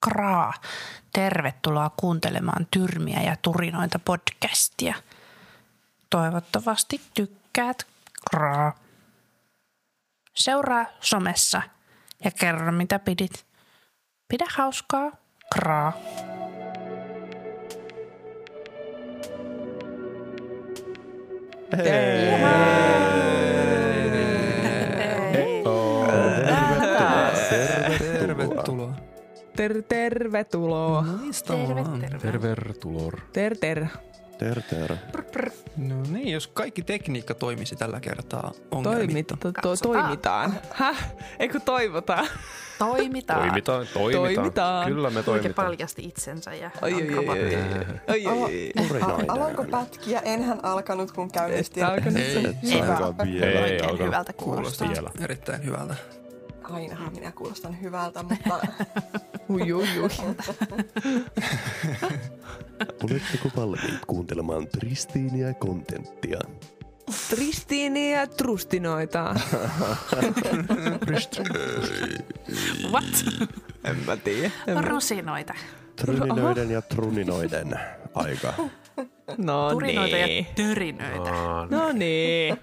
Kraa. Tervetuloa kuuntelemaan Tyrmiä ja Turinoita podcastia. Toivottavasti tykkäät. Kraa. Seuraa somessa ja kerro mitä pidit. Pidä hauskaa. Kraa. Tervetuloa. Ter, tervetuloa. Tervetuloa. Ter, ter. Ter, ter. No niin, jos kaikki tekniikka toimisi tällä kertaa Toimit, ongelmitta. to, to, Katsotaan. toimitaan. Häh? Eikö toivotaan? Toimitaan. Toimitaan, toimitaan. Toimitaan. Kyllä me Oikein toimitaan. paljasti itsensä ja Oi, oi, oi, oi. Oi, oi, oi. Alanko pätkiä? Enhän alkanut, kun käynnistin. Et alkanut. Ei, Et saakaan vielä. Ei, Ei oikein alkanut. hyvältä kuulostaa kuulostaa. erittäin hyvältä. Ainahan minä kuulostan hyvältä, mutta Ui, ui, ui. Oletteko valmiit kuuntelemaan Tristiiniä kontenttia? Tristiini ja trustinoita. What? En mä tiedä. Rusinoita. Tryninoiden ja truninoiden aika. No Turinoita ja niin. törinöitä. No niin.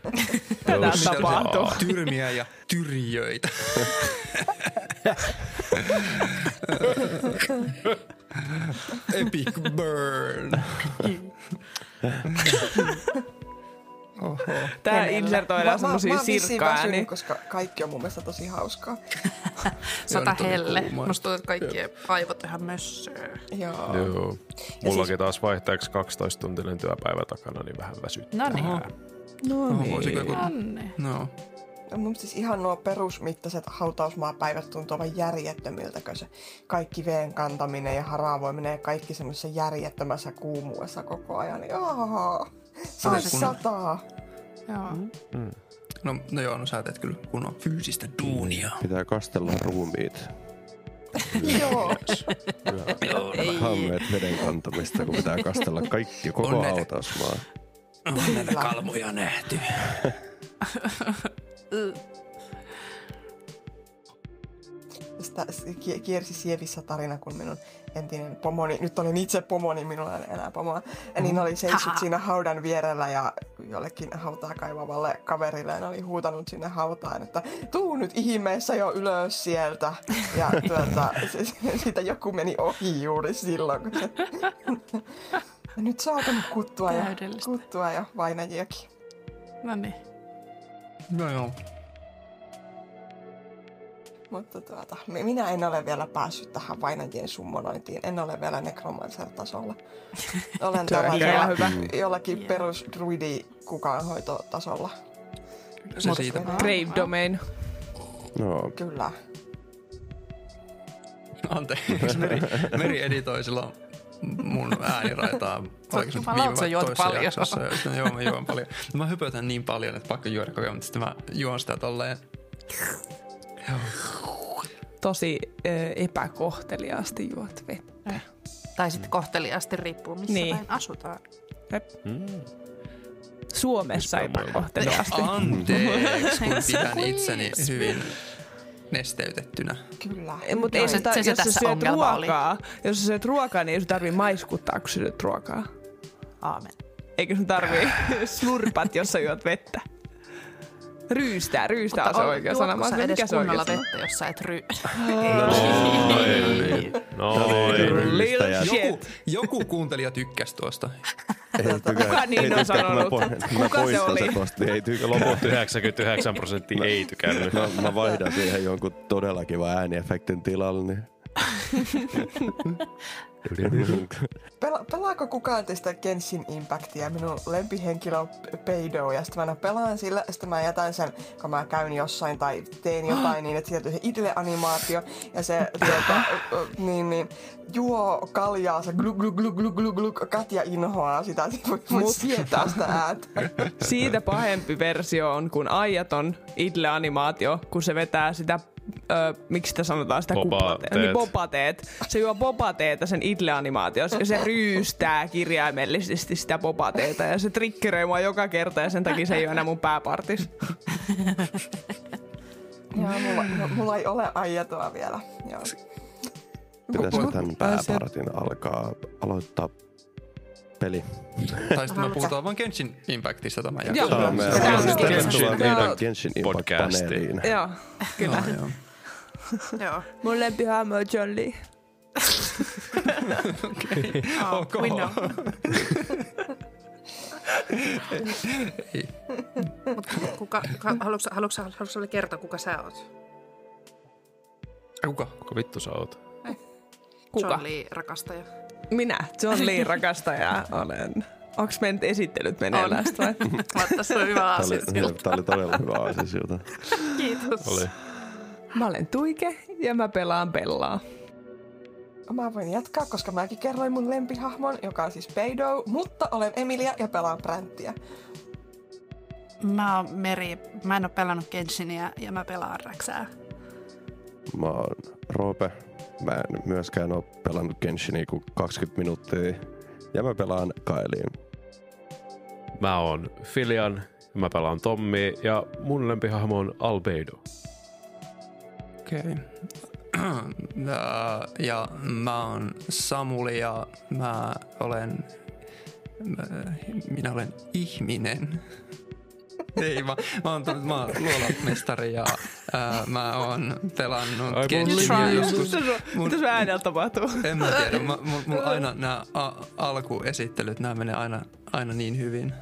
Tätä tapahtuu. Tyrmiä ja tyrjöitä. Epic burn. Oho. Tää insertoidaan Mä- semmosia sirkkaa. väsynyt, koska kaikki on mun mielestä tosi hauskaa. Sata oli helle. kuumaa. Musta tuntuu, että kaikkien aivot ihan mössöö. Joo. Joo. Mullakin taas vaihteeksi 12-tuntinen työpäivä takana, niin vähän väsyttää. No niin. No niin. joku... Anne. No. No, mun siis ihan nuo perusmittaiset hautausmaapäivät tuntuu aivan järjettömiltä, kun se kaikki veen kantaminen ja haravoiminen ja kaikki semmoisessa järjettömässä kuumuudessa koko ajan. Joo. Se Ai, on kun- sataa. Joo. No, no joo, no sä teet kyllä kunnon fyysistä duunia. Pitää kastella ruumiit. Joo. Hammeet veden kantamista, kun pitää kastella kaikki, koko On näitä- hautausmaa. On näitä kalvoja nähty. Ki- kiersi sievissä tarina, kun minun entinen pomoni, nyt olin itse pomoni, minulla ei enää pomoa, ja niin oli seissyt siinä haudan vierellä ja jollekin hautaa kaivavalle kaverille ja ne oli huutanut sinne hautaan, että tuu nyt ihmeessä jo ylös sieltä. Ja tuota, se, siitä joku meni ohi juuri silloin, kun se... Ja nyt saatan kuttua ja, kuttua ja vainajiakin. No niin. No joo. Mutta tuota, mi- minä en ole vielä päässyt tähän vainajien summonointiin. En ole vielä necromancer-tasolla. Olen tällä hyvä. jollakin Joo. perus druidi kukaanhoitotasolla. Se siitä. Grave domain. No, Kyllä. Anteeksi, Meri, Meri editoi silloin mun ääniraitaa. Oliko se nyt Jumala, viime sä vai juot toisessa paljon. jaksossa? Ja sitten, joo, mä juon paljon. Mä hypötän niin paljon, että pakko juoda koko ajan, mutta sitten mä juon sitä tolleen. Tosi epäkohteliaasti juot vettä. Tai sitten kohteliaasti riippuu, missä Niin. päin asutaan. Suomessa epäkohteliaasti. Anteeksi, kun pidän itseni hyvin nesteytettynä. Kyllä. Mutta ei se- sitä, se- se jos sä tässä syöt ongelma oli. ruokaa, jos sä syöt ruokaa, niin ei sun tarvii maiskuttaa, kun sä syöt ruokaa. Aamen. Eikö sun tarvii slurpat, jos sä juot vettä? Ryystää, ryystää on se oikea sana. Mä juotko sä oon edes mikä se kunnolla sana? vettä, jos sä et ry... noin. Noin. Little Ystäjät. shit. Joku, joku kuuntelija tykkäsi tuosta. Ei tykkää- Kuka niin ei on tykkää, kun mä sanonut? Mä Kuka se oli? sen niin ei tykkää. Loput 99 prosenttia ei tykännyt. Mä, mä vaihdan siihen jonkun todella kiva ääniefektin tilalle, niin... Pela- pelaako kukaan teistä Genshin Impactia? Minun lempihenkilö on Peido ja sitten mä pelaan sillä, sitten mä jätän sen, kun mä käyn jossain tai teen jotain niin, että sieltä se idle-animaatio ja se tuota, niin, niin, juo kaljaa, se glu glu glu glu glu glu, Katja inhoaa sitä, voi Mut- sietää sitä ääntä. Siitä pahempi versio on kuin aijaton idle-animaatio, kun se vetää sitä Ö, miksi sitä sanotaan sitä kuplateet? Niin bobateet. Se juo bobateeta sen idle-animaatiossa ja se ryystää kirjaimellisesti sitä bobateeta ja se triggeröi mua joka kerta ja sen takia se ei ole enää mun pääpartis. Joo, mulla, no, mulla ei ole aijatoa vielä. Joo. Pitäisikö tämän pääpartin alkaa aloittaa peli? Tai sitten me puhutaan vain Genshin Impactista tämän Joo. jälkeen. Tämä on tervetuloa Genshin. meidän Joo. Genshin Podcastiin. Impact-paneeliin. Joo, kyllä. Joo, joo. Joo. Mun lempihahmo on John Lee. Oh, Ok. we know. Mut kuka, kuka, haluatko, haluatko, haluatko kertoa, kuka sä oot? Kuka? Kuka vittu sä oot? Kuka? John Lee rakastaja. Minä, John Lee rakastaja olen. Onks meidän esittelyt meneillään vai? Mutta se on hyvä oli, tämä oli todella hyvä asia Kiitos. Oli. Mä olen Tuike ja mä pelaan Bellaa. Mä voin jatkaa, koska mäkin kerroin mun lempihahmon, joka on siis Peido, mutta olen Emilia ja pelaan Bränttiä. Mä oon Meri. Mä en oo pelannut Genshinia ja mä pelaan Räksää. Mä oon Roope. Mä en myöskään ole pelannut Genshinia kuin 20 minuuttia. Ja mä pelaan Kaeliin. Mä oon Filian, mä pelaan Tommi ja mun lempihahmo on Albedo. Okei. Okay. ja mä oon Samuli ja mä olen... mä- Minä olen ihminen. Ei, mä, mä oon, tullut- mä oon luolamestari ja ää, mä oon pelannut Genshinia try. joskus. Mun- Mitä sun äänellä tapahtuu? En mä tiedä, mä, mulla mul aina nämä alkuesittelyt, nämä menee aina, aina niin hyvin.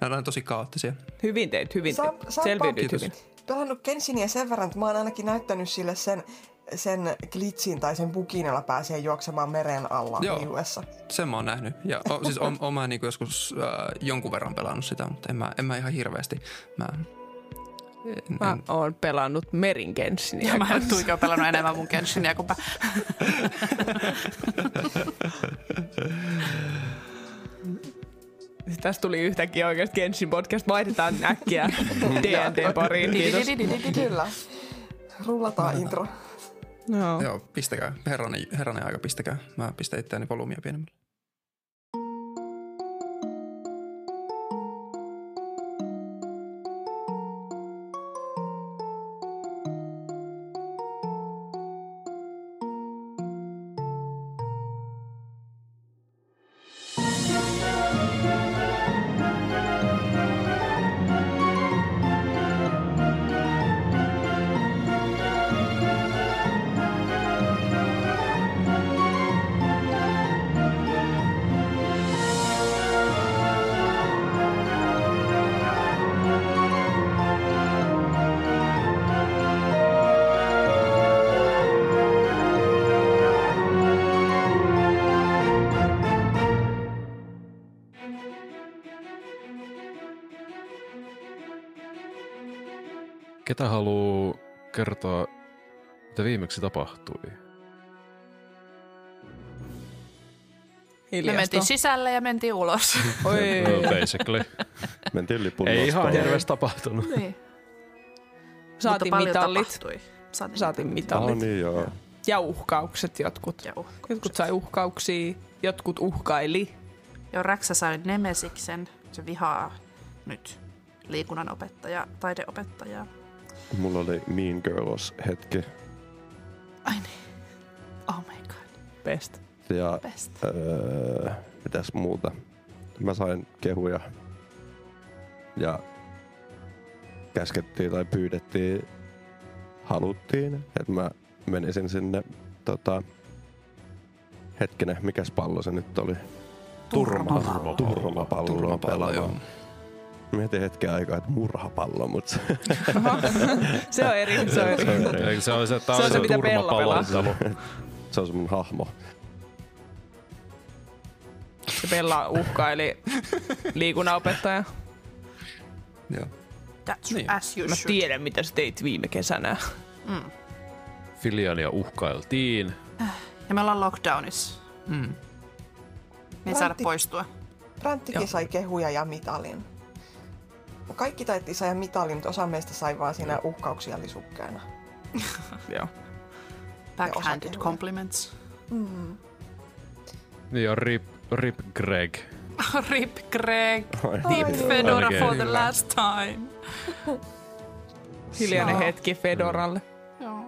Nämä on tosi kaoottisia. Hyvin teit, hyvin teit. Kiitos. hyvin. Pelannut Genshinia sen verran, että mä oon ainakin näyttänyt sille sen, sen glitchin tai sen bukin, jolla pääsee juoksemaan meren alla Joo. liuessa. Sen mä oon nähnyt. Ja o, siis on, on mä niinku joskus äh, jonkun verran pelannut sitä, mutta en mä, en mä ihan hirveästi. Mä, en, Mä en, oon pelannut Merin Genshinia. Ja mä en Tuike on pelannut enemmän mun Genshinia kuin mä. Tästä tuli yhtäkkiä oikeasti Genshin podcast. Vaihdetaan äkkiä D&D pariin. Kiitos. Kyllä. Rullataan intro. Joo. joo, pistäkää. Herranen, herranen aika, pistäkää. Mä pistän itseäni volyymia pienemmälle. Viimeksi tapahtui? Me Hiljasta. mentiin sisälle ja mentiin ulos. Oi. No, basically. Mentiin lipun Ei ihan hirveästi tapahtunut. niin. Saatiin mitallit. tapahtui. Saatiin, Saatiin mitallit. niin joo. Ja uhkaukset jotkut. Ja uh. Jotkut sai uhkauksia, jotkut uhkaili. Joo, Räksä sai Nemesiksen. Se vihaa nyt liikunnan opettaja, taideopettajaa. Mulla oli Mean Girls hetki. Ai niin. Oh my god. Best. Ja Best. öö, mitäs muuta. Mä sain kehuja. Ja käskettiin tai pyydettiin, haluttiin, että mä menisin sinne tota, hetkinen, mikäs pallo se nyt oli? Turmapallo. Turmapallo. Turmapallo, joo. Mietin hetken aikaa, että murhapallo, mutta Se on eri, se on eri. Eikö se on se, Se on on se, se mitä Bella pelaa. se on se mun hahmo. Se Bella uhkaili liikunnanopettaja. Joo. That's Niin. as you Mä should. tiedän, mitä sä teit viime kesänä. Filiania uhkailtiin. Ja me ollaan lockdownissa. Mm. Niin saada Antti. poistua. Bränttikin Joo. sai kehuja ja mitalin. Kaikki taittiin saada mitalin, mutta osa meistä sai vaan siinä uhkauksia lisukkeena. Joo. Backhanded compliments. Niin ja Rip, Rip Greg. Rip Greg. Rip Fedora for the last time. Hiljainen hetki Fedoralle. Joo.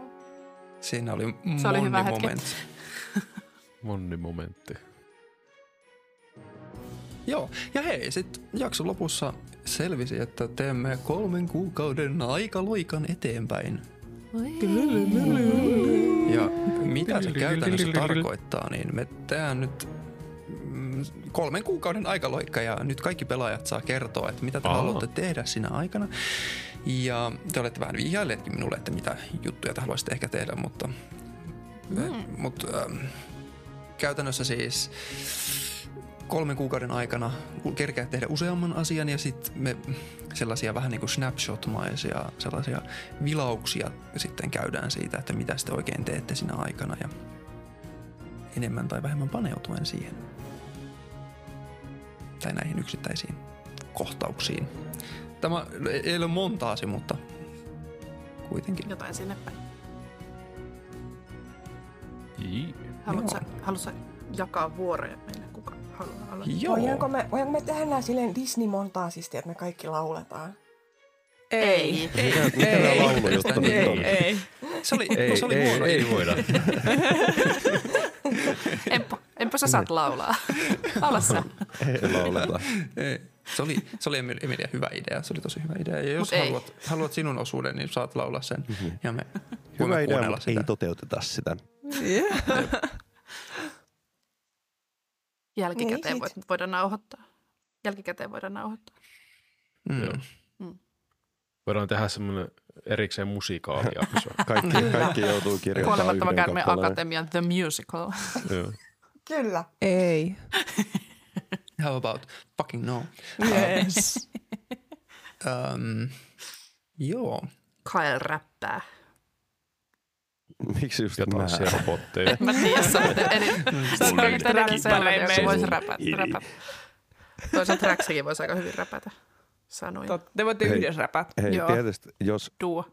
Siinä oli Se oli moni hyvä hetki. momentti. Monni momentti. Joo, ja hei, sitten jakson lopussa selvisi, että teemme kolmen kuukauden aikaluikan eteenpäin. Ja mitä se käytännössä tarkoittaa, niin me tehdään nyt mm, kolmen kuukauden aikaloikka ja nyt kaikki pelaajat saa kertoa, että mitä te Aa. haluatte tehdä siinä aikana. Ja te olette vähän vihjailleetkin minulle, että mitä juttuja te haluaisitte ehkä tehdä, mutta, mm. mutta ähm, käytännössä siis kolmen kuukauden aikana kerkeä tehdä useamman asian ja sitten me sellaisia vähän niin kuin snapshot-maisia sellaisia vilauksia sitten käydään siitä, että mitä te oikein teette siinä aikana ja enemmän tai vähemmän paneutuen siihen. Tai näihin yksittäisiin kohtauksiin. Tämä ei ole montaasi, mutta kuitenkin. Jotain sinne päin. Haluatko, haluatko jakaa vuoroja Joo. Voidaanko me, voidaanko me tehdä nää silleen Disney-montaasisti, että me kaikki lauletaan? Ei. Mikä, mikä Ei. tämä laulujuttu nyt on? Ei. Se oli, Ei, se oli ei, huono ei idea. voida. Emppu, Emppu sä saat laulaa. Laula sä. Ei lauleta. Ei. Se oli, se oli Emil- Emilia hyvä idea. Se oli tosi hyvä idea. Ja jos Mut ei. haluat, haluat sinun osuuden, niin saat laulaa sen. Ja me Hyvä idea, sitä. ei toteuteta sitä. Jälkikäteen Niin voit, voidaan nauhoittaa. Jälkikäteen voidaan nauhoittaa. Mm. Joo. Mm. Voidaan tehdä semmoinen erikseen musikaalijakso. Kaikki, kaikki joutuu kirjoittamaan Kuolemattoman käärmeen akatemian The Musical. Joo. Kyllä. Ei. How about fucking no? Yes. Um, joo. Kyle räppää. Miksi just Jotain mä? serpotteja. Mä en tiedä, sä olet eri, sä olet Räppäilee edellinen sellainen, joka voisi räpätä. räpätä. Toisaalta Räksäkin voisi aika hyvin räpätä sanoja. Totta. Te voitte Hei. yhdessä räpätä. Hei, Joo. tietysti jos Duo.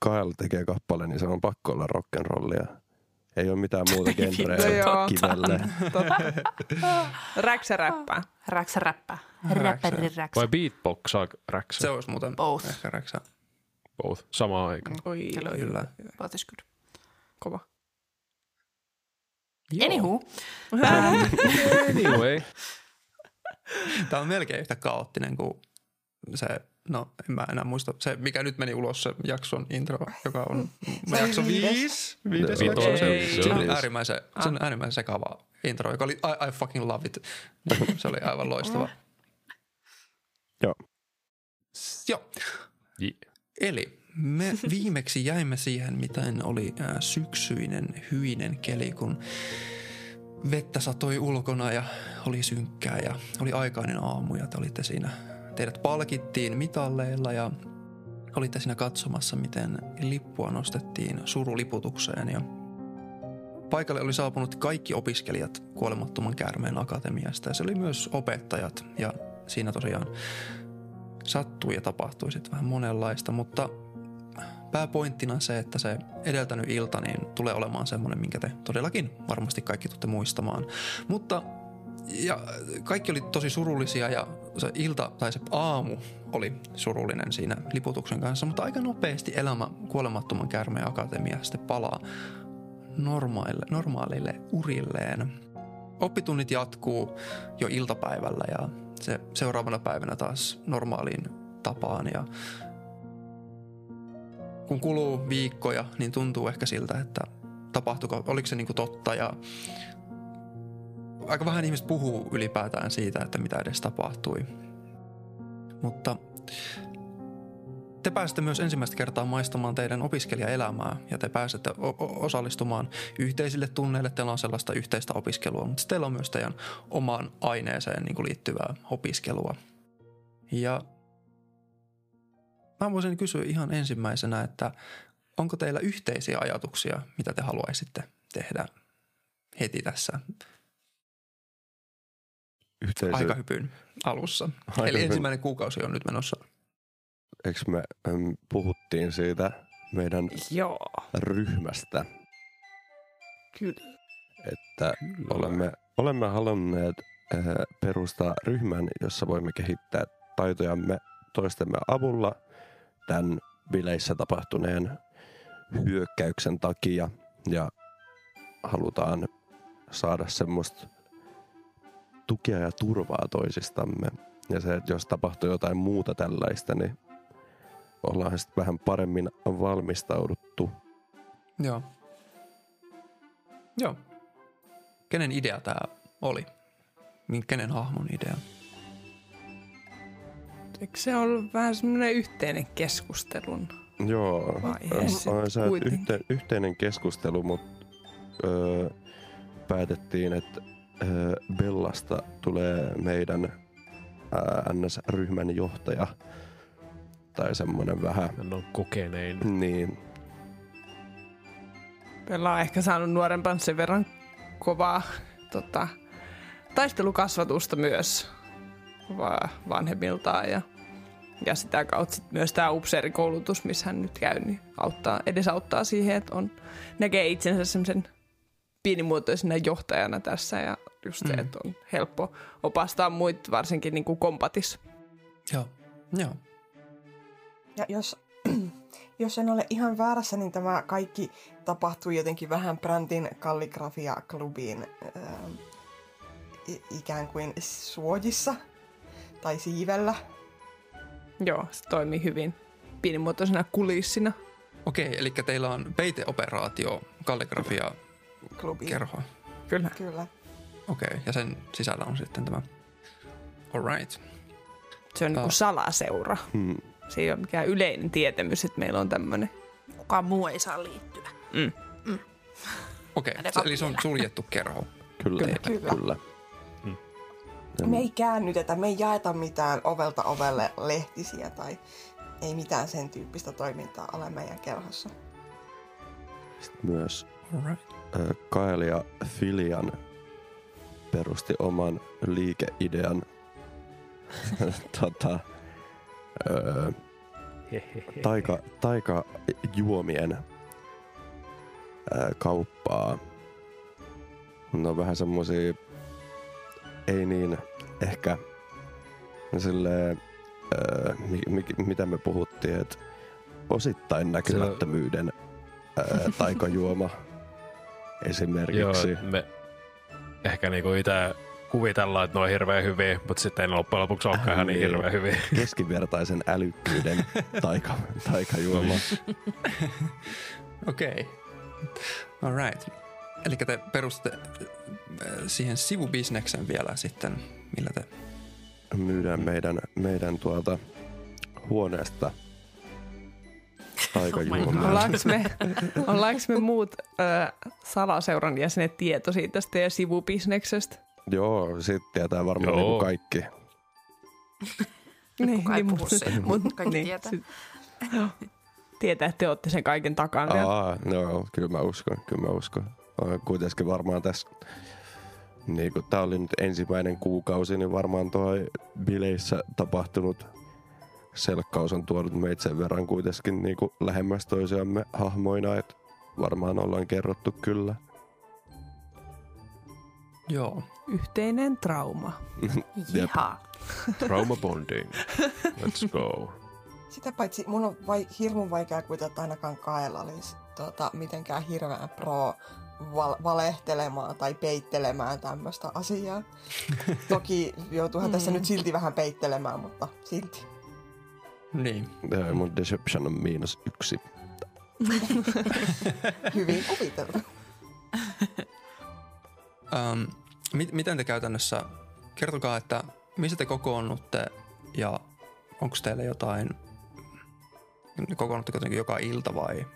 Kyle tekee kappaleen, niin se on pakko olla rock'n'rollia. Ei ole mitään muuta No genreä joo. kivelle. Totta. Räksä räppää. Räksä räppää. Räppäri räksä. Vai beatboxaa räksä? Se olisi muuten Both. ehkä räksä. Both. Samaan aikaan. Oi, Kyllä. Both is good. Kova. Anywho. Anyway. Tämä on melkein yhtä kaoottinen kuin se, no en mä enää muista, se mikä nyt meni ulos se jakson intro, joka on Se jakso viides. Viides Joo, jakso. se- on äärimmäisen, se on äärimmäisen sekava intro, joka oli I, I fucking love it. Se oli aivan loistava. Joo. Joo. Jii. Eli me viimeksi jäimme siihen, miten oli syksyinen, hyinen keli, kun vettä satoi ulkona ja oli synkkää ja oli aikainen aamu ja te olitte siinä, teidät palkittiin mitalleilla ja olitte siinä katsomassa, miten lippua nostettiin suruliputukseen ja paikalle oli saapunut kaikki opiskelijat kuolemattoman käärmeen akatemiasta ja se oli myös opettajat ja siinä tosiaan sattui ja tapahtui sitten vähän monenlaista, mutta pääpointtina se, että se edeltänyt ilta niin tulee olemaan semmoinen, minkä te todellakin varmasti kaikki tutte muistamaan. Mutta ja kaikki oli tosi surullisia ja se ilta tai se aamu oli surullinen siinä liputuksen kanssa, mutta aika nopeasti elämä kuolemattoman käärmeen akatemia sitten palaa normaalille, normaalille urilleen. Oppitunnit jatkuu jo iltapäivällä ja se seuraavana päivänä taas normaaliin tapaan ja kun kuluu viikkoja, niin tuntuu ehkä siltä, että tapahtuiko, oliko se niinku totta ja aika vähän ihmiset puhuu ylipäätään siitä, että mitä edes tapahtui. Mutta te pääsette myös ensimmäistä kertaa maistamaan teidän opiskelijaelämää ja te pääsette o- osallistumaan yhteisille tunneille. Teillä on sellaista yhteistä opiskelua, mutta teillä on myös teidän omaan aineeseen niin kuin liittyvää opiskelua. Ja mä voisin kysyä ihan ensimmäisenä, että onko teillä yhteisiä ajatuksia, mitä te haluaisitte tehdä heti tässä Yhteisö, aikahypyn alussa? Eli Aikahypyn- ensimmäinen kuukausi on nyt menossa. eikö me puhuttiin siitä meidän Joo. ryhmästä, Kyllä. että olemme, olemme halunneet äh, perustaa ryhmän, jossa voimme kehittää taitojamme toistemme avulla tämän bileissä tapahtuneen hyökkäyksen takia ja halutaan saada semmoista tukea ja turvaa toisistamme. Ja se, että jos tapahtuu jotain muuta tällaista, niin ollaan sitten vähän paremmin valmistauduttu. Joo. Joo. Kenen idea tämä oli? Min- Kenen hahmon idea? Eikö se ollut vähän semmoinen yhteinen keskustelun? Joo, Vaiheessa on se yhte, yhteinen keskustelu, mutta öö, päätettiin, että öö, Bellasta tulee meidän NS-ryhmän johtaja. Tai semmoinen vähän, Hän on kokenein. niin, Pella on ehkä saanut nuorempan sen verran kovaa tota, taistelukasvatusta myös vanhemmiltaan ja, ja sitä kautta sit myös tämä upseerikoulutus, missä hän nyt käy, niin auttaa, edesauttaa siihen, että on, näkee itsensä semmoisen pienimuotoisena johtajana tässä ja just se, Mm. että on helppo opastaa muita, varsinkin niin kuin kompatis. Joo. Joo. Ja jos, jos en ole ihan väärässä, niin tämä kaikki tapahtui jotenkin vähän Brandin ähm, i- ikään kuin suojissa tai siivellä. Joo, se toimii hyvin pienimuotoisena kulissina. Okei, eli teillä on peiteoperaatio, kalligrafia, Klubi. kerho. Kyllä. Kyllä. Okei, ja sen sisällä on sitten tämä. Alright. Se on niin Ah. kuin salaseura. hmm, Se ei ole mikään yleinen tietämys, että meillä on tämmöinen. Kukaan muu ei saa liittyä. Okei, Ja ne se- eli se on suljettu kerho. kyllä, Kyllä. kyllä. Kyllä. Ja Me ei käännytetä, me ei jaeta mitään ovelta ovelle lehtisiä tai ei mitään sen tyyppistä toimintaa ole meidän kerhossa. sit myös Alright. ö, Kael ja Filian perusti oman liikeidean tota, ö, taika, taikajuomien ää, kauppaa. Ne on vähän semmosia, ei niin ehkä silleen, ää, mi, mi, mitä me puhuttiin, että osittain näkymättömyyden ää, taikajuoma Joo, esimerkiksi. me ehkä niinku itse kuvitellaan, että ne on hirveän hyviä, mutta sitten ei loppujen lopuksi olekaan ihan niin Niin. hirveän hyviä. Keskivertaisen älykkyyden taika, taikajuoma. Okei. Alright. Eli te perustatte äh, siihen sivubisneksen vielä sitten, millä te... myydään meidän, meidän tuolta huoneesta taikajuomaa. Ollaanko me, ollaanko me muut ö, salaseuran jäsenet tietoisia tästä teidän sivubisneksestä? Joo, sit tietää varmaan Joo. niinku kaikki. Niin, Kukaan ei puhu mut- siitä. mut- Kaikki niin, tietää. sit- joo. Tietää, että te olette sen kaiken takana. ja- Aa, no, kyllä mä uskon, kyllä mä uskon. On kuitenkin varmaan tässä, niin kun tää oli nyt ensimmäinen kuukausi, niin varmaan toi bileissä tapahtunut selkkaus on tuonut meitä sen verran kuitenkin niin kuin lähemmäs toisiamme hahmoina, että varmaan ollaan kerrottu kyllä. Joo. Yhteinen trauma. Jiha. Trauma bonding. Let's go. Sitä paitsi mun on vai, hirmun vaikea kuvitella, että ainakaan Kaela olisi tota, mitenkään hirveän pro val- valehtelemaan tai peittelemään tämmöistä asiaa. Toki joutuuhan tässä nyt silti vähän peittelemään, mutta silti. Niin. Joo, Mun deception on miinus yksi. Hyvin kuviteltu. Um, mit, miten te käytännössä, kertokaa, että missä te kokoonnutte ja onko teillä jotain, kokoonnutteko jotenkin joka ilta vai?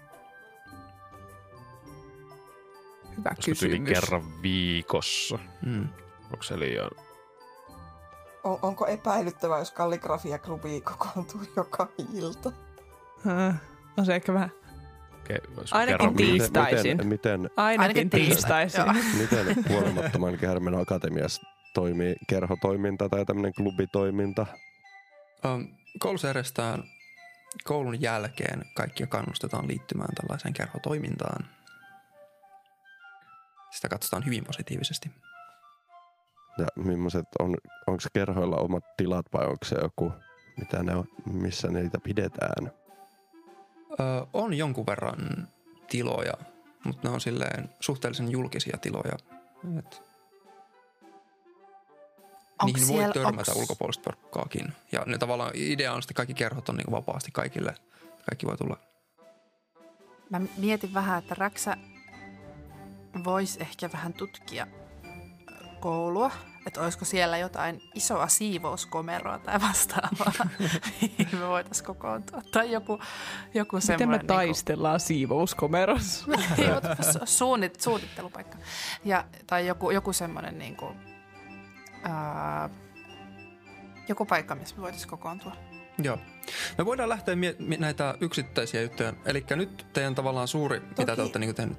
Hyvä Olisiko tyyli kysymys. kerran viikossa? Mm. Onko se liian... On, onko epäilyttävää, jos kalligrafia-klubi kokoontuu joka ilta? Äh, On se ehkä vähän. Olisiko Ainakin? Tiistaisin. Miten, miten, Ainakin, Ainakin tiistaisin. Miten kuolemattoman käärmen akatemiassa toimii kerhotoiminta tai tämmöinen klubitoiminta? Um, koulussa järjestetään koulun jälkeen kaikkia kannustetaan liittymään tällaiseen kerhotoimintaan. Sitä katsotaan hyvin positiivisesti. Ja millaiset on, onko kerhoilla omat tilat vai onko se joku, mitä ne on, missä niitä pidetään? Ö, on jonkun verran tiloja, mutta ne on silleen suhteellisen julkisia tiloja. Et Onko niihin voi siellä- törmätä onks- ulkopuolista porkkaakin. Ja ne tavallaan idea on sitten kaikki kerhot on niinku vapaasti kaikille. Kaikki voi tulla. Mä mietin vähän, että Räksä voisi ehkä vähän tutkia ö, koulua. Että olisiko siellä jotain isoa siivouskomeroa tai vastaavaa, mihin me voitaisiin kokoontua. Tai joku, joku Miten me semmoinen... taistellaan siivouskomerossa? Niinku, su- suunnit, suunnittelupaikka. Ja, tai joku, joku semmoinen niinku, ää, joku paikka, missä me voitaisiin kokoontua. Joo. Me voidaan lähteä mie- mi- näitä yksittäisiä juttuja. Eli nyt teidän tavallaan suuri, Toki. mitä te olette niinku tehnyt.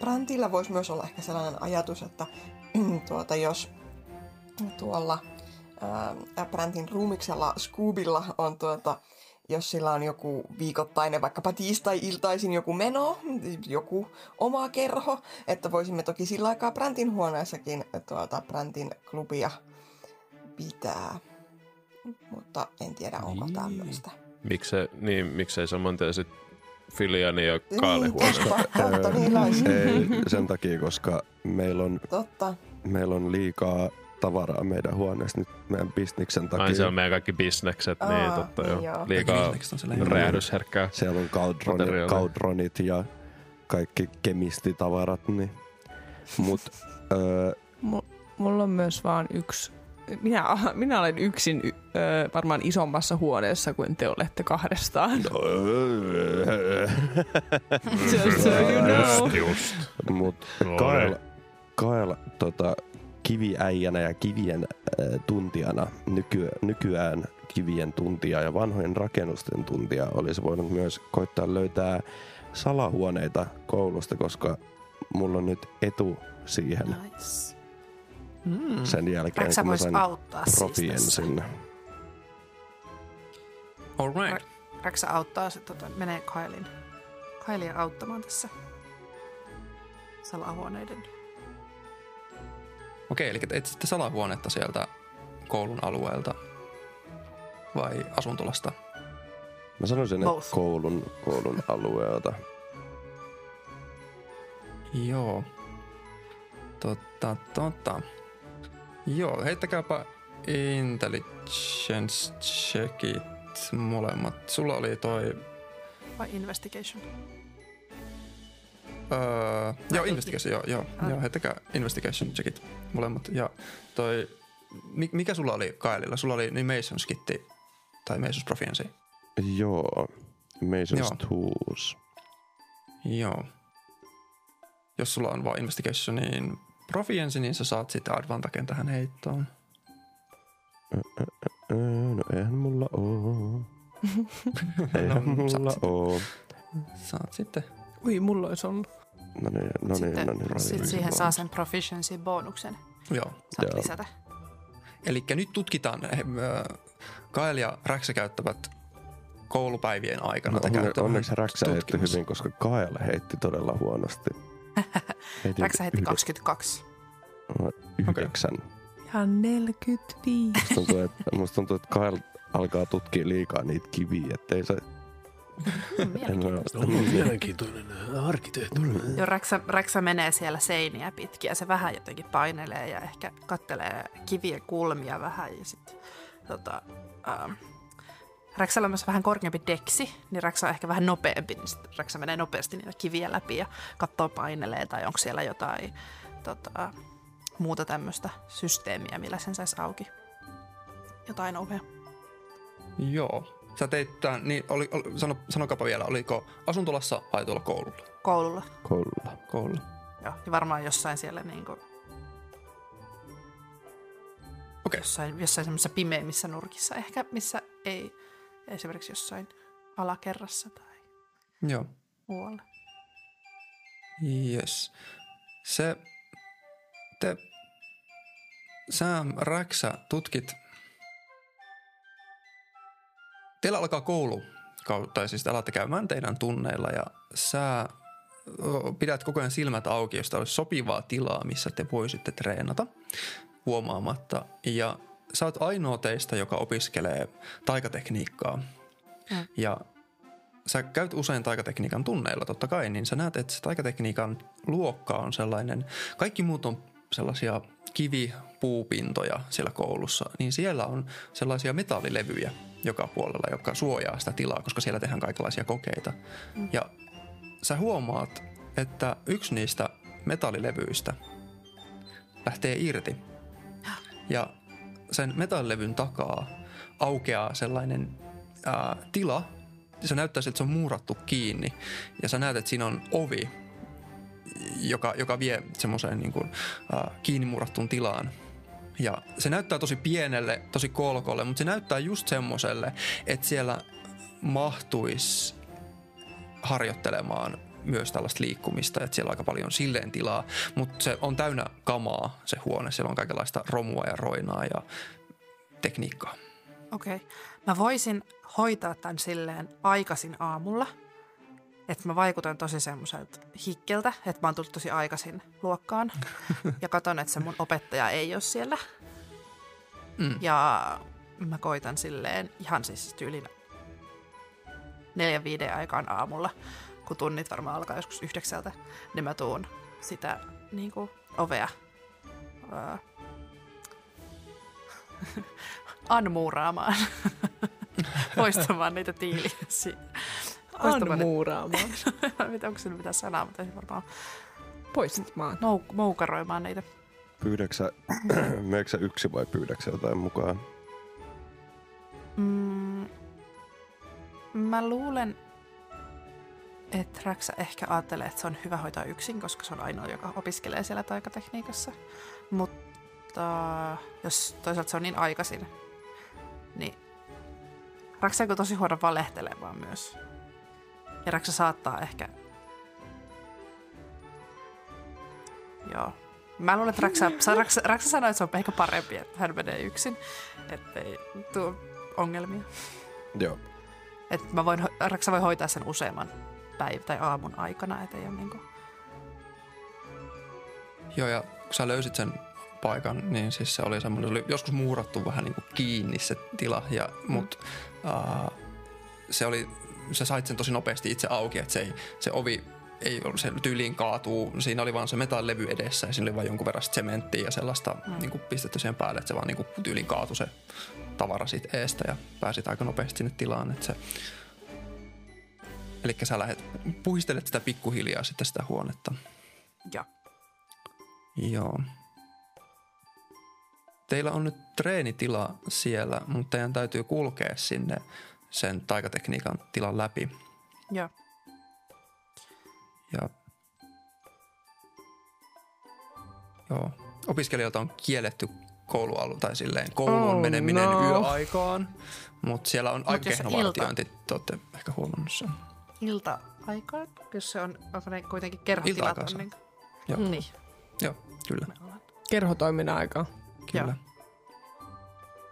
Brantilla voisi myös olla ehkä sellainen ajatus, että tuota, jos tuolla ää, Brantin ruumiksella Scoobilla on tuota, jos sillä on joku viikoittainen, vaikkapa tiistai-iltaisin joku meno, joku oma kerho, että voisimme toki sillä aikaa Brantin huoneessakin tuota Brantin klubia pitää. Mutta en tiedä, onko Niin. tämmöistä. Miksei, niin, miksei saman tien sit Filiani ja Kaale Niin, niin. Ei sen takia, koska meillä on, Totta. meillä on liikaa tavaraa meidän huoneessa nyt meidän bisniksen takia. Ai se on meidän kaikki bisnekset, niin Aa, totta niin joo. joo. Liikaa räjähdysherkkää. Siellä on kaudronit, Materiaalia. kaudronit ja kaikki kemistitavarat. Niin. Mut öö, Mulla on myös vaan yksi... Minä, minä olen yksin ö, varmaan isommassa huoneessa kuin te olette kahdestaan. Just so you know. Just. Mut No Kael. Kael tota, kiviäijänä ja kivien äh, tuntijana, nyky, nykyään kivien tuntija ja vanhojen rakennusten tuntija olisi voinut myös koittaa löytää salahuoneita koulusta, koska mulla on nyt etu siihen Nice. Mm. sen jälkeen, Räksä kun mä voisi sain auttaa siis sinne. All right. Räksä auttaa, se tota, menee Kailin, Kailia auttamaan tässä salahuoneiden. Okei, eli te etsitte salahuonetta sieltä koulun alueelta vai asuntolasta? Mä sanoisin, Both. että koulun, koulun alueelta. Joo. Totta, totta. Joo, heittäkääpä intelligence checkit molemmat. Sulla oli toi... Vai investigation? Öö, joo, investigation, joo, joo, Ah. joo, heittäkää investigation checkit molemmat. Ja toi... mi- Mikä sulla oli Kaelilla? Sulla oli niin Mason skitti tai Mason's proficiency. Joo, Mason's Joo. Tools. Joo. Jos sulla on vaan investigation, niin proficiency, niin sä saat sitten advantagen tähän heittoon. No eihän mulla oo. Eihän No, mulla saat- oo. Saat sitten. Ui, mulla olisi ollut. No niin, no niin, Sitten no niin. no sit niin. siihen saa sen proficiency-bonuksen. Joo. Saat Joo. lisätä. Eli nyt tutkitaan, he, ö, Kael ja Räksä käyttävät koulupäivien aikana. No, onne, onneksi Räksä heitti hyvin, koska Kael heitti todella huonosti. Heitin Räksä heitti yhde- 22. Yhdeksän. Ihan 45. Musta tuntuu, että, musta tuntuu, että Kael alkaa tutkia liikaa niitä kiviä, ettei se... En Mielenkiintoista. ole- Mielenkiintoinen arkkitehtuuri. Joo, Räksä, Räksä menee siellä seiniä pitkin ja se vähän jotenkin painelee ja ehkä kattelee kivien kulmia vähän ja sitten tota, ähm, Räksällä on myös vähän korkeampi deksi, niin Räksä on ehkä vähän nopeampi, niin Räksä menee nopeasti niitä kiviä läpi ja katsoo painelee tai onko siellä jotain tota, muuta tämmöistä systeemiä, millä sen saisi auki. Jotain ovea. Joo. Sä teit tämän, niin oli, oli, sano, sanokaapa vielä, oliko asuntolassa vai tuolla koululla? Koululla. Koululla. Koululla. Joo, niin varmaan jossain siellä niinku, Okei. jossain, jossain semmoisessa pimeimmissä nurkissa ehkä, missä ei esimerkiksi jossain alakerrassa tai Joo. muualla. Yes. Se, te, sä, Räksä, tutkit, teillä alkaa koulu, tai siis te alatte käymään teidän tunneilla ja sä pidät koko ajan silmät auki, jos olisi sopivaa tilaa, missä te voisitte treenata huomaamatta. Ja sä oot ainoa teistä, joka opiskelee taikatekniikkaa. Mm. Ja sä käyt usein taikatekniikan tunneilla totta kai, niin sä näet, että se taikatekniikan luokka on sellainen, kaikki muut on sellaisia kivipuupintoja siellä koulussa, niin siellä on sellaisia metallilevyjä joka puolella, joka suojaa sitä tilaa, koska siellä tehdään kaikenlaisia kokeita. Mm. Ja sä huomaat, että yksi niistä metallilevyistä lähtee irti. Ja sen metallilevyn takaa aukeaa sellainen ää, tila, se näyttää että se on muurattu kiinni. Ja sä näet, että siinä on ovi, joka, joka vie semmoiseen niin kuin, ää, kiinni muurattuun tilaan. Ja se näyttää tosi pienelle, tosi kolkolle, mutta se näyttää just semmoiselle, että siellä mahtuisi harjoittelemaan myös tällaista liikkumista, että siellä on aika paljon silleen tilaa, mutta se on täynnä kamaa se huone. Siellä on kaikenlaista romua ja roinaa ja tekniikkaa. Okei. Okay. Mä voisin hoitaa tämän silleen aikaisin aamulla, että mä vaikutan tosi semmoiselta hikkeltä, että mä oon tullut tosi aikaisin luokkaan ja katon, että se mun opettaja ei ole siellä. Mm. Ja mä koitan silleen ihan siis tyylin neljän viiden aikaan aamulla, kun tunnit varmaan alkaa joskus yhdeksältä, niin mä tuun sitä niin kuin, ovea öö, anmuuraamaan, poistamaan niitä tiiliä. Anmuuraamaan. Mitä, onko se mitä sanaa, mutta ei varmaan Poistamaan. Mou- moukaroimaan niitä. Pyydäksä, meneekö yksi vai pyydäksä jotain mukaan? Mm, mä luulen, että Raxa ehkä ajattelee, että se on hyvä hoitaa yksin, koska se on ainoa, joka opiskelee siellä taikatekniikassa. Mutta jos toisaalta se on niin aikaisin, niin Raxa on tosi huono valehtelemaan myös. Ja Raxa saattaa ehkä... Joo. Mä luulen, että Raksa, Raksa, Raksa sanoi, että se on ehkä parempi, että hän menee yksin, ettei tule ongelmia. Joo. Että mä voin, Raksa voi hoitaa sen useamman päivän tai aamun aikana, ettei ole niinku... Joo, ja kun sä löysit sen paikan, niin siis se oli semmoinen, se oli joskus muurattu vähän niin kuin kiinni se tila, ja, mm. mut uh, se oli, sä sait sen tosi nopeasti itse auki, että se, ei, se ovi ei ollut se tyyliin kaatuu, siinä oli vaan se metallilevy edessä ja siinä oli vain jonkun verran sementtiä ja sellaista mm. niin kuin pistetty siihen päälle, että se vaan niin kuin tyyliin kaatui se tavara siitä eestä ja pääsit aika nopeasti sinne tilaan. Että se... Eli sä lähdet, puhistelet sitä pikkuhiljaa sitten sitä huonetta. Ja. Joo. Teillä on nyt treenitila siellä, mutta teidän täytyy kulkea sinne sen taikatekniikan tilan läpi. Joo. Ja joo, opiskelijoilta on kielletty koulualu tai silleen kouluun oh, meneminen no. yöaikaan, mutta siellä on aika kehno vartiointi, te olette ehkä huomannut sen. Ilta-aikaan, jos se on, onko ne kuitenkin kerhotilat? On niin... Joo. Niin. Joo, kyllä. Kerhotoiminnan aikaa. Kyllä.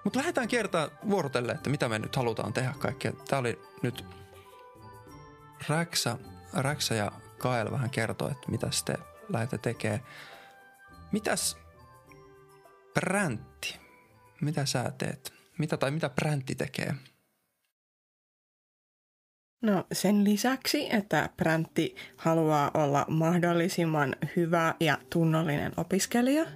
Mutta lähdetään kiertämään vuorotelle, että mitä me nyt halutaan tehdä kaikkea. Tämä oli nyt Räksä, Räksä ja Kael vähän kertoo, että mitä te lähdette tekemään. Mitäs Präntti? Mitä sä teet? Mitä tai mitä Präntti tekee? No sen lisäksi, että Präntti haluaa olla mahdollisimman hyvä ja tunnollinen opiskelija,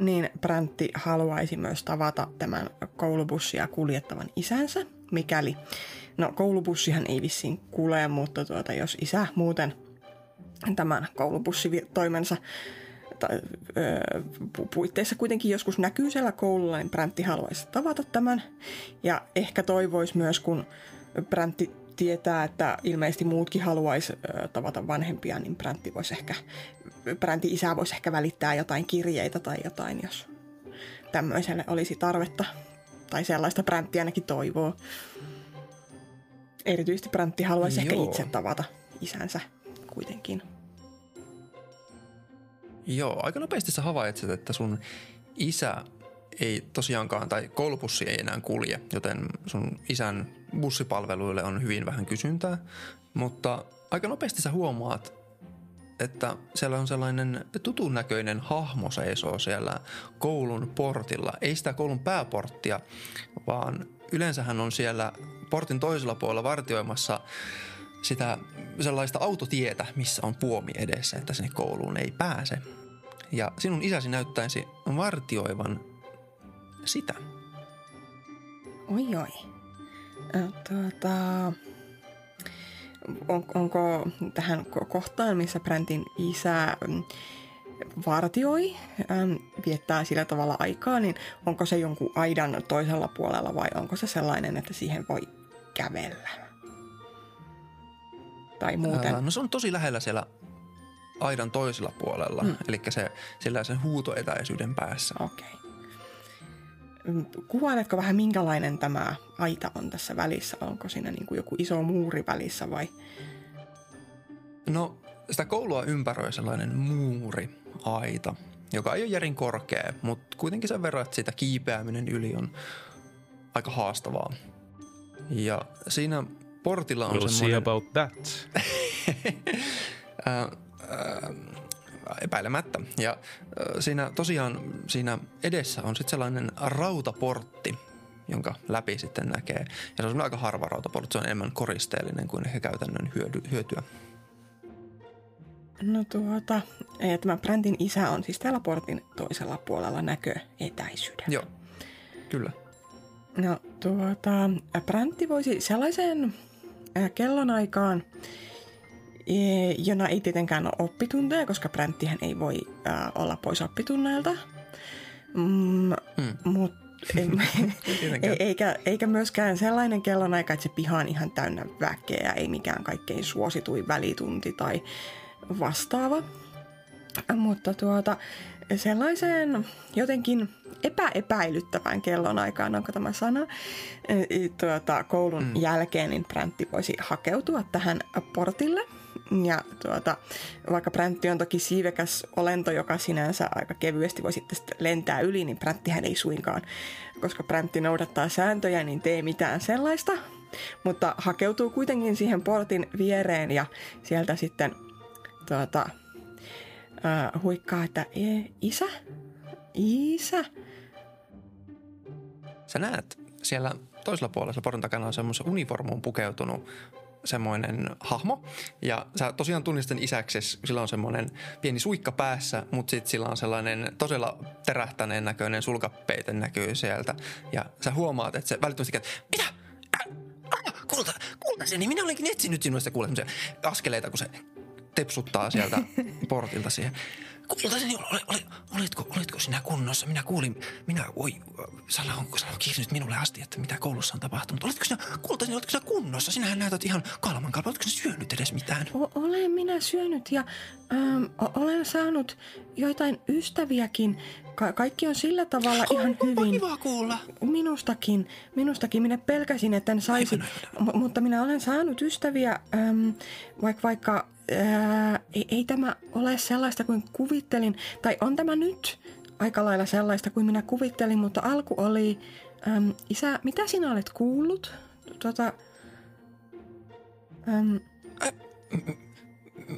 niin Präntti haluaisi myös tavata tämän koulubussia kuljettavan isänsä, mikäli, no koulubussihan ei vissiin kulje, mutta tuota, jos isä muuten – tämän koulubussitoimensa tai, ö, puitteissa kuitenkin joskus näkyy siellä koululla, niin Bräntti haluaisi tavata tämän. Ja ehkä toivoisi myös, kun Bräntti tietää, että ilmeisesti muutkin haluaisi tavata vanhempia, niin Bräntti voisi ehkä, Bräntti isä voisi ehkä välittää jotain kirjeitä tai jotain, jos tämmöiselle olisi tarvetta. Tai sellaista Bräntti ainakin toivoo. Erityisesti Bräntti haluaisi Joo. ehkä itse tavata isänsä kuitenkin. Joo, aika nopeasti sä havaitset, että sun isä ei tosiaankaan, tai koulupussi ei enää kulje, joten sun isän bussipalveluille on hyvin vähän kysyntää. Mutta aika nopeasti sä huomaat, että siellä on sellainen tutun näköinen hahmo seisoo siellä koulun portilla. Ei sitä koulun pääporttia, vaan yleensä hän on siellä portin toisella puolella vartioimassa sitä sellaista autotietä, missä on puomi edessä, että sinne kouluun ei pääse. Ja sinun isäsi näyttäisi vartioivan sitä. Oi oi. Tuota, on, onko tähän ko- kohtaan, missä Bräntin isä mm, vartioi, äm, viettää sillä tavalla aikaa, niin onko se jonkun aidan toisella puolella vai onko se sellainen, että siihen voi kävellä? Tai muuten. Ää, no se on tosi lähellä siellä aidan toisella puolella, mm. Eli se, sillä sen huutoetäisyyden päässä. Okei. Mm, Kuvailetko vähän minkälainen tämä aita on tässä välissä? Onko siinä niin kuin joku iso muuri välissä vai? No, sitä koulua ympäröi sellainen muuri, aita, joka ei ole järin korkea, mutta kuitenkin sen verran, että sitä kiipeäminen yli on aika haastavaa. Ja siinä portilla on We'll see semmoinen... about that. ää, ää, epäilemättä. Ja siinä tosiaan siinä edessä on sitten sellainen rautaportti, jonka läpi sitten näkee. Ja se on aika harva rautaportti, se on enemmän koristeellinen kuin ehkä käytännön hyödy, hyötyä. No tuota, eh, tämä Bräntin isä on siis täällä portin toisella puolella näköetäisyydellä. Joo, kyllä. No tuota, Bräntti voisi sellaiseen äh, kellonaikaan, eh, jona ei tietenkään ole oppitunteja, koska Bränttihän ei voi äh, olla pois oppitunneilta. Mm, Mm. mut, ei, eikä, eikä myöskään sellainen kellonaika, että se piha on ihan täynnä väkeä, ei mikään kaikkein suosituin välitunti tai vastaava. Mutta tuota, sellaiseen jotenkin epäepäilyttävään kellonaikaan, onko tämä sana, e, tuota, koulun mm. jälkeen, niin Bräntti voisi hakeutua tähän portille. Ja tuota, vaikka Bräntti on toki siivekäs olento, joka sinänsä aika kevyesti voi sitten lentää yli, niin Bränttihän ei suinkaan, koska Bräntti noudattaa sääntöjä, niin tee mitään sellaista. Mutta hakeutuu kuitenkin siihen portin viereen ja sieltä sitten tuota, äh, huikkaa, että isä, isä. Sä näet siellä toisella puolella portin takana on semmoisen uniformuun pukeutunut semmoinen hahmo. Ja sä tosiaan tunnistat sen isäkses, sillä on semmoinen pieni suikka päässä, mutta sitten sillä on sellainen todella terähtäneen näköinen sulkapeite näkyy sieltä. Ja sä huomaat, että se välittömästi käy, mitä? Äh, Kulta, kulta niin minä olenkin etsinyt sinusta kuule semmoisia askeleita, kun se tepsuttaa sieltä portilta siihen. Kultaseni, ole, ole, olitko, olitko sinä kunnossa? Minä kuulin, minä, oi, Sala on, Sala on kirjoittanut minulle asti, että mitä koulussa on tapahtunut. Olitko sinä, kultaseni, olitko sinä kunnossa? Sinähän näytät ihan kalman kalpa. Olitko sinä syönyt edes mitään? O- olen minä syönyt ja ähm, o- olen saanut joitain ystäviäkin. Ka- kaikki on sillä tavalla ihan Onpa hyvin. kiva kuulla. Minustakin, minustakin. Minä pelkäsin, että en saisi, M- mutta minä olen saanut ystäviä, äm, vaikka, vaikka ää, ei, ei tämä ole sellaista kuin kuvittelin, tai on tämä nyt aika lailla sellaista kuin minä kuvittelin, mutta alku oli, äm, isä, mitä sinä olet kuullut? Tota, äm,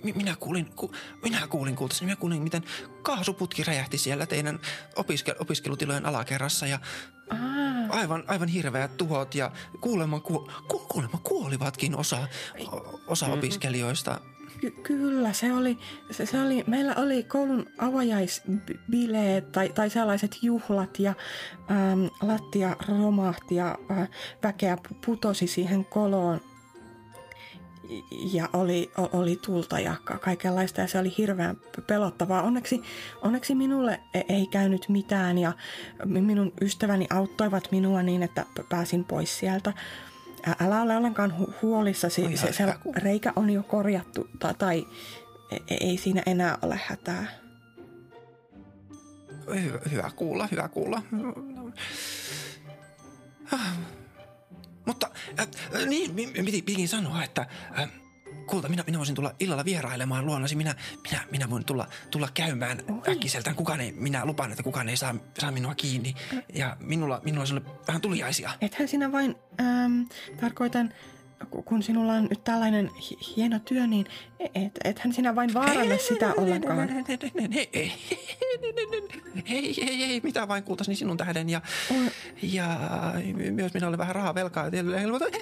Mi- Minä kuulin, ku, minä kuulin kultaseni, minä kuulin, miten kaasuputki räjähti siellä teidän opiske, opiskelutilojen alakerrassa ja aa, aivan, aivan hirveät tuhot ja kuulemma, ku, ku, kuulemma kuolivatkin osa, osa opiskelijoista. Ky- kyllä, se oli, se, se oli, meillä oli koulun avajaisbileet tai, tai sellaiset juhlat ja äm, lattia romahti ja äh, väkeä pu- putosi siihen koloon ja oli, oli tulta ja ka- kaikenlaista ja se oli hirveän pelottavaa. Onneksi, onneksi minulle e- ei käynyt mitään ja mi- minun ystäväni auttoivat minua niin, että pääsin pois sieltä. Älä ole ollenkaan hu- huolissasi, se, se reikä on jo korjattu ta- tai e- ei siinä enää ole hätää. Hyvä, hyvä kuulla, hyvä kuulla. Ah. Mutta äh, niin, piti, pitikin sanoa, että äh, kulta, minä, minä voisin tulla illalla vierailemaan luonasi. Minä, minä, minä voin tulla, tulla käymään Oi. äkkiseltään. Kukaan ei, minä lupaan, että kukaan ei saa, saa minua kiinni. Ja minulla, minulla on vähän tuliaisia. Ethän sinä vain, äm, tarkoitan, kun sinulla on nyt tällainen hi- hieno työ, niin et, ethän sinä vain vaaranna sitä ollenkaan. Ei, ei, ei, mitä vain kultaseni sinun tähden. Ja, ja myös minä olen vähän rahaa velkaa.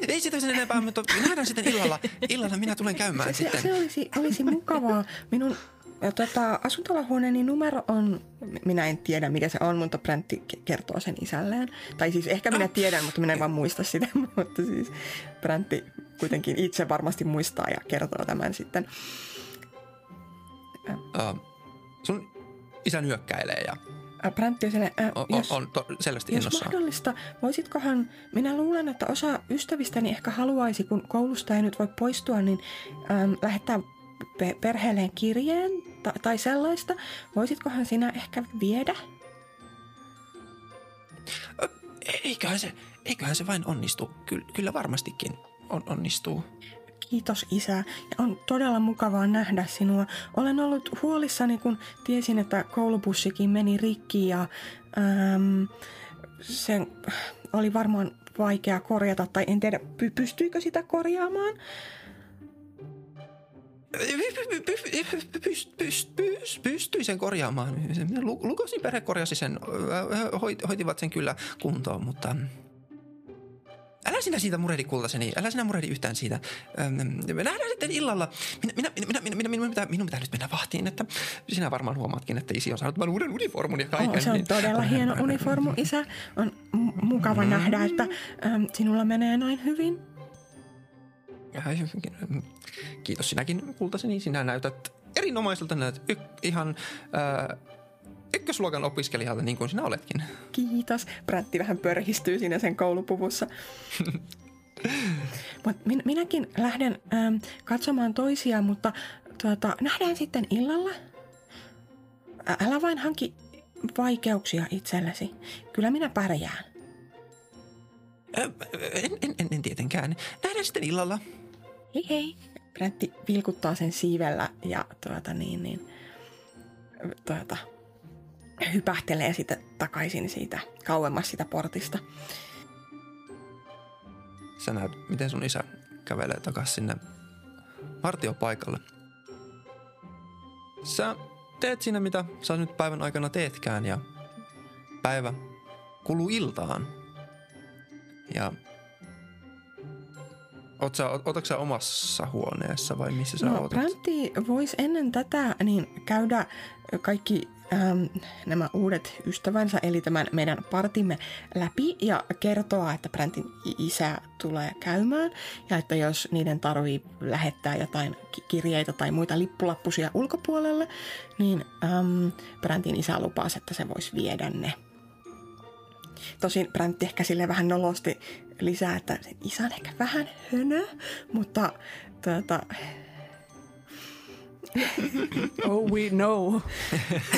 Ei sitä sen enempää, mutta nähdään sitten illalla. Illalla minä tulen käymään Se, sitten. se olisi, olisi mukavaa. Minun ja tota, asuntolahuoneeni numero on, minä en tiedä mikä se on, mutta Bräntti ke- kertoo sen isälleen. Tai siis ehkä minä tiedän, mutta minä en vaan muista sitä, mutta siis Bräntti kuitenkin itse varmasti muistaa ja kertoo tämän sitten. Uh, sun isä nyökkäilee ja Ä, Bräntti on silleen, ä, on, jos, on to, selvästi jos innossaan. mahdollista, voisitkohan, minä luulen, että osa ystävistäni ehkä haluaisi, kun koulusta ei nyt voi poistua, niin äm, lähettää perheelleen kirjeen ta- tai sellaista. Voisitkohan sinä ehkä viedä? Eiköhän se, eiköhän se vain onnistu. Kyllä, kyllä varmastikin on, onnistuu. Kiitos isä ja on todella mukavaa nähdä sinua. Olen ollut huolissani, kun tiesin, että koulubussikin meni rikki ja äm, se oli varmaan vaikea korjata tai en tiedä py- pystyykö sitä korjaamaan. Pyst, pyst, pyst, pystyi sen korjaamaan. Lu- Lukosin perhe korjasi sen, hoitivat sen kyllä kuntoon, mutta... Älä sinä siitä murehdi kultaseni, älä sinä murehdi yhtään siitä. Me nähdään sitten illalla. Minä, minä, minä, minä, minä, minun, pitää, minun pitää nyt mennä vahtiin, että sinä varmaan huomaatkin, että isi on saanut tämän uuden uniformun ja kaiken. Oh, se on niin- todella hieno uniformu, isä. On mukava nähdä, että sinulla menee noin hyvin. Kiitos sinäkin kultaseni. Sinä näytät erinomaiselta, näytät y- ihan äh, ykkösluokan opiskelijalta niin kuin sinä oletkin. Kiitos. Brätti vähän pörhistyy siinä sen koulupuvussa. Mut min, minäkin lähden äm, katsomaan toisia, mutta tuota, nähdään sitten illalla. Ä, älä vain hanki vaikeuksia itsellesi. Kyllä minä pärjään. En, en, en, en tietenkään. Nähdään sitten illalla. Hei hei. Brätti vilkuttaa sen siivellä ja tuota niin, niin tuota, hypähtelee sitten takaisin siitä kauemmas siitä portista. Sä näet, miten sun isä kävelee takaisin sinne vartiopaikalle. Sä teet siinä, mitä sä nyt päivän aikana teetkään ja päivä kuluu iltaan. Ja Oot sä, omassa huoneessa vai missä sä No, oot? Voisi ennen tätä niin käydä kaikki äm, nämä uudet ystävänsä, eli tämän meidän partimme läpi ja kertoa, että Brantin isä tulee käymään ja että jos niiden tarvii lähettää jotain ki- kirjeitä tai muita lippulappusia ulkopuolelle, niin äm, Brantin isä lupasi, että se voisi viedä ne. Tosin Brantti ehkä sille vähän nolosti lisää, että sen isä on ehkä vähän hönö, mutta tuota, Oh, we know.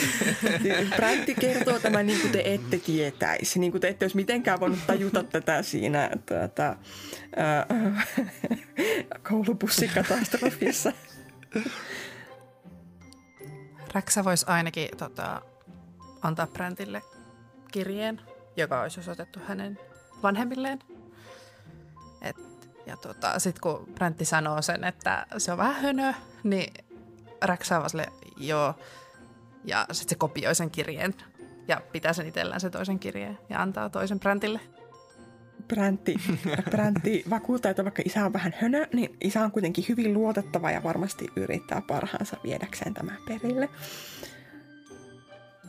Brantti kertoo tämän niin kuin te ette tietäisi, niin kuin te ette olisi mitenkään voinut tajuta tätä siinä tuota, ää, koulubussikatastrofissa. Räksä voisi ainakin tota, antaa Brantille kirjeen, joka olisi osoitettu hänen vanhemmilleen. Et, ja tota, sitten kun Brantti sanoo sen, että se on vähän hönö, niin Räksä on vaan silleen, joo. Ja sitten se kopioi sen kirjeen ja pitää sen itsellään se toisen kirjeen ja antaa toisen Brantille. Brantti, Brantti vakuuttaa, että vaikka isä on vähän hönö, niin isä on kuitenkin hyvin luotettava ja varmasti yrittää parhaansa viedäkseen tämä perille.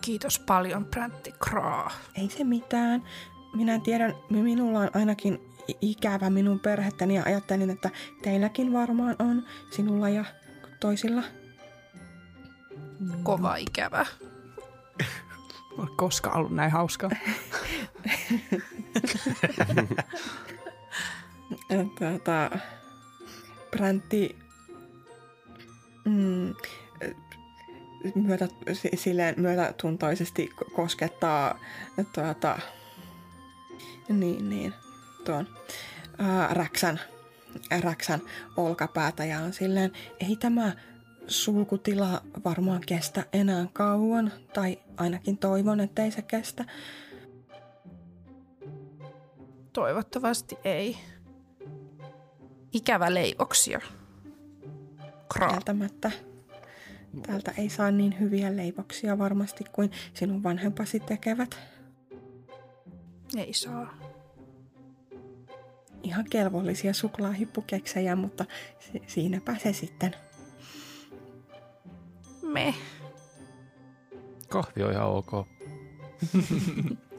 Kiitos paljon, Brantti Kraa. Ei se mitään. Minä tiedän, minulla on ainakin ikävä minun perhettäni ja ajattelin, että teilläkin varmaan on, sinulla ja toisilla. Kova ikävä. Ole koskaan ollut näin hauskaa. Tuota, Brantti mm, myötä, si- silleen myötätuntoisesti ko- koskettaa tuota, niin, niin, tuon ää, Räksän, Räksän olkapäätä ja on silleen, ei tämä sulkutila varmaan kestä enää kauan, tai ainakin toivon, ettei se kestä. Toivottavasti ei. Ikävä leivoksia. Kraa. kieltämättä. Täältä ei saa niin hyviä leivoksia varmasti kuin sinun vanhempasi tekevät. Ei saa. Ihan kelvollisia suklaahyppukeksejä, mutta si- siinäpä se sitten. Me. Kahvi on ihan ok.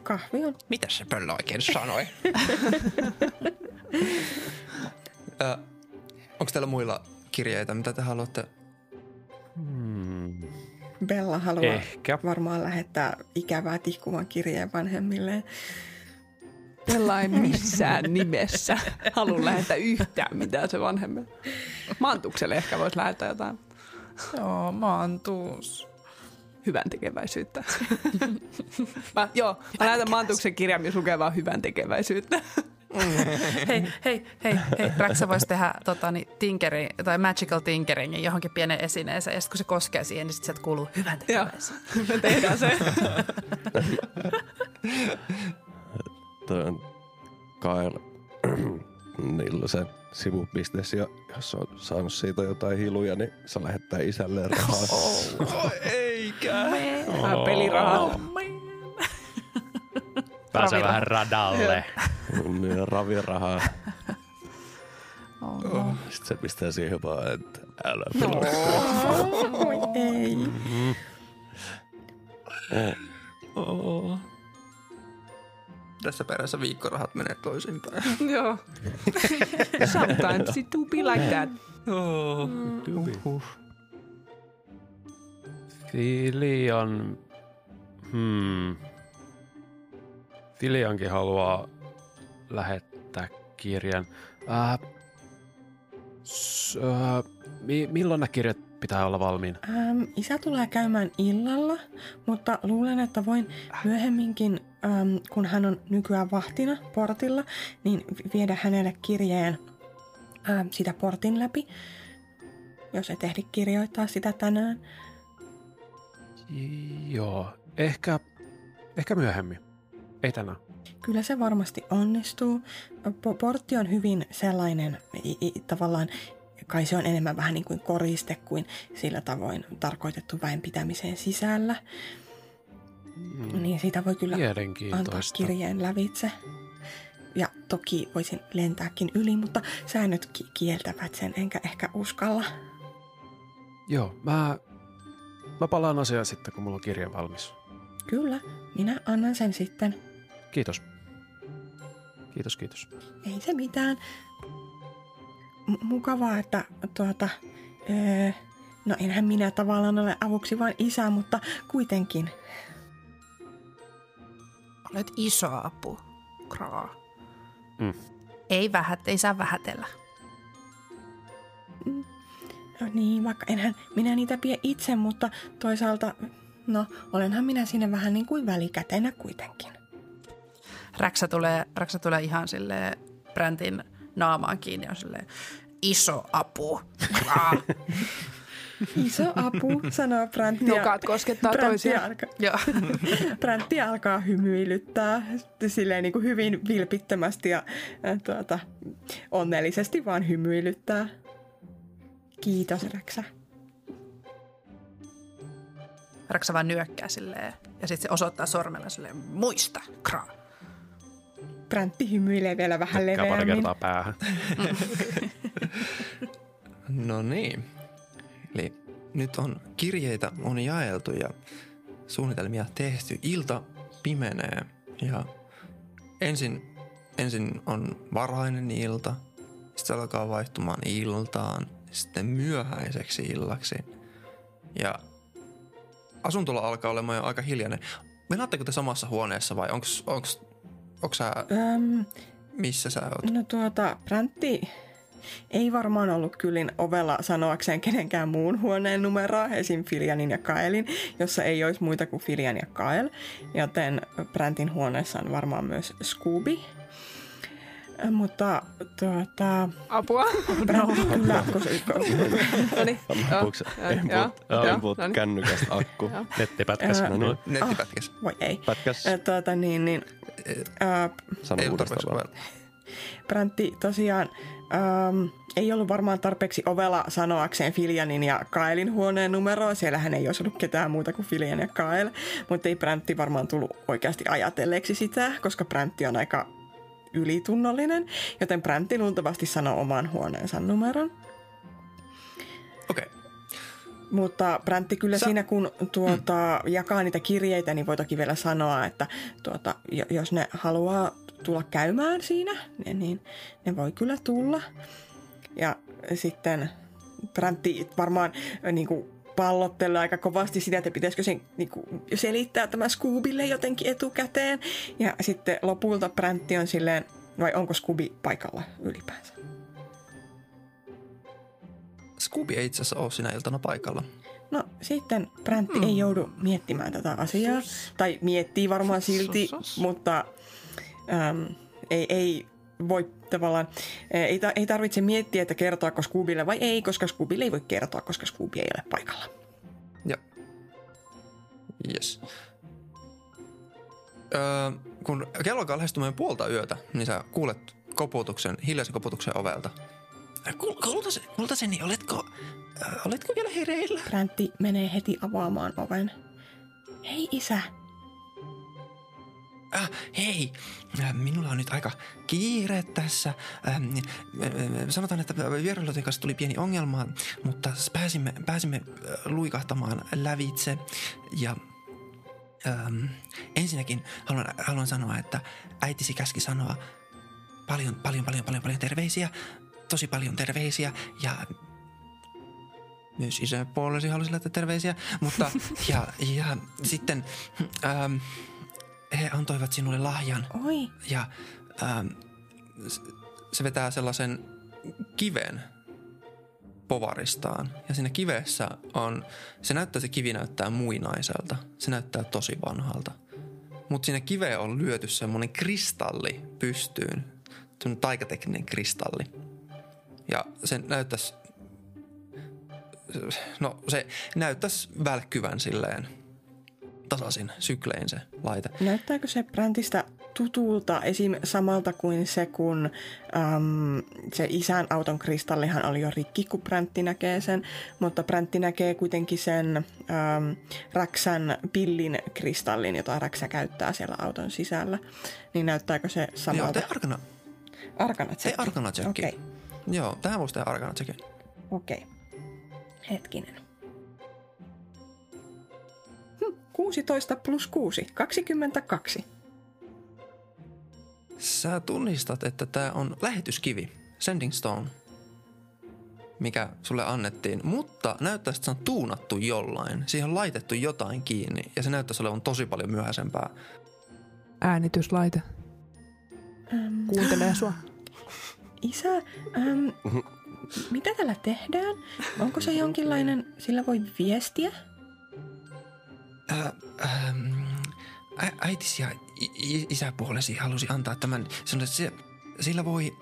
Kahvi on Mitä se pöllö oikein sanoi? Ö, Onko teillä muilla kirjeitä, mitä te haluatte? Hmm. Bella haluaa Ehkä. varmaan lähettää ikävää tihkuvan kirjeen vanhemmilleen. Bella ei missään nimessä halua lähettää yhtään mitään se vanhemmille. Mantukselle ehkä voisi lähettää jotain Joo, maantuus. hyvän tekeväisyyttä. mä, joo, mä lähetän Mantuksen kirjan, missä lukee vaan hyvän tekeväisyyttä. Hei, hei, hei, hei. Raxa voisi tehdä tota, niin, tinkeri, tai magical tinkeringin johonkin pienen esineeseen, ja sitten kun se koskee siihen, niin sit sieltä kuuluu hyvän Joo, tekeväisyyttä. me tehdään se. Toi on Kael niillä se sivubisnes ja jos on saanut siitä jotain hiluja, niin se lähettää isälleen rahaa. Oh, eikä. Vähän pelirahaa. Pääsee Ravira. vähän radalle. niin, ravirahaa. Oh. Sitten se pistää siihen vaan, että älä No. Oi ei. Oh. Tässä perässä viikkorahat menee toisinpäin. Joo. Sometimes it do be like that. Oh. Uhuh. Filian... Hmm. Filiankin haluaa lähettää kirjan. Äh, s, äh, mi, milloin nämä kirjat pitää olla valmiina? Ähm, isä tulee käymään illalla, mutta luulen, että voin myöhemminkin, ähm, kun hän on nykyään vahtina portilla, niin vi- viedä hänelle kirjeen ähm, sitä portin läpi, jos et ehdi kirjoittaa sitä tänään. Joo, ehkä, ehkä myöhemmin. Ei tänään. Kyllä se varmasti onnistuu. Po- portti on hyvin sellainen tavallaan, kai se on enemmän vähän niin kuin koriste kuin sillä tavoin tarkoitettu väen pitämiseen sisällä. Mm. Niin siitä voi kyllä antaa kirjeen lävitse. Ja toki voisin lentääkin yli, mutta säännöt ki- kieltävät sen, enkä ehkä uskalla. Joo, mä, mä palaan asiaan sitten, kun mulla on kirja valmis. Kyllä, minä annan sen sitten. Kiitos. Kiitos, kiitos. Ei se mitään. M- mukavaa, että tuota... Öö, no enhän minä tavallaan ole avuksi vaan isä, mutta kuitenkin. Olet iso apu, Kraa. Mm. Ei, vähät, ei saa vähätellä. No niin, vaikka enhän minä niitä pie itse, mutta toisaalta... No, olenhan minä sinne vähän niin kuin välikätenä kuitenkin. Räksä tulee, Räksä tulee ihan sille Bräntin naamaan kiinni ja on silleen, iso apu. Iso apu, sanoo Brantti. ja- Nokat koskettaa Brantti toisiaan. Joo. Brantti alkaa hymyilyttää silleen niin kuin hyvin vilpittömästi ja tuota, onnellisesti vaan hymyilyttää. Kiitos, Räksä. Räksä vaan nyökkää silleen ja sitten se osoittaa sormella silleen, muista, Kraa. Brantti hymyilee vielä vähän Tökkää pari leveämmin. kertaa päähän. No niin. Eli nyt on kirjeitä on jaeltu ja suunnitelmia tehty. Ilta pimenee ja ensin, ensin on varhainen ilta, sitten alkaa vaihtumaan iltaan, sitten myöhäiseksi illaksi. Ja asuntola alkaa olemaan jo aika hiljainen. Menaatteko te samassa huoneessa vai onks, onks sä, Öm, missä sä oot? no tuota, Brantti ei varmaan ollut kyllin ovella sanoakseen kenenkään muun huoneen numeroa, esim. Filianin ja Kaelin, jossa ei olisi muita kuin Filian ja Kael, joten Brantin huoneessa on varmaan myös Scooby. Mutta tuota, Apua. Brantti kyllä, koska No niin. Joo, emput, joo, emput no niin. kännykästä akku? Nettipätkäs. No niin. Nettipätkäs. voi ei. Pätkäs, Tuota, niin, niin, sano Ei uudestaan vaan. Brantti tosiaan ähm, ei ollut varmaan tarpeeksi ovela sanoakseen Filianin ja Kaelin huoneen numeroa. Siellähän ei olisi ollut ketään muuta kuin Filian ja Kael, mutta ei Bräntti varmaan tullut oikeasti ajatelleeksi sitä, koska Bräntti on aika ylitunnollinen, joten Bräntti luultavasti sanoo oman huoneensa numeron. Okei. Okay. Mutta Bräntti kyllä Sä- siinä, kun tuota, jakaa niitä kirjeitä, niin voi toki vielä sanoa, että tuota, jo- jos ne haluaa tulla käymään siinä, niin- niin ne voi kyllä tulla. Ja sitten Bräntti varmaan niin kuin, pallottelee aika kovasti sitä, että pitäisikö sen niin kuin, selittää tämä Scoobille jotenkin etukäteen. Ja sitten lopulta Bräntti on silleen, vai onko Scooby paikalla ylipäänsä? Scooby ei itse asiassa ole sinä iltana paikalla. No sitten Bräntti ei joudu miettimään tätä asiaa. Tai miettii varmaan silti, mutta äm, ei, ei voi tavallaan, ää, ei, ta- ei tarvitse miettiä, että kertoako Scoobylle vai ei, koska Scoobylle ei voi kertoa, koska Scooby ei ole paikalla. Joo. Yes. Öö, kun kello alkaa lähestymään puolta yötä, niin sä kuulet koputuksen, hiljaisen koputuksen ovelta. Kul- kultase, kultaseni, oletko, äh, oletko vielä hereillä? Bräntti menee heti avaamaan oven. Hei isä, Äh, hei, minulla on nyt aika kiire tässä. Ähm, äh, äh, sanotaan, että vierailujen kanssa tuli pieni ongelma, mutta pääsimme, pääsimme äh, luikahtamaan lävitse. Ja ähm, ensinnäkin haluan, haluan sanoa, että äitisi käski sanoa paljon, paljon, paljon, paljon, paljon terveisiä. Tosi paljon terveisiä ja myös isän puolesi halusi laittaa terveisiä, mutta ja, ja sitten ähm, he antoivat sinulle lahjan oi, ja ähm, se vetää sellaisen kiven povaristaan. Ja siinä kivessä on, se näyttää, se kivi näyttää muinaiselta. Se näyttää tosi vanhalta. Mutta siinä kiveen on lyöty semmoinen kristalli pystyyn. Semmoinen taikatekninen kristalli. Ja se näyttäisi, no se näyttäisi välkkyvän silleen tasaisin syklein se laite. näyttääkö se Bräntistä tutulta esim. samalta kuin se, kun äm, se isän auton kristallihan oli jo rikki, kun Bräntti näkee sen, mutta Bräntti näkee kuitenkin sen äm, Räksän pillin kristallin, jota Räksä käyttää siellä auton sisällä. Niin näyttääkö se Joo, samalta? tee arkana, Arkana tee arkana Okei, okay. Joo, tähän voisi tehdä arkana okei. Okay. Hetkinen. 16 plus 6, 22. Sä tunnistat, että tämä on lähetyskivi, sending stone, mikä sulle annettiin, mutta näyttäisi, että se on tuunattu jollain. Siihen on laitettu jotain kiinni ja se näyttäisi olevan tosi paljon myöhäisempää. Äänityslaite. Ähm, Kuuntelee sua. Isä, äm, mitä tällä tehdään? Onko se jonkinlainen, sillä voi viestiä? Ä, ähm, ä, äitisi ja isäpuolesi halusi antaa tämän, sanoa, että se, sillä voi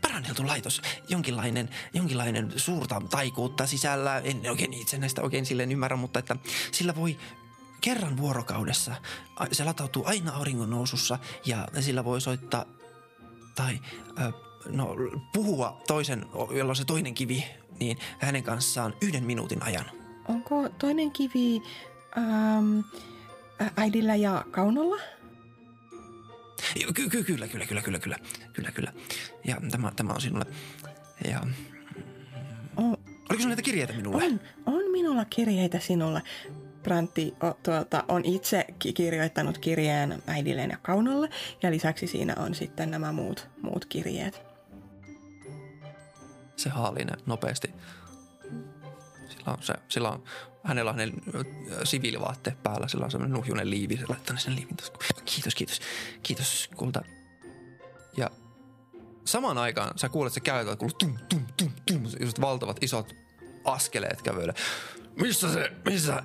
paranneltu, laitos, jonkinlainen, jonkinlainen suurta taikuutta sisällä, en oikein itse näistä oikein silleen ymmärrä, mutta että sillä voi kerran vuorokaudessa, se latautuu aina auringon nousussa ja sillä voi soittaa tai no, puhua toisen, jolla on se toinen kivi, niin hänen kanssaan yhden minuutin ajan. Onko toinen kivi äm, ä- äidillä ja Kaunolla? Ky- ky- kyllä, kyllä, kyllä, kyllä, kyllä, kyllä, kyllä. Ja tämä, tämä on sinulle. Ja On, oliko sinulla näitä kirjeitä minulle? on, on minulla kirjeitä sinulle. Brantti o, tuota, on itse ki- kirjoittanut kirjeen äidilleen ja Kaunolle, ja lisäksi siinä on sitten nämä muut, muut kirjeet. Se haalinen nopeasti. Sillä on se, sillä on, hänellä on siviilivaatteet päällä, sillä on semmoinen nuhjunen liivi, se laittaa sen liivin. Kiitos, kiitos, kiitos kulta. Ja samaan aikaan sä kuulet, että se käy, kuuluu tum, tum, tum, tum, just valtavat isot askeleet kävele. Missä se, missä,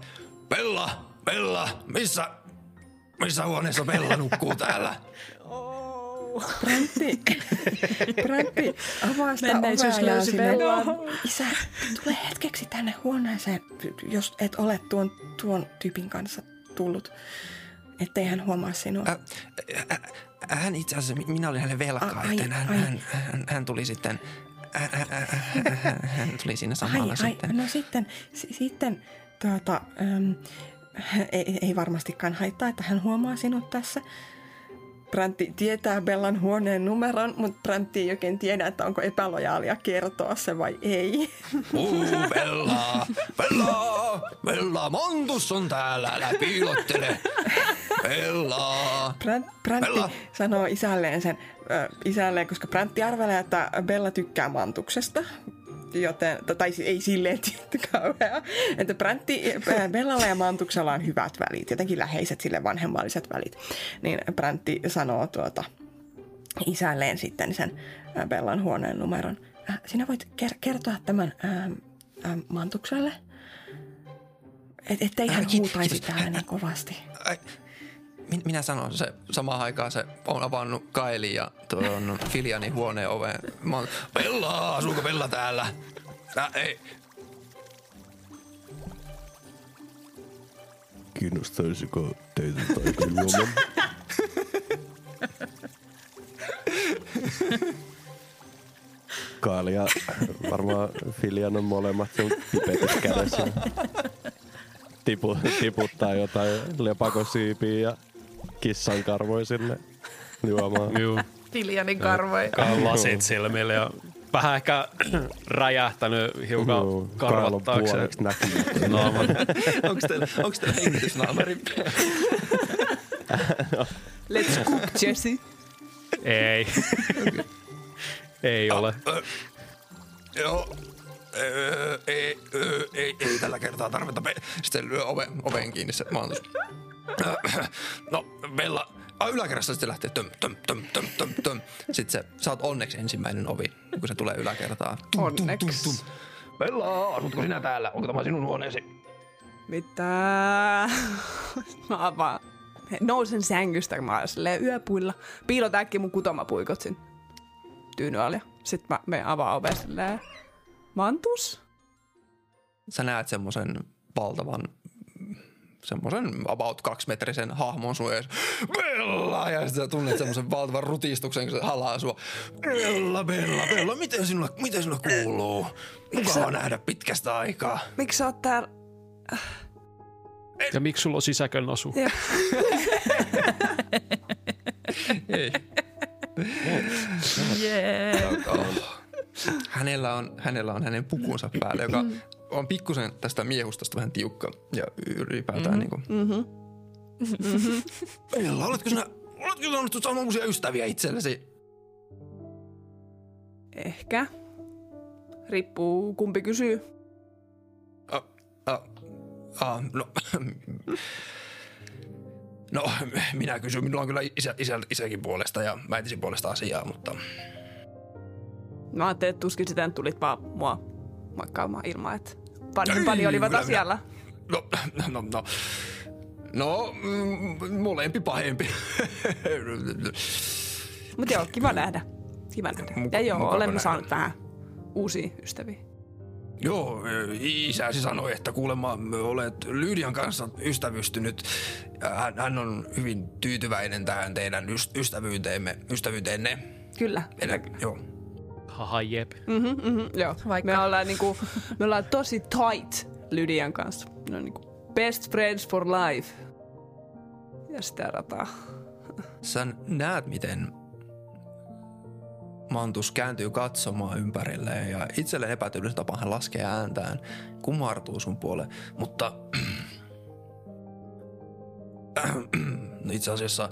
Bella, Bella, missä, missä huoneessa Bella nukkuu täällä? Brantti, Brantti avaa sitä Menneisyys ovea ja silleen, Bellan. Isä, tule hetkeksi tänne huoneeseen, jos et ole tuon, tuon tyypin kanssa tullut, ettei hän huomaa sinua. Ä, ä, hän itse asiassa, mi- minä olin hänelle velkaa, Ai, joten hän, ai. hän, hän, hän tuli sitten, hän tuli siinä samalla ai, sitten. Ai, no sitten, s- sitten tuota, äm, ei, ei varmastikaan haittaa, että hän huomaa sinut tässä. Brantti tietää Bellan huoneen numeron, mutta Brantti ei oikein tiedä, että onko epälojaalia kertoa se vai ei. Uu, Bella, Bella, Bella, Montus on täällä, älä piilottele. Bella. Brant, Brantti Bella! sanoo isälleen sen, ö, isälleen, koska Brantti arvelee, että Bella tykkää mantuksesta. Joten, tai siis ei silleen tietty kauhean. Että Brantti, ö, Bellalla ja Mantuksella on hyvät välit, jotenkin läheiset sille vanhemmalliset välit. Niin Brantti sanoo tuota isälleen sitten sen ö, Bellan huoneen numeron. Äh, Sinä voit ker- kertoa tämän ähm, ähm, Mantukselle, Et, ettei hän huutaisi täällä niin kovasti. Ai, min- minä sanon, se samaan aikaan se on avannut Kaili ja tuon Filianin huoneen oveen. Mä oon, Bella, asuuko Bella täällä? Tää, ei. Kiinnostaisiko teitä taikajuoman? Kaali ja varmaan Filian on molemmat sun pipetit kädessä. Tipu, tiputtaa jotain lepakosiipiä ja kissan karvoja sinne juomaan. Juu, Filianin karvoja. lasit silmille ja vähän ehkä räjähtänyt hiukan näkymätön. naaman. Onko teillä, onks teillä hengitysnaamari? Let's cook, Jesse. Ei. Ei ole. Ö, Joo. Ei, öö, ei, ei tällä kertaa tarvita. Sitten lyö ove, oveen kiinni se maantus. No, Bella, a, yläkerrassa sitten lähtee töm, töm, töm, töm, töm, töm. Sitten se, sä oot onneksi ensimmäinen ovi, kun se tulee yläkertaan. Tum, tum, tum, tum. Onneksi. Bella, asutko sinä täällä? Onko tämä sinun huoneesi? Mitä? Mä avaan. Nousen sängystä, mä oon silleen yöpuilla. Piilot äkkiä mun kutomapuikot sin tyynyalia. Sitten mä menen avaan oven silleen. Mantus? Sä näet semmoisen valtavan semmoisen about kaksimetrisen hahmon sun ees. Bella! Ja sitten sä tunnet semmoisen valtavan rutistuksen, kun se halaa sua. Bella, Bella, Bella, miten sinulle, miten sinulle kuuluu? Mukava nähdä pitkästä aikaa. Miksi sä oot täällä? Ja miksi sulla on sisäkön asu? Ei. Yeah. Oh. Hänellä, on, hänellä on hänen pukunsa päällä, joka on pikkusen tästä miehustasta vähän tiukka ja ylipäätään mm-hmm. niin kuin... Mm-hmm. Bella, oletko sinä, oletko sinä onnistut saamaan uusia ystäviä itsellesi? Ehkä. Riippuu kumpi kysyy. Ah, ah, ah, no, no, minä kysyn. Minulla on kyllä isä, isä, isäkin puolesta ja äitisin puolesta asiaa, mutta Mä ajattelin, että tuskin sitä nyt tulit vaan mua moikkaamaan ilman, että vanhempani olivat kyllä asialla. no, no, no, no mm, molempi pahempi. Mutta joo, kiva nähdä. Kiva nähdä. Ja joo, olemme saaneet vähän uusia ystäviä. Joo, isäsi sanoi, että kuulemma olet Lydian kanssa ystävystynyt. Hän, hän on hyvin tyytyväinen tähän teidän ystävyyteemme, ystävyyteenne. Kyllä. Eli, joo. Haha, jep. Mm-hmm, mm-hmm, joo. Vaikka- Me, ollaan niinku, me ollaan tosi tight Lydian kanssa. Ne on niinku best friends for life. Ja sitä rataa. Sä näet, miten Mantus kääntyy katsomaan ympärilleen ja itselleen epätyyllisen tapaan hän laskee ääntään, kumartuu sun puoleen, mutta no itse asiassa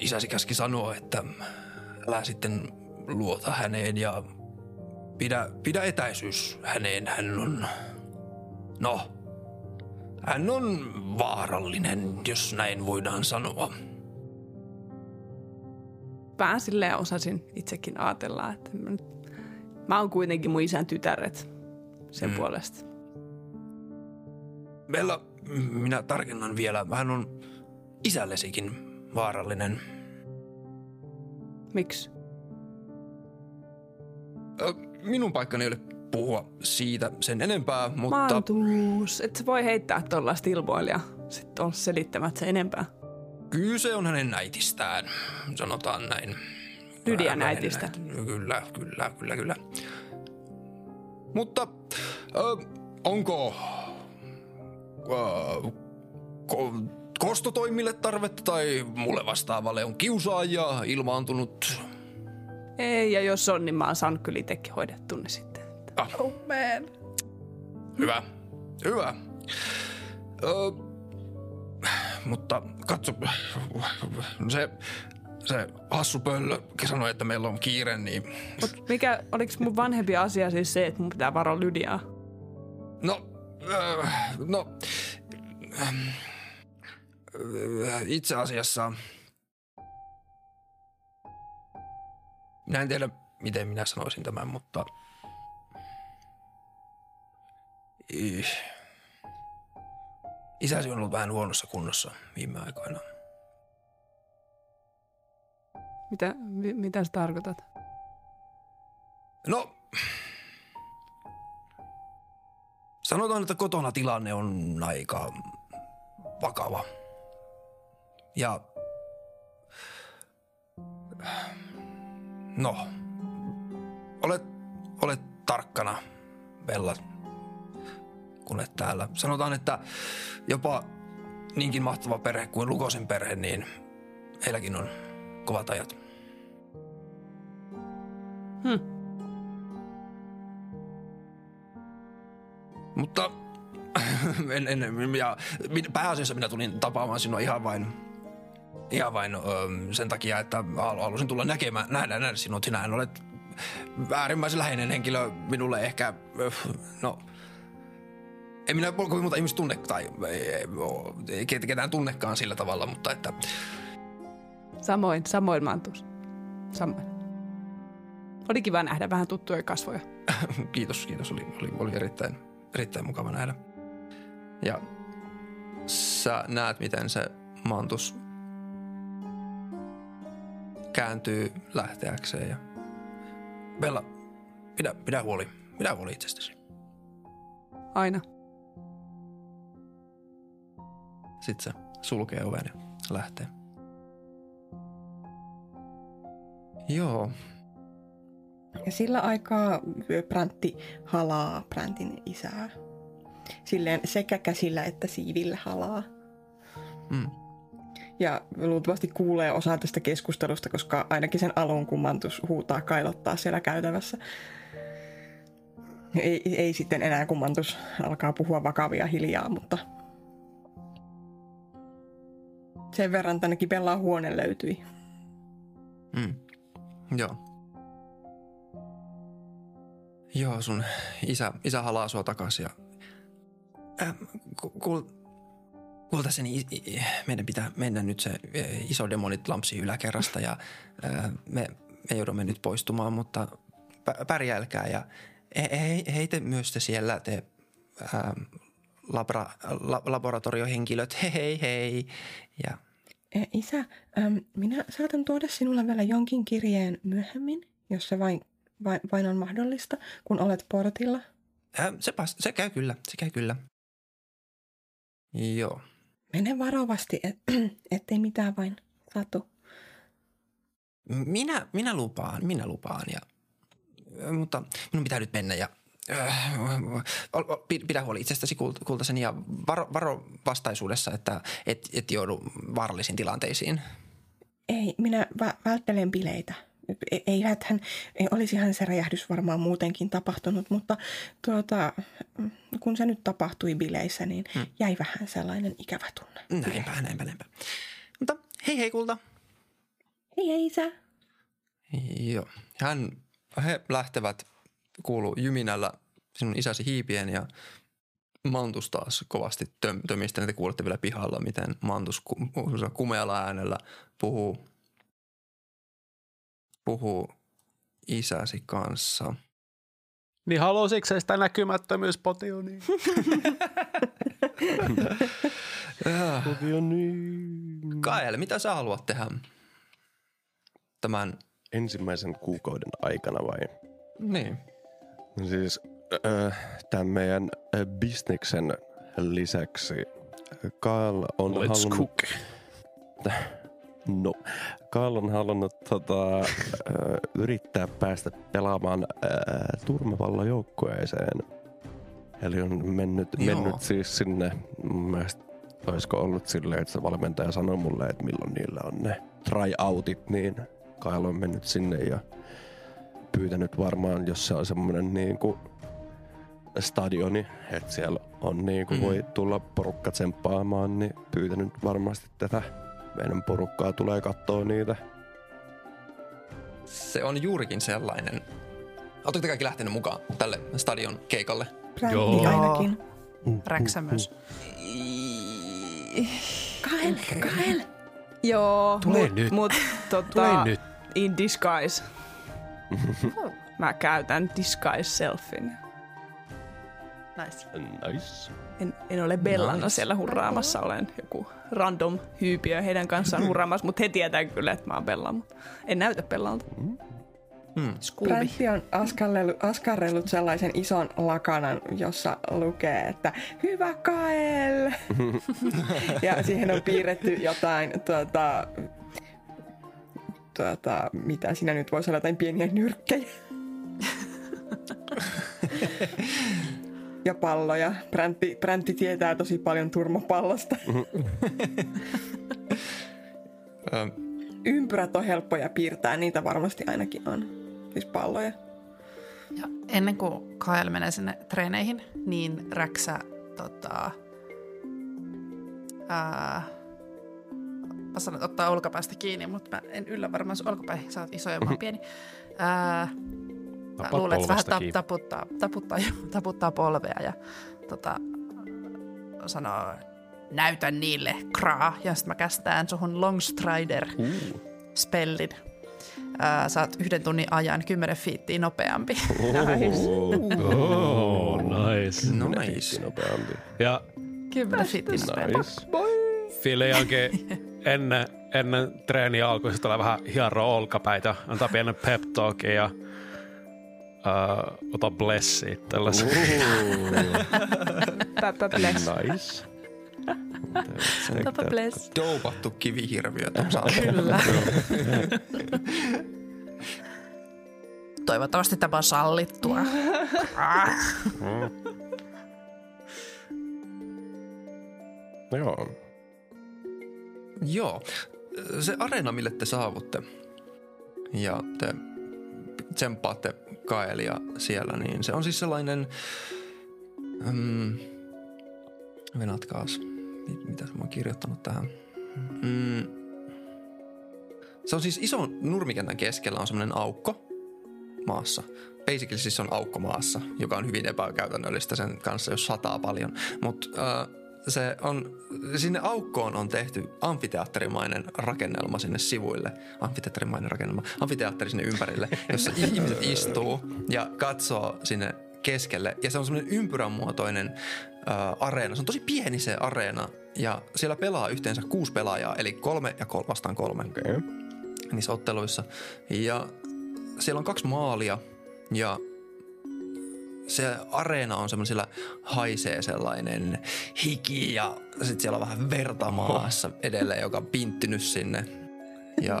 isäsi käski sanoa, että älä sitten luota häneen ja pidä, pidä etäisyys häneen. Hän on, no, hän on vaarallinen, jos näin voidaan sanoa. Vähän silleen osasin itsekin ajatella, että mä, mä oon kuitenkin mun isän tytäret sen Mm. mm. puolesta. Bella, minä tarkennan vielä. Hän on isällesikin vaarallinen. Miksi? Minun paikkani ei ole puhua siitä sen enempää, mutta Mantuus. Et voi heittää tollaista ilmoilia. Sitten on selittämättä se enempää. Kyse on hänen äitistään, sanotaan näin. Lydian äitistä. Kyllä, kyllä, kyllä, kyllä. Mutta ö, onko ö, ko, kostotoimille tarvetta tai mulle vastaavalle on kiusaajia ilmaantunut? Ei, ja jos on, niin mä oon saanut kyllä itsekin hoidettu ne sitten. Ah. Oh man. Hyvä, hyvä. Ö, mutta katso, se, se hassu pöllö sanoi, että meillä on kiire, niin Mut mikä, oliks mun vanhempi asia siis se, että mun pitää varoa Lydiaa? No, no, itse asiassa minä en tiedä, miten minä sanoisin tämän, mutta isäsi on ollut vähän huonossa kunnossa viime aikoina. Mitä, mi, mitä sä tarkoitat? No, sanotaan, että kotona tilanne on aika vakava. Ja no, olet, olet tarkkana, Bella, kun et täällä. Sanotaan, että jopa niinkin mahtava perhe kuin Lukosen perhe, niin heilläkin on kovat ajat. Mutta en, en, ja pääasiassa minä tulin tapaamaan sinua ihan vain, ihan vain ö, sen takia, että hal- halusin tulla näkemään, nähdä, nähdä sinut. Sinähän olet äärimmäisen läheinen henkilö minulle ehkä, ö, no, en minä kovin muuta ihmistä tunne tai ei, ketään tunnekaan sillä tavalla, mutta että Samoin, samoin Mantus. Samoin. Oli kiva nähdä vähän tuttuja kasvoja. kiitos, kiitos. Oli, oli, oli erittäin, erittäin mukava nähdä. Ja sä näet, miten se mantus kääntyy lähteäkseen. Ja Bella, pidä, pidä huoli. Pidä huoli itsestäsi. Aina. Sitten se sulkee oven ja lähtee. Joo, Ja sillä aikaa Prantti halaa Prantin isää. Silleen sekä käsillä että siivillä halaa. Mm. Ja luultavasti kuulee osaa tästä keskustelusta, koska ainakin sen alun kummantus huutaa kailottaa siellä käytävässä. Ei, ei sitten enää kummantus alkaa puhua vakavia hiljaa, mutta sen verran tännekin pelaa huone löytyi. Mm. Joo. Joo, sun isä, isä halaa sua takaisin ja... Äh, ku, kuul, kuultaiseni, i- i- meidän pitää mennä nyt se eh, iso demonit lampsi yläkerrasta ja äh, me, me joudumme nyt poistumaan, mutta pä- pärjäilkää ja he, he, heitä myös te siellä te äh, labra, la, laboratoriohenkilöt, hei hei hei. Ja E, Isä, äm, minä saatan tuoda sinulle vielä jonkin kirjeen myöhemmin, jos se vain, vain, vain on mahdollista, kun olet portilla. äh, se, pas, se käy kyllä, se käy kyllä. Joo. Mene varovasti, et, ettei mitään vain satu. Minä, minä lupaan, minä lupaan. Ja, mutta minun pitää nyt mennä ja äh, pidä huoli itsestäsi kult- kultasen ja varo, varo vastaisuudessa, että et, et joudu vaarallisiin tilanteisiin. Ei, minä vä- välttelen bileitä. E- Eiväthän, ei, olisihan se räjähdys varmaan muutenkin tapahtunut, mutta tuota, mm, kun se nyt tapahtui bileissä, niin Hmm. jäi vähän sellainen ikävä tunne. Näinpä, näinpä, näinpä. Mutta hei hei kulta. Hei hei isä. Joo. Hän, he lähtevät kuulu jyminällä sinun isäsi hiipien ja Mantus taas kovasti töm, tömistä. Te kuulette vielä pihalla, miten Mantus ku, kumealla äänellä puhuu, puhuu isäsi kanssa. Niin haluaisitko sä sitä näkymättömyyspotionia? Äh, niin. Kael, mitä sä haluat tehdä tämän? Ensimmäisen kuukauden aikana vai? Niin. No Siis äh, tämän meidän äh, bisneksen lisäksi Kaal on Let's halunnut cook. No, Kaal on halunnut tota, yrittää päästä pelaamaan ö, turmapallojoukkueeseen. Eli on mennyt, Joo. mennyt siis sinne, mielestä olisiko ollut silleen, että se valmentaja sanoi mulle, että milloin niillä on ne tryoutit, niin Kaal on mennyt sinne ja pyytänyt varmaan, jos se on semmoinen niin kuin stadioni, että siellä on niin kuin Mm. voi tulla porukka tsemppaamaan, niin pyytänyt varmasti tätä meidän porukkaa tulee katsoa niitä. Se on juurikin sellainen. Oletteko te kaikki lähtenyt mukaan tälle stadion keikalle? Brändi Joo. ainakin. Räksä myös. Kael, Kael. Joo, Tule mut, nyt. mut Tule tota, nyt. in disguise. Mä käytän disguise selfin. Nice. Nice. En, en ole Bellana Nice. siellä hurraamassa, olen joku random hyypiö heidän kanssaan hurraamassa, mutta he tietää kyllä, että mä oon Bella, mutta en näytä Bellalta. Hmm. Scooby. Bräntti on askarrellut, askarrellut sellaisen ison lakanan, jossa lukee, että hyvä Kael! ja siihen on piirretty jotain, tuota, tuota, mitä siinä nyt voisi olla, jotain pieniä nyrkkejä. ja palloja. Bräntti, Bräntti tietää tosi paljon turmapallosta. Ö, Ympyrät on helppoja piirtää, niitä varmasti ainakin on. Siis palloja. Ja ennen kuin Kael menee sinne treeneihin, niin Räksä tota, ää, mä sanon, että ottaa olkapäästä kiinni, mutta mä en yllä varmaan sun olkapäihin, sä oot iso ja mä oon pieni. Ää, mä luulen, että vähän tap, taputtaa, taputtaa, taputtaa polvea ja tota, sanoo, näytä niille, kraa. Ja sitten mä kästään suhun Longstrider spellin. Ää, saat yhden tunnin ajan 10 fiittiä nopeampi. Oh, nice. nice. Nopeampi. Ja 10 fiittiä nopeampi. Nice. Fille jälkeen ennen, ennen treeniä alkoi sitten vähän hieroa olkapäitä, antaa pienen pep talkin ja uh, ota blessi tällaisen. Täpä bless. Nice. Papa bless. Doupattu kivihirviö tuossa. Kyllä. Toivottavasti tämä on sallittua. No joo. Joo. Se areena, mille te saavutte ja te tsemppaatte Kaelia siellä, niin se on siis sellainen... Mm, venatkaas. Mit- Mitä mä oon kirjoittanut tähän? Mm, se on siis ison nurmikentän keskellä on semmoinen aukko maassa. Basically siis se on aukko maassa, joka on hyvin epäkäytännöllistä sen kanssa, jos sataa paljon. Mutta äh, se on, sinne aukkoon on tehty amfiteatterimainen rakennelma sinne sivuille. Amfiteatterimainen rakennelma. Amfiteatteri sinne ympärille, jossa ihmiset istuu ja katsoo sinne keskelle. Ja se on semmoinen ympyränmuotoinen äh, areena. Se on tosi pieni se areena ja siellä pelaa yhteensä kuusi pelaajaa, eli kolme ja kol- vastaan kolme. Okay. niissä otteluissa. Ja siellä on kaksi maalia ja se areena on semmoisilla haisee sellainen hiki ja sitten siellä on vähän verta maassa edelleen, joka on pinttynyt sinne. Ja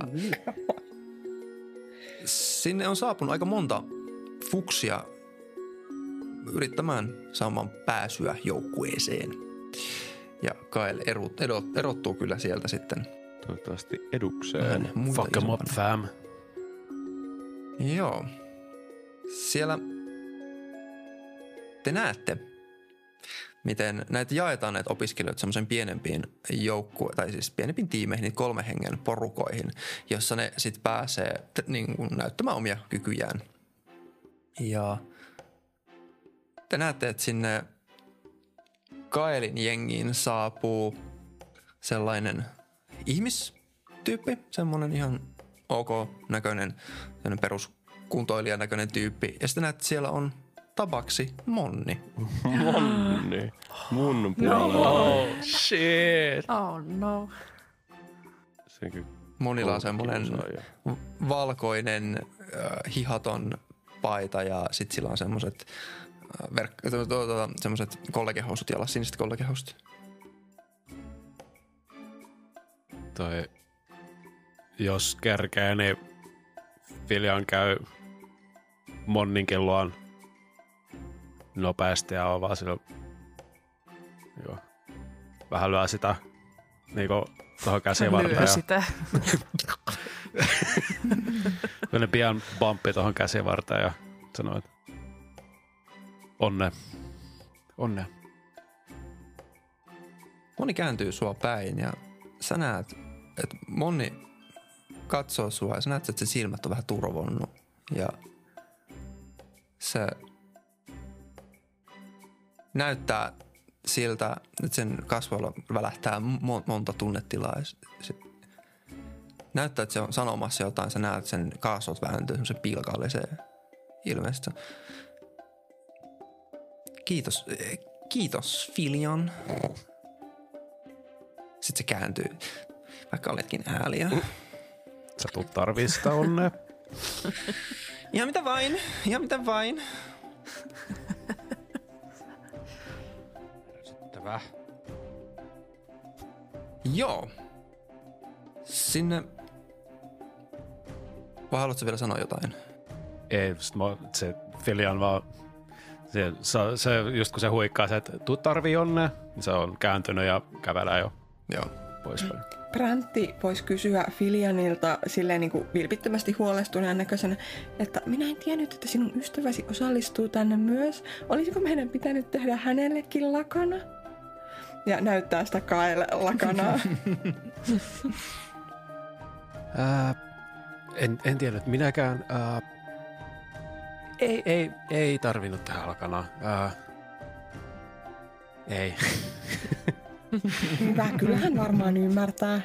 sinne on saapunut aika monta fuksia yrittämään saamaan pääsyä joukkueeseen. Ja Kael erot, erot, erottuu kyllä sieltä sitten Toivottavasti edukseen. Fuck 'em up, fam. Joo. Siellä te näette, miten näitä jaetaan näitä opiskelijoita semmoisen pienempiin joukkue, tai siis pienempiin tiimeihin, niin kolme hengen porukoihin, jossa ne sitten pääsee t- niin kuin näyttämään omia kykyjään. Ja te näette, että sinne Kaelin jengiin saapuu sellainen ihmistyyppi, semmoinen ihan ok näköinen, peruskuntoilijan näköinen tyyppi. Ja sitten näet, että siellä on tabaksi Monni. Monni. Mun puolella. Oh, shit. Oh no. Monilla on semmoinen valkoinen äh, hihaton paita ja sitten sillä on semmoiset äh, verk- tu- tu- tu- semmoiset kollegehousut jalassa, siniset kollegehousut. toi, jos kerkee, niin Viljan käy Monninkin luon nopeasti ja on vaan sillä, joo, vähän lyö sitä niinku tuohon käsivarteen. Lyö sitä. Tällainen pian bamppi tuohon käsivarteen ja sanoo, että onne. Onnea. Moni kääntyy sua päin ja sä näet, että Moni katsoo sua ja sä näet, että se silmät on vähän turvonnut. Ja se näyttää siltä, että sen kasvoilla välähtää mo- monta tunnetilaa. Se, näyttää, että se on sanomassa jotain. Sä näet sen kasvot vääntyy semmoisen pilkalliseen ilmeisesti. Kiitos, eh, kiitos Filion. Sitten se kääntyy, vaikka oletkin ääliö. Sä tulet tarvii sitä onnea. Ihan mitä vain, ihan mitä vain. Ärsyttävää. Joo. Sinne... Vai haluatko vielä sanoa jotain? Ei, se Filian vaan, se, se, se, just kun se huikkaa se, että tuu tarvii onnea, niin se on kääntynyt ja kävelee jo Joo. poispäin. Präntti voisi kysyä Filianilta silleen niin kuin vilpittömästi huolestuneen näköisenä, että minä en tiennyt, että sinun ystäväsi osallistuu tänne myös. Olisiko meidän pitänyt tehdä hänellekin lakana? Ja näyttää sitä kaelle lakanaa. Ää, en, en tiedä, että minäkään. Ää, ei, ei, ei tarvinnut tehdä alkanaa. Ää, ei. Hyvä, kyllähän varmaan ymmärtää,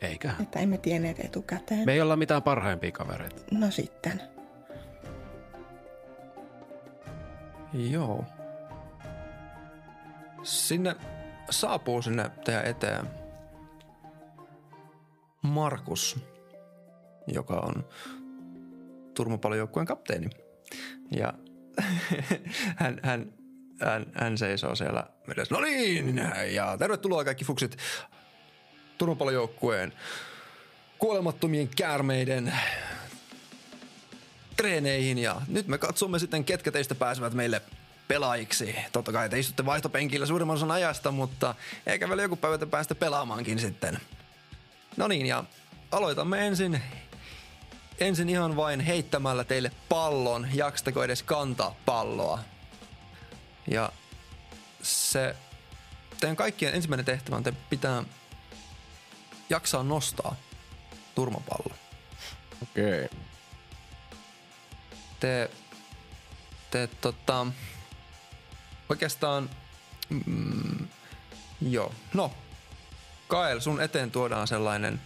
Eikä. että emme tienneet etukäteen. Me ei olla mitään parhaimpia kavereita. No sitten. Joo. Sinne saapuu sinne teidän eteen Markus, joka on turmapallojoukkueen kapteeni. Ja hän, hän, hän, hän seisoo siellä edessä. No niin, ja tervetuloa kaikki fuksit turmapallojoukkueen kuolemattomien käärmeiden treeneihin ja nyt me katsomme sitten, ketkä teistä pääsevät meille pelaajiksi. Totta kai te istutte vaihtopenkillä suurimman osan ajasta, mutta eikä vielä joku päivä te päästä pelaamaankin sitten. No niin, ja aloitamme ensin, ensin ihan vain heittämällä teille pallon. Jaksatteko edes kantaa palloa? Ja se teidän kaikkien ensimmäinen tehtävä on, te pitää jaksaa nostaa turmapallo Okei. te, te tota, oikeastaan, mm, joo, no, Kael, sun eteen tuodaan sellainen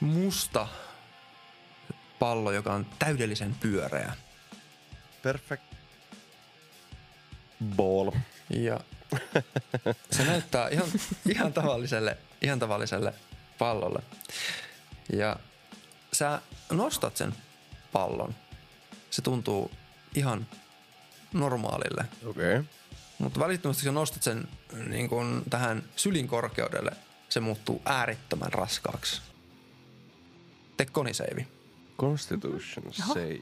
musta pallo, joka on täydellisen pyöreä. Perfect. Ball. Ja se näyttää ihan, ihan, tavalliselle, ihan tavalliselle pallolle. Ja sä nostat sen pallon. Se tuntuu ihan normaalille. Okei. Okay. Mutta välittömästi kun nostat sen niin kun tähän sylin korkeudelle, se muuttuu äärettömän raskaaksi. Tee koniseivi. Constitution save.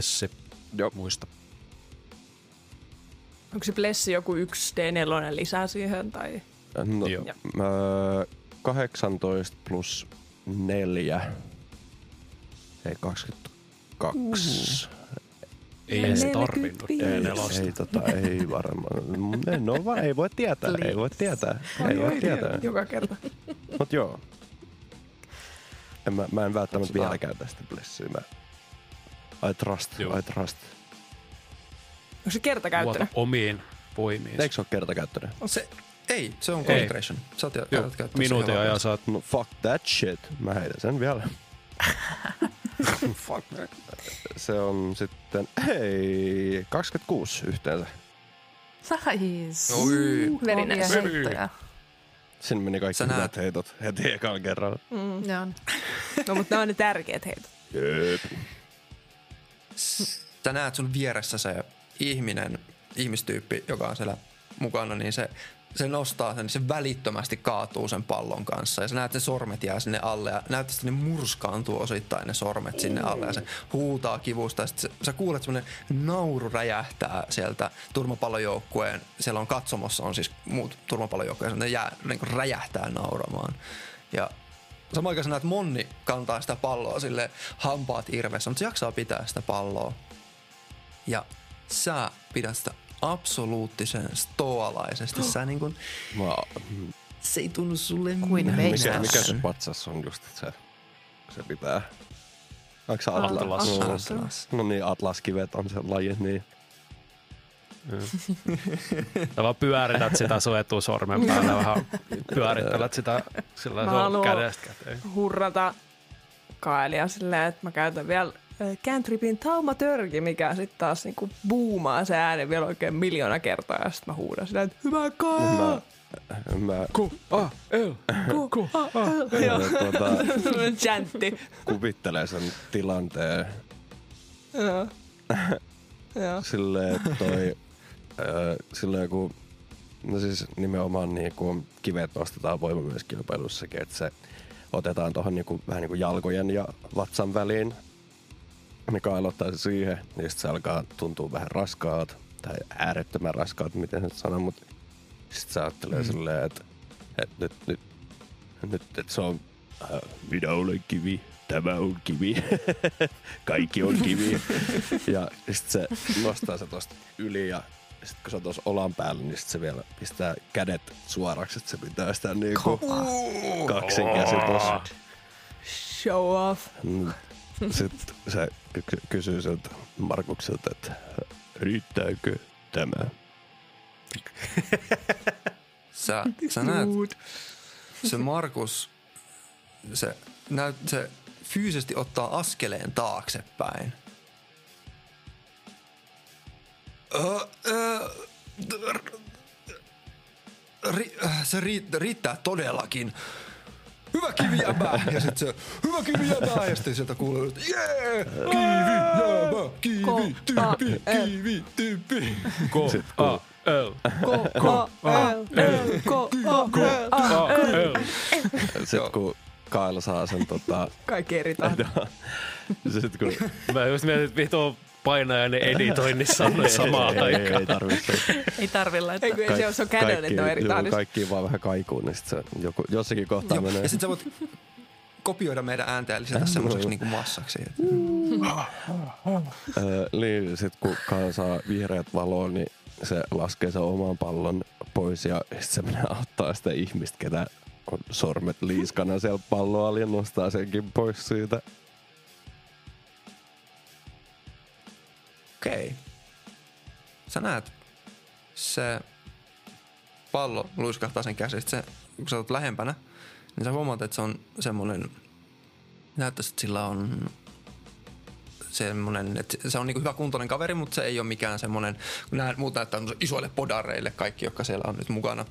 Se Joo. muista. Onko se blessi joku 1 D4 lisää siihen? Tai... No, Joo. mä 18 plus 4. Ei 22. Ei edes tarvinnut D4. Ei, tota, ei varmaan. En oo vaan, ei voi tietää, ei voi tietää. Ei voi tietää. Joka kerta. Mut joo. En mä, mä en välttämättä vielä käytä sitä blessiä. Mä... I trust, Joo. I trust. Onko se kertakäyttöinen? Luota omiin voimiin. Eikö se ole kertakäyttöinen? Se, ei, se on Ei. concentration. Sä oot, käyttöön minuutin ajan saat No fuck that shit. Mä heitän sen vielä. fuck Se on sitten, hei, 26 yhteensä. Nice. Oi. Nice. heittoja. Sinne meni kaikki Sä hyvät näet. heitot heti ekalla kerralla. Mm. Joo. No, mutta nämä on ne tärkeät heitot. Jep. Sä näet sun vieressä se ihminen, ihmistyyppi, joka on siellä mukana, niin se se nostaa sen, niin se välittömästi kaatuu sen pallon kanssa. Ja sä näet, että ne sormet jää sinne alle ja näyttää, että ne murskaantuu osittain ne sormet sinne alle. Ja se huutaa kivusta. Ja sit sä, kuulet semmoinen nauru räjähtää sieltä turmapallojoukkueen. Siellä on katsomossa on siis muut turmapallojoukkueen. Ne jää, niin kuin räjähtää nauramaan. Ja samaan aikaan sä näet Monni kantaa sitä palloa sille hampaat irvessä, mutta se jaksaa pitää sitä palloa. Ja sä pidät sitä absoluuttisen stoalaisesti. Sä niin kuin, Mä, se ei tunnu sulle Kuin mikä, mikä se patsas on just, että se, se pitää... Onko se Atlas? Atlas. No, Atlas. no niin, Atlaskivet on se laji, niin Sä vaan pyörität sitä sun etusormen päällä vähän pyörittelet sitä sillä Mä sun haluan- kädestä käteen. hurrata Kaelia silleen, että mä käytän vielä cantripin taumatörki, mikä sitten taas niinku buumaa se ääni vielä oikein miljoona kertaa. Ja sitten mä huudan silleen, että hyvä Kaela! mä, mä Ku, a, el. Ku, a, ä, Joo, mä tuota, chantti. kuvittelen sen tilanteen Joo. Joo. silleen, että toi, silleen kun, no siis nimenomaan niin kuin kivet nostetaan voimamyöskilpailussakin, että se otetaan tuohon niin kuin, vähän niin kuin jalkojen ja vatsan väliin, mikä aloittaa se siihen, niin sitten se alkaa tuntua vähän raskaat, tai äärettömän raskaat, miten se nyt sanoo, mutta sitten se ajattelee mm. silleen, että, että nyt, nyt, nyt että se on, äh, minä olen kivi, tämä on kivi, kaikki on kivi. ja sitten se nostaa se tosta yli ja sitten kun se on tuossa olan päällä, niin sit se vielä pistää kädet suoraksi, että se pitää sitä niinku kaksin käsi tossa. Show off. Sitten se ky- ky- kysyy siltä Markukselta, että riittääkö tämä? Sä, sä näet, se Markus, se, näyt, se fyysisesti ottaa askeleen taaksepäin. Ri, se riittää todellakin. Hyvä kivijäbä! Ja sitten se, hyvä kivijäbä! Ja sitten sieltä kuuluu, että jee! Kivi, tyyppi, kivi, tyyppi! A, el. Ko, a, l, l, ko, a, l, a, A, l. Sitten kun Kaila saa sen tota... Kaikki eri tahti. Sitten kun... Mä just mietin, että vitu painajan editoinnissa on samaan ei, ei, aikaan. ei tarvitse. Ei tarvi laittaa. Ei, kun se, se on kädellä, että on eri tahdissa. kaikki vaan vähän kaikuu, niin sit se joku, jossakin kohtaa Joo, menee. ja sitten sä voit kopioida meidän ääntä ja lisätä semmoiseksi niinku massaksi. Öö, niin, sit kun saa vihreät valoa, niin se laskee sen oman pallon pois ja sit se menee auttaa sitä ihmistä, ketä on sormet liiskana siellä palloalla ja nostaa senkin pois siitä. Okei. Okay. Sä näet, se pallo luiskahtaa sen käsistä. Se, kun sä oot lähempänä, niin sä huomaat, että se on semmoinen, näyttäisi, että sillä on semmoinen, että se on niinku hyvä kuntoinen kaveri, mutta se ei ole mikään semmoinen, kun nämä muut näyttää isoille podareille kaikki, jotka siellä on nyt mukana,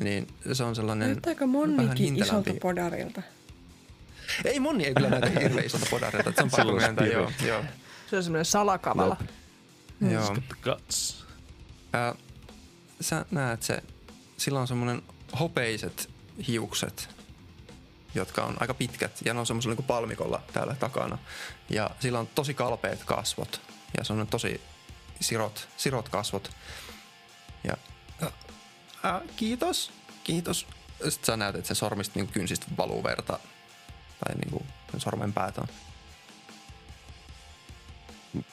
niin se on sellainen Näyttääkö Monnikin isolta podarilta? Ei Monni ei kyllä näytä hirveän isolta podareilta, että se on pakko myöntää, joo, joo. Se on semmoinen salakavala. Joo. Guts. Ää, sä näet se, sillä on semmoinen hopeiset hiukset, jotka on aika pitkät ja ne on semmoisella niin palmikolla täällä takana. Ja sillä on tosi kalpeet kasvot ja se on tosi sirot, sirot kasvot. Ja ää, kiitos, kiitos. Sitten sä näet, että se sormista niin kynsistä valuu verta tai niin kuin sen sormen päät on.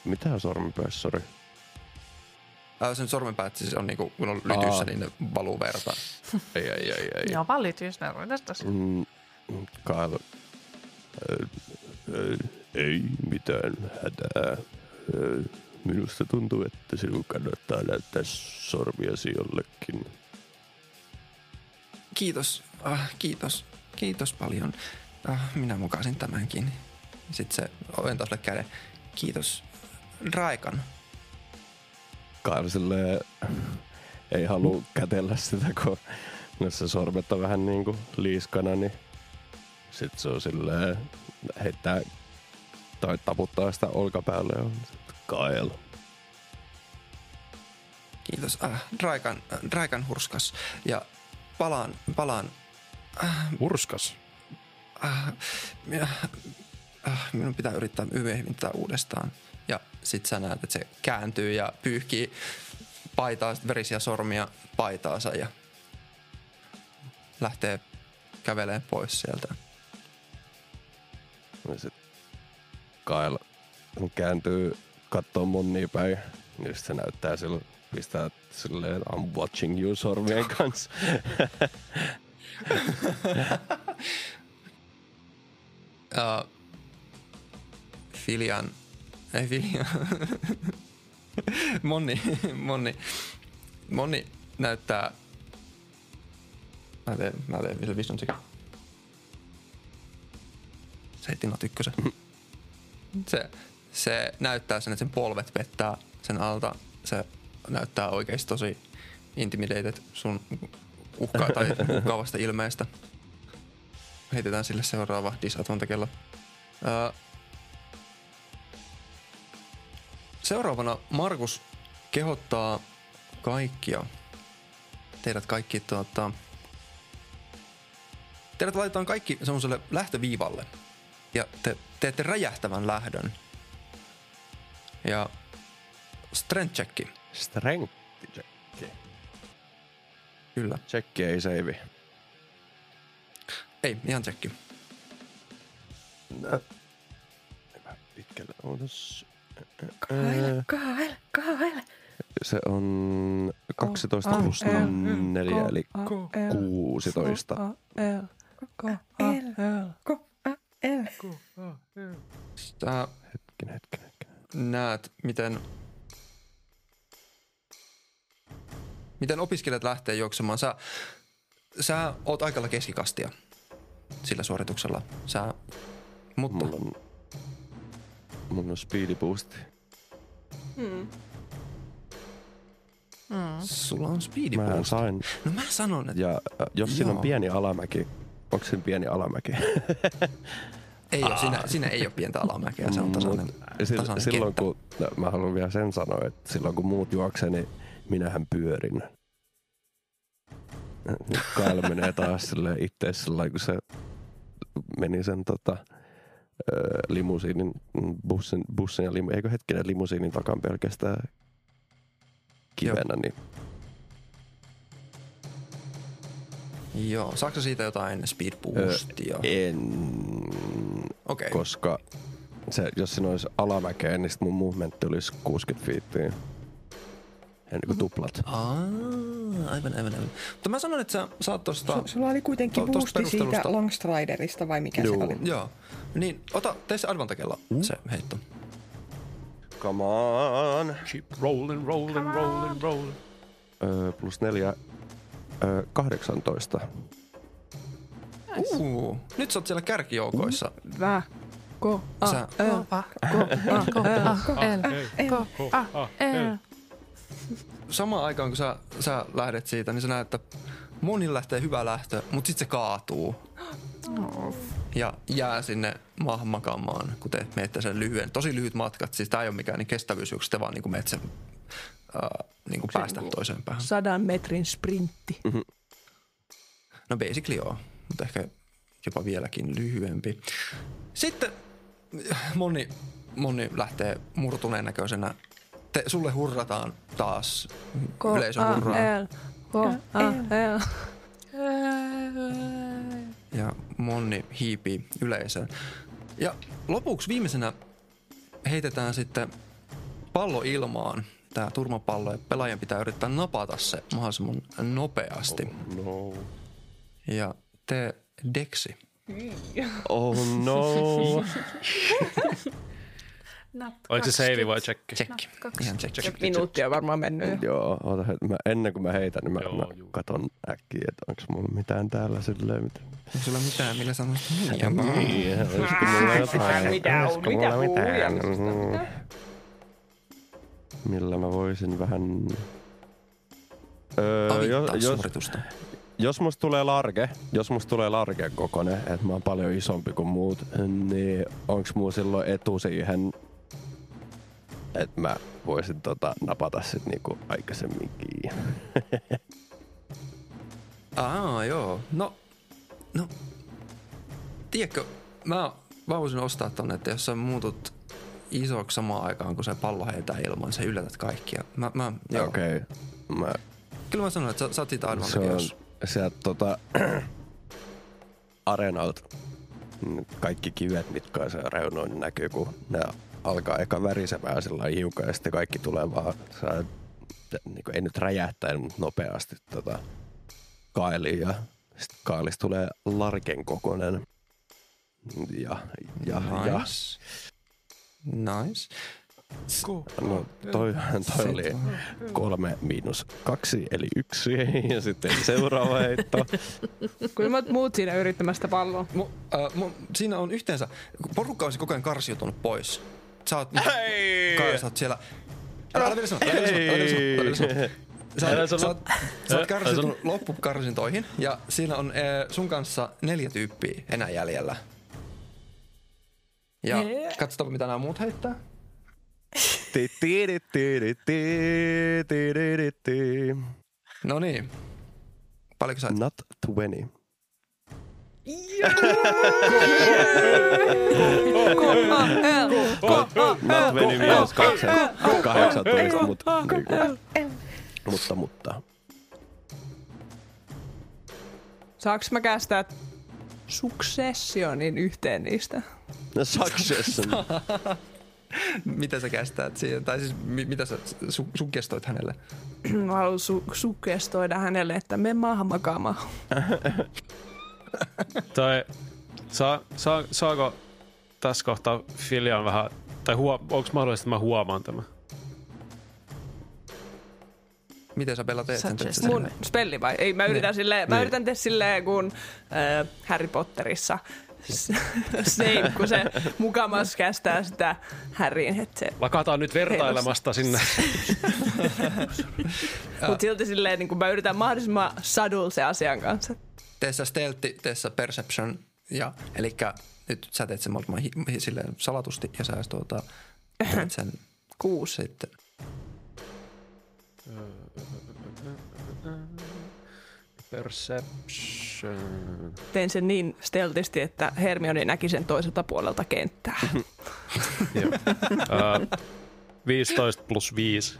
Mitä on sormenpössori? Ää, sen sormenpäät siis on niinku, kun on lytyssä, Aa. niin ne valuu verta. Ei, ei, ei, ei. Joo, valitysneuvonnasta. Mm, Kaila. Ö, ö, ei mitään hätää. Ö, Minusta tuntuu, että sinun kannattaa näyttää sormiasi jollekin. Kiitos, ah, kiitos, kiitos paljon. Ah, minä mukasin tämänkin. Sitten se ojentaa sulle käden. Kiitos, Raikan. Silleen, ei halua kätellä sitä, kun jos se sormet on vähän niin kuin liiskana, niin sit se on silleen, heittää tai taputtaa sitä olkapäälle ja Kaila. Kiitos. Äh, Draikan, äh, Draikan hurskas. Ja palaan, palaan. Urskas. Äh, minä, äh, minun pitää yrittää myöhemmin tätä uudestaan. Ja sit sä näet, että se kääntyy ja pyyhkii paitaa, verisiä sormia paitaansa ja lähtee kävelemään pois sieltä. Ja sit Kyle kääntyy kattoo Monnia päin. Sit se näyttää sille, pistää silleen I'm watching you sormien kanssa. Uh, Filian, ei Filian, Monni, Monni, Monni näyttää, mä teen, mä teen vielä vision sekä. Se heitti not ykkösen. Se, se näyttää sen, että sen polvet pettää sen alta. Se näyttää oikeasti tosi intimidated sun uhkaa tai uhkaavasta ilmeestä. Heitetään sille seuraava disadvantageella. Öö, seuraavana Markus kehottaa kaikkia, teidät kaikki tuota, teidät laitetaan kaikki semmoiselle lähtöviivalle ja te teette räjähtävän lähdön. Ja strength checki, Strength checki. kyllä. Checki ei save. Ei, ihan checki. Pitkällä ootas. Kaile, kaile. Se on 12 plus 4, eli 16. L, ko, a, L. Sä Hetken, hetken, hetken. näet, miten, miten opiskelijat lähtee juoksemaan. Sä, sä oot aikalla keskikastia sillä suorituksella. Sä, mutta Mulla on, mulla on speedy boost. sulla on speedy Mä boost. sain. No mä sanon, että Ja äh, jos siinä on Joo. pieni alamäki, onko siinä pieni alamäki? ei ole, siinä, siinä ei ole pientä alamäkeä, se on tasainen, sil- tasainen silloin kenttä. kun, no, mä haluan vielä sen sanoa, että silloin kun muut juoksee, niin minähän pyörin. Nyt Kyle menee taas silleen itse sillä kun se meni sen tota, limusiinin, bussin, bussin ja limu, eikö hetkinen limusiinin takan pelkästään kivenä, niin Joo, saako siitä jotain speed boostia? en, Okei, okay. koska se, jos siinä olisi alamäkeä, niin mun movementti olisi 60 fiittiä. Ja niin kuin tuplat. Aa, aivan, aivan, aivan. Mutta mä sanon, että sä saat tosta... Su- Sulla oli kuitenkin to- boosti siitä Longstriderista vai mikä Juu. se oli? Joo. Niin, ota, tee se advantagella se heitto. Come on! Keep rolling, rolling, rolling, rolling. Öö, plus neljä, öö, 18. Uh, nyt sä oot siellä kärkijoukoissa. Vä, ko, a, Sä- L, ko, a, L. Ko, a, el. Samaan aikaan, kun sä, sä lähdet siitä, niin sä näet, että monilla lähtee hyvä lähtö, mutta sitten se kaatuu. Ja jää sinne maahan makaamaan, kun te menette sen lyhyen, tosi lyhyt matkat. Siis tää ei ole mikään niin kestävyysjuoksu, te vaan niin kuin menet sen uh, niin kuin päästä toiseen päähän. Sadan metrin sprintti. No basically joo, mutta ehkä jopa vieläkin lyhyempi. Sitten moni, moni lähtee murtuneen näköisenä. Te, sulle hurrataan taas. Ko, Yleisö a, hurraa. L. Ja moni hiipii yleisöön. Ja lopuksi viimeisenä heitetään sitten pallo ilmaan. Tämä turmapallo ja pelaajan pitää yrittää napata se mahdollisimman nopeasti. No. Ja tee deksi. Oh no. Nat Oliko se save vai checki? Tsekki. Ihan tsekki. Minuutti on varmaan mennyt jo. Joo, mä, ennen kuin mä heitän, niin mä, Joo, mä juu. katon äkkiä, että onko mulla mitään täällä silleen, mitä... Onko sulla mitään, millä sanoisit munia? Niin, olisiko mulla jotain? mitä on, olisiko mitä mulla mitään? puhuja? Mm. Millä mä voisin vähän... Öö, jos, jos, suoritusta. jos musta tulee large, jos musta tulee large kokonen, että mä oon paljon isompi kuin muut, niin onks mulla silloin etu siihen, että mä voisin tota, napata sit niinku aikaisemminkin. Aa, joo. No, no, tiedätkö, mä, mä voisin ostaa tonne, että jos sä muutut isoksi samaan aikaan, kun se pallo heitää ilmaan, sä yllätät kaikkia. Mä, mä. Okei. Okay. Mä Kyllä mä sanon, että sä, sä oot siitä Se jos... sieltä tota, areenalta kaikki kivet, mitkä on siellä reunoin, niin näkyy, kun ne alkaa eka värisemään sillä hiukan ja sitten kaikki tulee vaan, saa, niin kuin, ei nyt räjähtäen, mutta nopeasti tota, kaeliin ja sitten kaalista tulee larken kokoinen. Ja, ja, ja Nice. Nice. no toi, toi oli kolme miinus kaksi, eli yksi. Ja sitten seuraava heitto. Kuinka muut siinä yrittämästä palloa? Mu, äh, mu, siinä on yhteensä, porukka olisi koko ajan karsiutunut pois. Sä oot... Hei! Kai, sä oot siellä... Älä, vielä sanoa, älä vielä sanoa, älä vielä sanoa. Sä, älä oot, sä oot karsintunut loppukarsintoihin ja siinä on äh, sun kanssa neljä tyyppiä enää jäljellä. Ja yeah. katsotaanpa mitä nämä muut heittää. No niin. Paljonko sä Not 20. Not 20 miinus 2, 18, mutta, mutta, mutta. Saanko mä käästää Successionin yhteen niistä? No, Succession. Mitä sä kästäät siihen? Tai siis mi- mitä sä su- suggestoit hänelle? Mä haluan su- suggestoida hänelle, että me maahan makaamaan. Tai saa, saa, saako tässä kohtaa Filian vähän, tai huo, onko mahdollista, että mä huomaan tämän? Miten sä Bella teet sen? Mun spelli vai? Ei, mä yritän, Niin. silleen, mä Niin. yritän tehdä silleen kuin äh, Harry Potterissa. Snape, kun se mukamas kästää sitä Harryin, että se Lakataan nyt vertailemasta sinne. Mutta silti silleen, niin kun mä yritän mahdollisimman sadul se asian kanssa. Tee sä stealth, tee sä perception. Ja, elikkä nyt sä teet sen mahdollisimman hi- hi- silleen salatusti ja sä tuota, teet sen kuusi sitten. Perception. Tein sen niin steltisti, että Hermione näki sen toiselta puolelta kenttää. Joo. uh, 15 plus 5.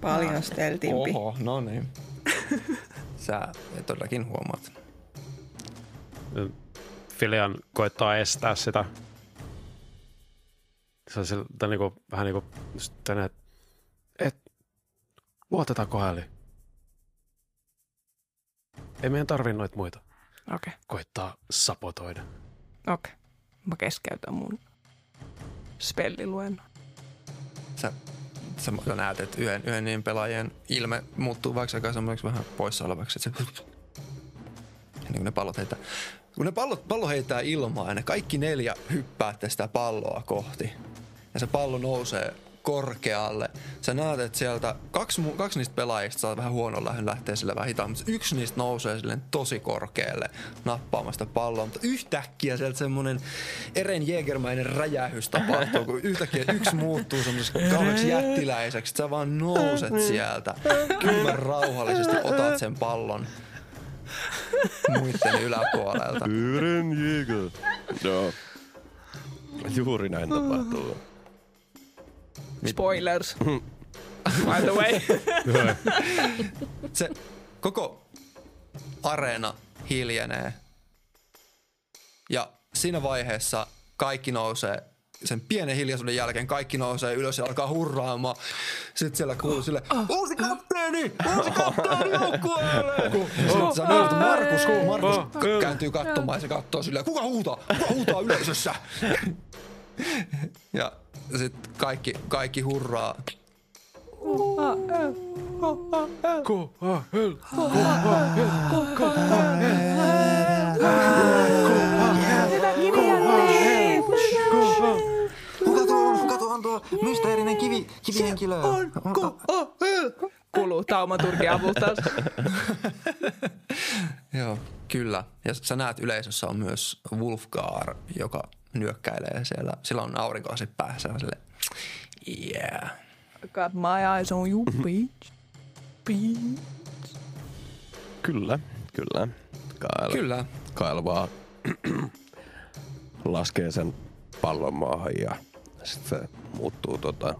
Paljon steltimpi. Oho, no niin. Sä todellakin huomaat. Filian koittaa estää sitä. Se on sillä, tai niinku, vähän niinku sitten, että et, luotetaan koheli. Ei meidän tarvi noita muita. Okei, okay. Koittaa sapotoida. okei. Okay. Mä keskeytän mun spelliluennon. Sä, sä näet, että yhden, yhden niin pelaajien ilme muuttuu vaikka aika semmoiseksi vähän poissa olevaksi. Että se, niin kun ne pallot heittää. Kun ne pallot, pallo heittää ilmaa ja ne kaikki neljä hyppäätte sitä palloa kohti. Ja se pallo nousee korkealle. Sä näet, että sieltä kaksi, kaksi niistä pelaajista saa vähän huonon lähön lähtee sille vähän hitaan, mutta yksi niistä nousee silleen tosi korkealle nappaamasta palloa. Mutta yhtäkkiä sieltä semmonen Eren Jägermäinen räjähys tapahtuu, kun yhtäkkiä yksi muuttuu semmoiseksi kauheaksi jättiläiseksi. Sä vaan nouset sieltä. Kylmän rauhallisesti otat sen pallon muiden yläpuolelta. Yren Jäger. Joo. Juuri näin tapahtuu. Spoilers. By the way. Se koko areena hiljenee. Ja siinä vaiheessa kaikki nousee sen pienen hiljaisuuden jälkeen kaikki nousee ylös ja alkaa hurraamaan. Sitten siellä kuuluu sille, uusi kapteeni! Uusi kapteeni joukkueelle! Sitten sä näet, että Markus, Markus kääntyy katsomaan ja se katsoo silleen, kuka huutaa? Kuka huutaa yleisössä? Ja sitten kaikki, kaikki hurraa. Kuka tuo mysteerinen kivi, kivihenkilö? On, Kuluu taumaturgia avulta. Joo, kyllä. Ja sä näet yleisössä on myös Wolfgar, joka nyökkäilee siellä. Sillä on aurinkoasit päässä. Sille, yeah. Got my eyes on you, bitch. bitch. Kyllä, kyllä. Kael, Kyllä. Kael vaan laskee sen pallon maahan ja sitten se muuttuu tota,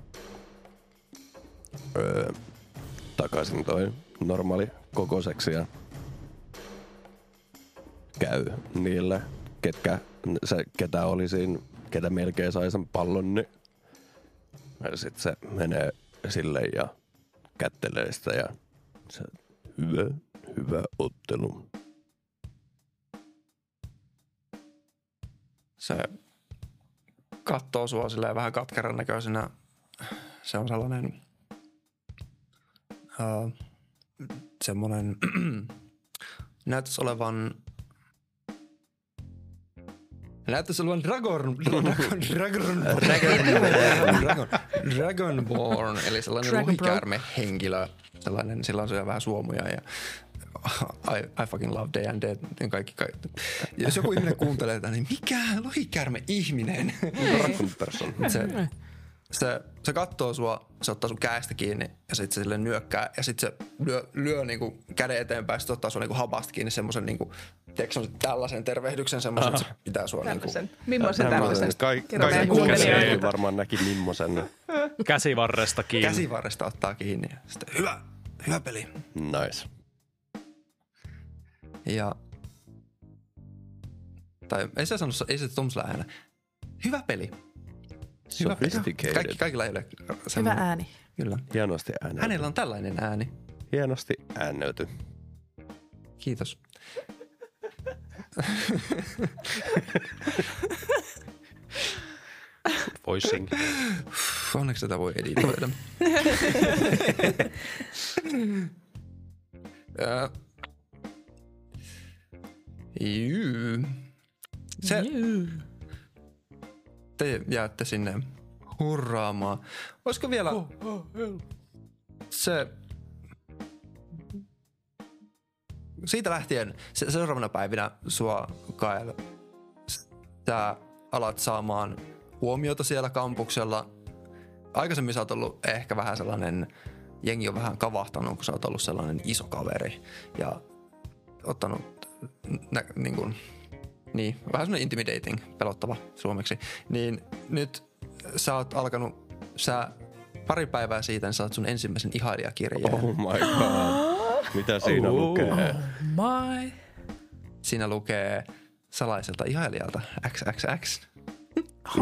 öö, takaisin toi normaali kokoiseksi ja käy niille, ketkä, se, ketä oli siinä, ketä melkein sai sen pallon, niin sitten se menee sille ja kättelee sitä ja se, hyvä, hyvä ottelu. Se katsoo sua silleen vähän katkeran näköisenä. Se on sellainen uh, semmoinen näyttäisi olevan Näyttäisi olevan Dragon, Dragon, Dragon, Dragon, Dragon, Dragonborn, eli sellainen lohikäärme henkilö. Sellainen, sillä on siellä vähän suomuja ja I, I fucking love Day and Dead. Ja kaikki, kaikki. Jos joku ihminen kuuntelee tätä, niin mikä lohikäärme ihminen? Se, se, se katsoo sua, se ottaa sun käestä kiinni ja sitten se sille nyökkää ja sitten se lyö, lyö niinku käden eteenpäin, sitten ottaa sua niinku hapasta kiinni semmoisen niinku, tiedätkö semmosen tällaisen tervehdyksen semmoisen, että se pitää sua niinku, Tällaisen. Millaisen tällaisen? Kaikki, kuuntelijat varmaan näki mimmosen. Käsivarresta kiinni. käsivarresta ottaa kiinni. ja Sitten hyvä, hyvä peli. Nice. Ja, tai ei se sano, ei se tuommoisella äänellä. Hyvä peli. Hyvä peli. Sophisticated. Kaikki, kaikilla ei ole Hyvä ääni. Kyllä. Hienosti äänelty. Hänellä on tällainen ääni. Hienosti äänelty. Kiitos. Voicing. Onneksi tätä voi editoida. Juu. Se, te jäätte sinne hurraamaan. Olisiko vielä se... Siitä lähtien se, seuraavana päivinä sua, Kael, sä alat saamaan huomiota siellä kampuksella. Aikaisemmin sä oot ollut ehkä vähän sellainen, jengi on vähän kavahtanut, kun sä oot ollut sellainen iso kaveri ja ottanut nä, niin, kuin, niin, vähän semmoinen intimidating, pelottava suomeksi. Niin nyt sä oot alkanut, sä pari päivää siitä niin saat sun ensimmäisen ihailijakirjeen. Oh my god. Mitä siinä lukee? My. Siinä lukee salaiselta ihailijalta XXX.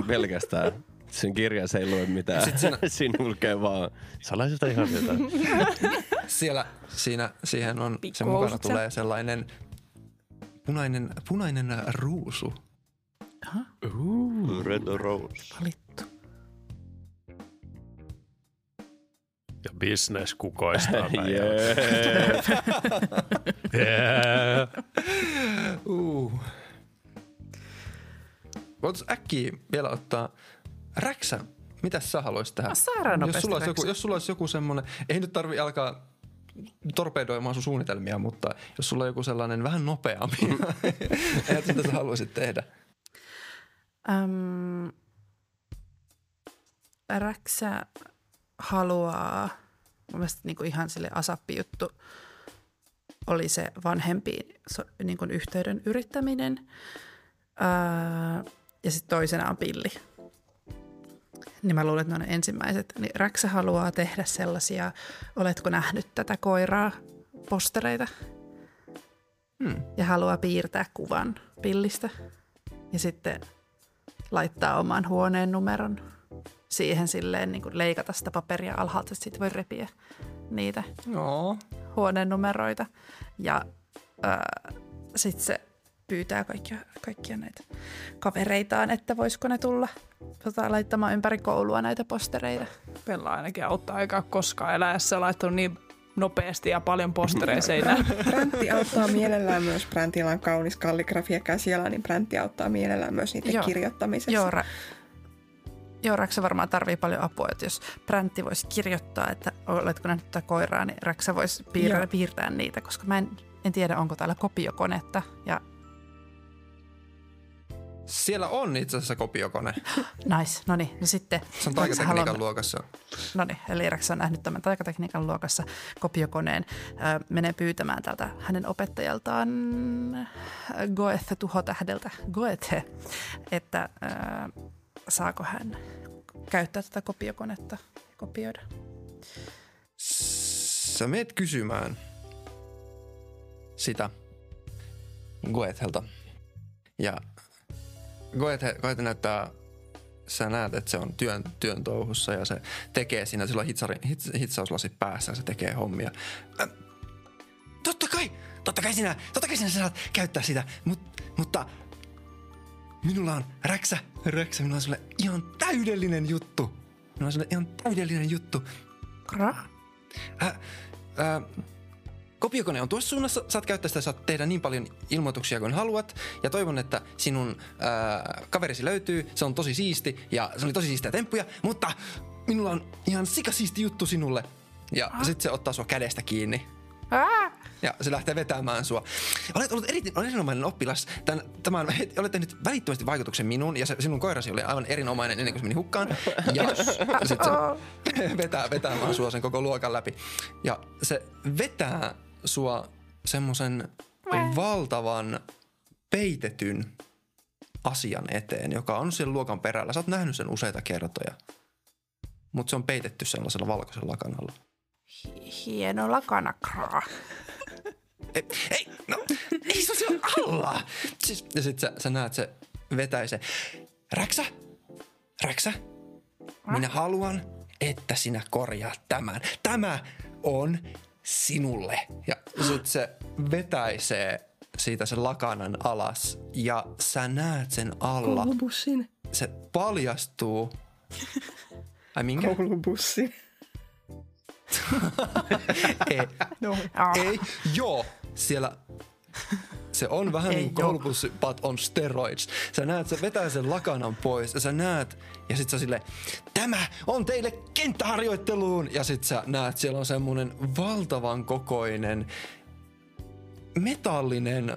Pelkästään. Sen kirjassa ei lue mitään. Sit siinä- siinä lukee vaan salaiselta ihan jotain. Siellä, siinä, siihen on, se Pikkuhousut mukana se. tulee sellainen punainen, punainen ruusu. Red Rose. Valittu. Ja business kukoistaa. Yeah. Yeah. Uh. Voitaisiin äkkiä vielä ottaa Räksä, mitä sä haluaisit tehdä? No, jos sulla, joku, jos sulla olisi joku semmoinen, ei nyt tarvi alkaa torpedoimaan sun suunnitelmia, mutta jos sulla on joku sellainen vähän nopeampi, että mitä sä haluaisit tehdä? Öm, Räksä haluaa, mun mielestä niin kuin ihan sille asappi-juttu oli se vanhempiin so, niin kuin yhteyden yrittäminen. Öö, ja sitten toisena on pilli. Niin mä luulen, että ne on ensimmäiset. Niin Räksä haluaa tehdä sellaisia, oletko nähnyt tätä koiraa, postereita. Hmm. Ja haluaa piirtää kuvan pillistä. Ja sitten laittaa oman huoneen numeron siihen silleen niin kuin leikata sitä paperia alhaalta, että siitä voi repiä niitä Joo. huoneen numeroita. Ja sitten se pyytää kaikkia, kaikkia näitä kavereitaan, että voisiko ne tulla tota, laittamaan ympäri koulua näitä postereita. Pella ainakin auttaa eikä ole koskaan eläessä laittanut niin nopeasti ja paljon postereja seinään. Präntti auttaa mielellään myös, Präntillä on kaunis kalligrafia käsiala, niin Präntti auttaa mielellään myös niiden Joo. kirjoittamisessa. Joo, ra- Joo, Raksa varmaan tarvii paljon apua, että jos Präntti voisi kirjoittaa, että oletko nähnyt tätä koiraa, niin Raksa voisi piirtää, piirtää niitä, koska mä en, en tiedä, onko täällä kopiokonetta ja Siellä on itse asiassa kopiokone. Nice, no niin, no sitten. Se on taikatekniikan haluaa- luokassa. No niin, eli Rex on nähnyt tämän taikatekniikan luokassa kopiokoneen. Ö, menee pyytämään tältä hänen opettajaltaan ö, Goethe tuhotähdeltä, Goethe, että ö, saako hän käyttää tätä kopiokonetta ja kopioida. Sä meet kysymään sitä Goethelta. Ja Goethe, Goethe näyttää, sä näet, että se on työn, työn touhussa ja se tekee siinä, sillä on hitsari, hits, hitsauslasit päässä ja se tekee hommia. Äh, totta kai, totta kai sinä, totta kai sinä saat käyttää sitä, mut, mutta minulla on räksä, räksä, minulla on sulle ihan täydellinen juttu. Minulla on sulle ihan täydellinen juttu. Kra? Äh, äh, kopiokone on tuossa suunnassa. Saat käyttää sitä, saat tehdä niin paljon ilmoituksia kuin haluat. Ja toivon, että sinun äh, kaverisi löytyy. Se on tosi siisti ja se oli tosi siistiä temppuja. Mutta minulla on ihan sikasiisti juttu sinulle. Ja sitten se ottaa sua kädestä kiinni. Ah! Ja se lähtee vetämään sua. Olet ollut eri, erinomainen oppilas. Tän, tämän, olet tehnyt välittömästi vaikutuksen minuun ja se, sinun koirasi oli aivan erinomainen ennen kuin se meni hukkaan. Ja sitten se vetää vetämään sua sen koko luokan läpi. Ja se vetää sua semmoisen valtavan peitetyn asian eteen, joka on siellä luokan perällä. Sä oot nähnyt sen useita kertoja. Mutta se on peitetty sellaisella valkoisella lakanalla. Hieno lakana, Kra. Ei, ei, no, ei se on siellä alla. Siis, ja sit sä, sä näet se vetäise. Räksä, Räksä, minä haluan, että sinä korjaat tämän. Tämä on sinulle. Ja sit se vetäisee siitä sen lakanan alas ja sä näet sen alla. Koulubussin. Se paljastuu. Ai minkä? Koulubussin. Ei, No. Ei, joo, siellä se on vähän Ei niin kuin koulubussi, but on steroids. Sä näet, se vetää sen lakanan pois ja sä näet, ja sit sä sille, tämä on teille kenttäharjoitteluun. Ja sit sä näet, siellä on semmonen valtavan kokoinen metallinen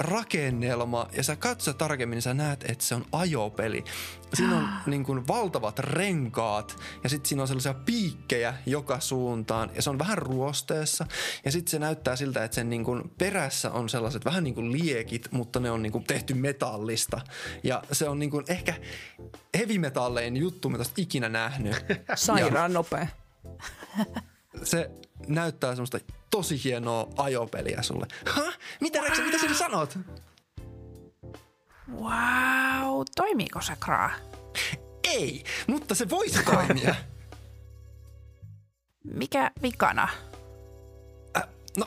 rakennelma ja sä katsot tarkemmin, niin sä näet, että se on ajopeli. Siinä on niin kuin valtavat renkaat ja sitten siinä on sellaisia piikkejä joka suuntaan ja se on vähän ruosteessa ja sitten se näyttää siltä, että sen niin kuin perässä on sellaiset vähän niin kuin liekit, mutta ne on niin kuin tehty metallista ja se on niin kuin ehkä heavy-metallein juttu, mitä oot ikinä nähnyt. Sairaan nopea. se näyttää semmoista tosi hienoa ajopeliä sulle. Ha? Mitä Reksä, mitä sinä sanot? Wow, toimiiko se, Kra? Ei, mutta se voisi toimia. Mikä vikana? Äh, no,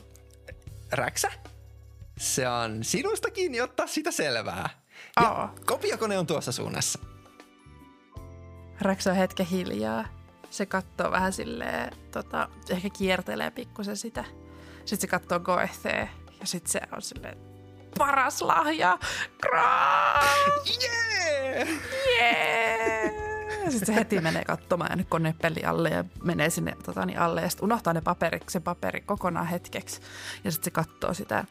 Räksä? Se on sinusta kiinni ottaa sitä selvää. Ja Oo. kopiokone on tuossa suunnassa. Rex on hetken hiljaa. Se katsoo vähän silleen, tota, ehkä kiertelee pikkusen sitä. Sitten se katsoo Goethea ja sitten se on silleen, paras lahja! Kraa! Jee! Yeah! Sitten se heti menee katsomaan konepeli alle ja menee sinne tota, niin alle ja sitten unohtaa ne paperit, se paperi kokonaan hetkeksi. Ja sitten se katsoo sitä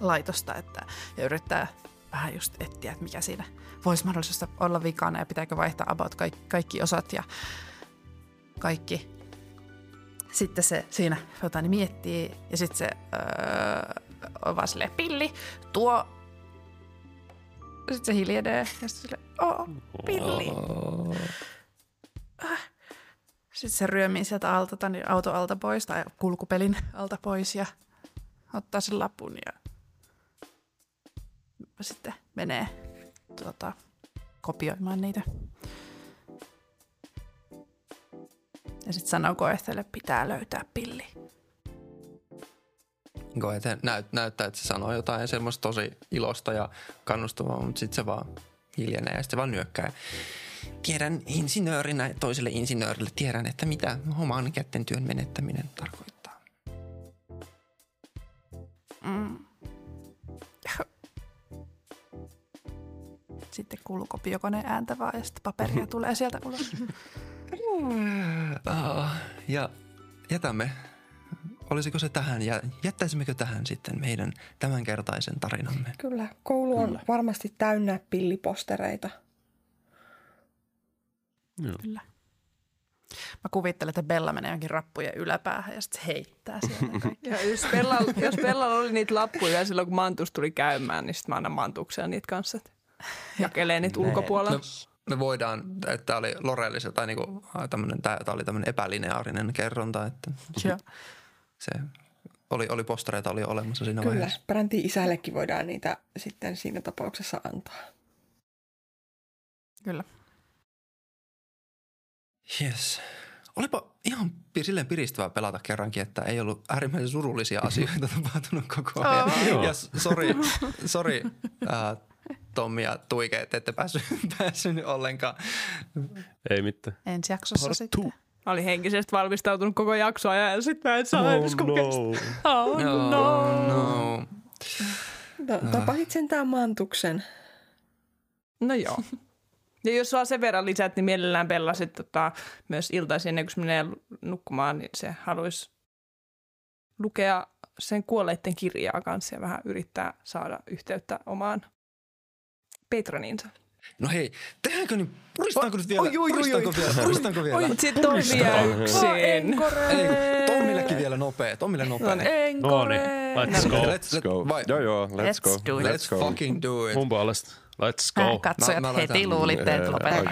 laitosta että, ja yrittää vähän just etsiä, että mikä siinä voisi mahdollisesti olla vikana ja pitääkö vaihtaa about kaikki, kaikki osat ja kaikki. Sitten se siinä niin miettii ja sitten se öö, on vaan silleen, pilli, tuo sitten se hiljenee ja sitten sille, oh, pilli. Äh. Sitten se ryömii sieltä alta, tai niin auto alta pois tai kulkupelin alta pois ja ottaa sen lapun ja sitten menee tuota, kopioimaan niitä. Ja sitten sanoo Goethelle, pitää löytää pilli. Goethe näyt, näyttää, että se sanoo jotain semmoista tosi ilosta ja kannustavaa, mutta sitten se vaan hiljenee ja sitten vaan nyökkää. Tiedän insinöörinä toiselle insinöörille, tiedän, että mitä oman kätten työn menettäminen tarkoittaa. Mm. Sitten kuuluu kopiokoneen ääntä vaan ja sitten paperia tulee sieltä ulos. Ah, ja jätämme olisiko se tähän ja jättäisimmekö tähän sitten meidän tämänkertaisen tarinamme? Kyllä, koulu on varmasti täynnä pillipostereita. Kyllä. Mä kuvittelen, että Bella menee jonkin rappujen yläpäähän ja sitten se heittää sieltä kaikki. Ja jos Bellalla, jos Bellalla oli niitä lappuja silloin, kun Mantus tuli käymään, niin sitten mä annan Mantukseen niitä kanssa. Jakelee niitä ulkopuolella. Me, me voidaan, että tämä oli Lorellisen tai niinku, tämmönen, tämä oli tämmöinen epälineaarinen kerronta, että Joo. se oli, oli postereita oli olemassa siinä Kyllä, vaiheessa. Bräntin isällekin voidaan niitä sitten siinä tapauksessa antaa. Kyllä. Yes. Olipa ihan silleen piristävää pelata kerrankin, että ei ollut äärimmäisen surullisia asioita tapahtunut koko ajan. Joo. Ja sori, sori äh, Tommi ja Tuike, että ette päässyt, päässyt ollenkaan. Ei mitään. Ensi jaksossa sitten. Mä olin henkisesti valmistautunut koko jaksoa ja sitten mä en saa Oh edes no. Oh no. no. Ta- tapasit sentään mantuksen. No joo. Ja jos saa sen verran lisät, niin mielellään Bella sitten tota, myös iltaisin ennen kuin menee nukkumaan, niin se haluaisi lukea sen kuolleiden kirjaa kanssa ja vähän yrittää saada yhteyttä omaan patroninsa. No hei, tehdäänkö niin, puristaanko nyt vielä, oi, oi, oi, puristaanko oi. vielä, puristaanko vielä? Oi, sitten on vielä yksin. Ei, Tommillekin vielä nopea, Tommille nopea. No niin. No niin, let's go. Let's, Let's go. Vai, Joo, joo, let's, Let's go. do it. let's fucking do it. Mun puolesta. Let's Äh, go. katsojat Mä- mä heti luulitte, että lopetetaan.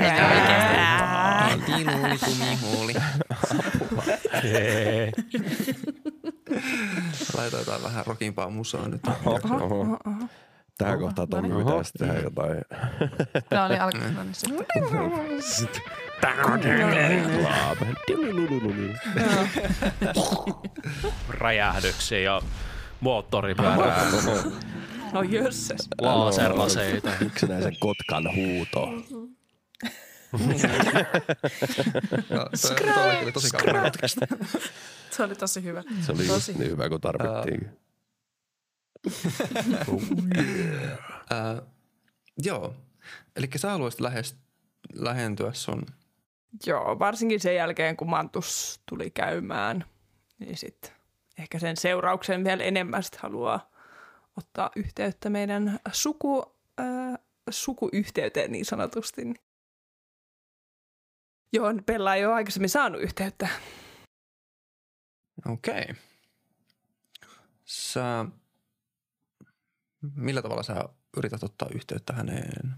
Heti luuli, kumi, huuli. Jotain vähän rokimpaa musaa nyt. Oho. Tähän kohtaan Tommi no niin. pitäisi tehdä jotain. No niin, sitten. Räjähdyksiä ja moottoripyörää, No jösses. laserlaseita. Yksinäisen kotkan huuto. No, oli kauan. Se oli tosi hyvä. Se oli Tosi. niin hyvä kuin tarvittiin. Äh, joo, eli sä haluaisit lähes, lähentyä sun Joo, varsinkin sen jälkeen, kun Mantus tuli käymään, niin sitten ehkä sen seurauksen vielä enemmän sit haluaa ottaa yhteyttä meidän suku, äh, sukuyhteyteen niin sanotusti. Johon Bella ei ole aikaisemmin saanut yhteyttä. Okei. Okay. Sä, millä tavalla sä yrität ottaa yhteyttä häneen?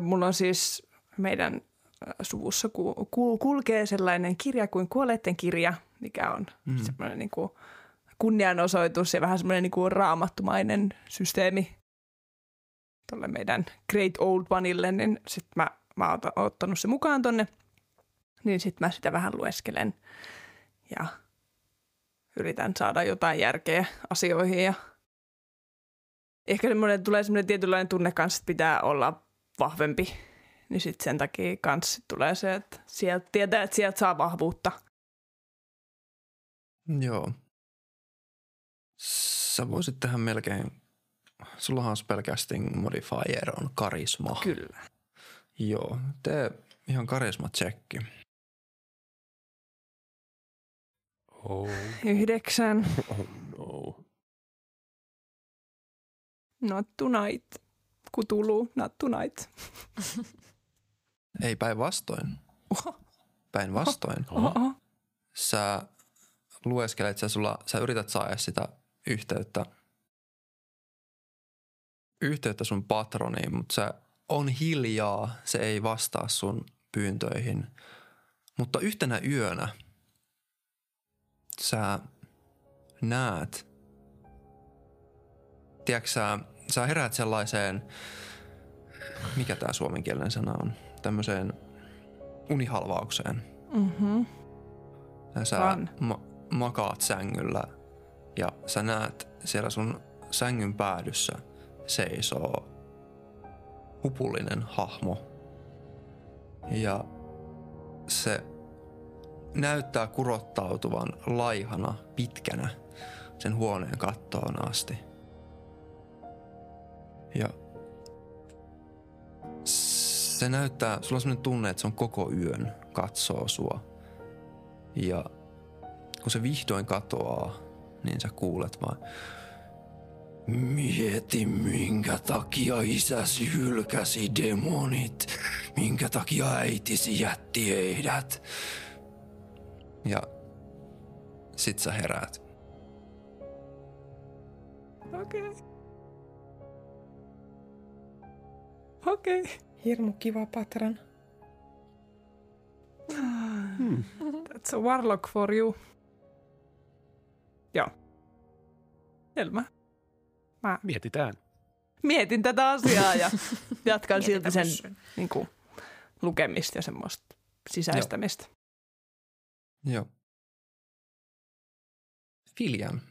Mulla on siis meidän suvussa ku, ku, kulkee sellainen kirja kuin Kuolleiden kirja, mikä on Mm. mm. semmoinen niin kuin kunnianosoitus ja vähän semmoinen niin kuin raamattumainen systeemi tuolle meidän Great Old Oneille, niin sitten mä, mä oon ottanut se mukaan tonne, niin sitten mä sitä vähän lueskelen ja yritän saada jotain järkeä asioihin ja ehkä semmoinen, tulee semmoinen tietynlainen tunne kanssa, että pitää olla vahvempi. Niin sitten sen takia kanssa tulee se, että sieltä tietää, että sieltä saa vahvuutta. Joo. Sä voisit tehdä melkein, sullahan on spellcasting modifier on karisma. Kyllä. Joo, tee ihan karisma tsekki. Oh, Yhdeksän. Not tonight. Kutulu, not tonight. Ei päinvastoin. Päinvastoin. Oho. Sä lueskelet, sä, sulla, sä yrität saada sitä yhteyttä, yhteyttä sun patroniin, mutta se on hiljaa, se ei vastaa sun pyyntöihin. Mutta yhtenä yönä sä näet, tiedätkö sä, heräät sellaiseen, mikä tämä suomenkielinen sana on, tämmöiseen unihalvaukseen. Mm-hmm. Ja sä ma- makaat sängyllä ja sä näet siellä sun sängyn päädyssä seisoo hupullinen hahmo. Ja se näyttää kurottautuvan laihana pitkänä sen huoneen kattoon asti. Ja se näyttää, sulla on sellainen tunne, että se on koko yön katsoo sua. Ja kun se vihdoin katoaa, niin sä kuulet vaan Mieti, minkä takia isäsi hylkäsi demonit. Minkä takia äitisi jätti heidät. Ja sit sä heräät. Okei. Okay. Okei. Okay. Hirmu kiva patran. That's a warlock for you. Joo. Selvä. Mä Mietitään. mietin tätä asiaa ja jatkan silti sen niin kuin, lukemista ja semmoista sisäistämistä. Joo. Filian,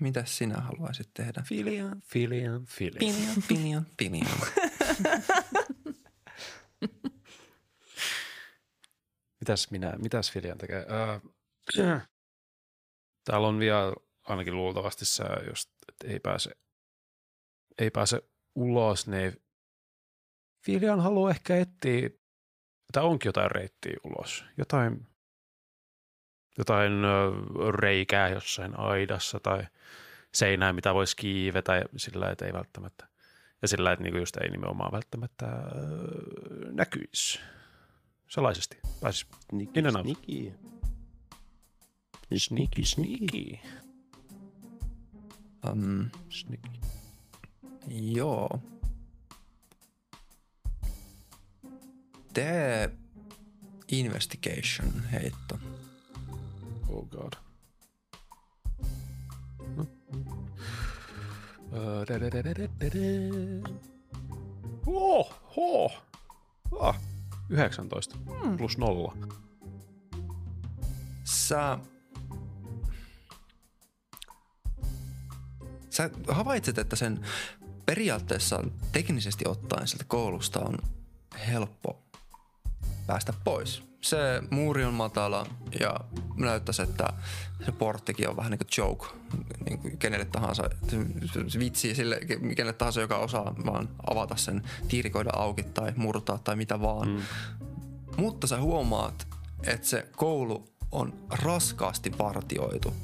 mitä sinä haluaisit tehdä? Filian, Filian, Filian. Filian, Filian, Filian. Mitäs minä, mitäs Filian tekee? Öö, täällä on vielä ainakin luultavasti se just, että ei pääse, ei pääse ulos, niin Filian haluaa ehkä etsiä, tai onkin jotain reittiä ulos. Jotain, jotain ö, reikää jossain aidassa tai seinää, mitä voisi kiivetä sillä, että ei välttämättä. Ja sillä, että niinku just ei nimenomaan välttämättä ö, näkyisi salaisesti. Pääsis Sniki, In and sniki. sneaky, sneaky. Um, sneaky. joo. Tee investigation heitto. Oh god. No. Ö, da, da, da, da, da, da, da. Oh. Ah, 19 plus nolla. Sä... Sä havaitset, että sen periaatteessa teknisesti ottaen sieltä koulusta on helppo päästä pois. Se muuri on matala ja näyttäisi, että se porttikin on vähän niin kuin joke niin kuin kenelle tahansa. Vitsi sille, kenelle tahansa, joka osaa vaan avata sen, tiirikoida auki tai murtaa tai mitä vaan. Mm. Mutta sä huomaat, että se koulu on raskaasti vartioitu.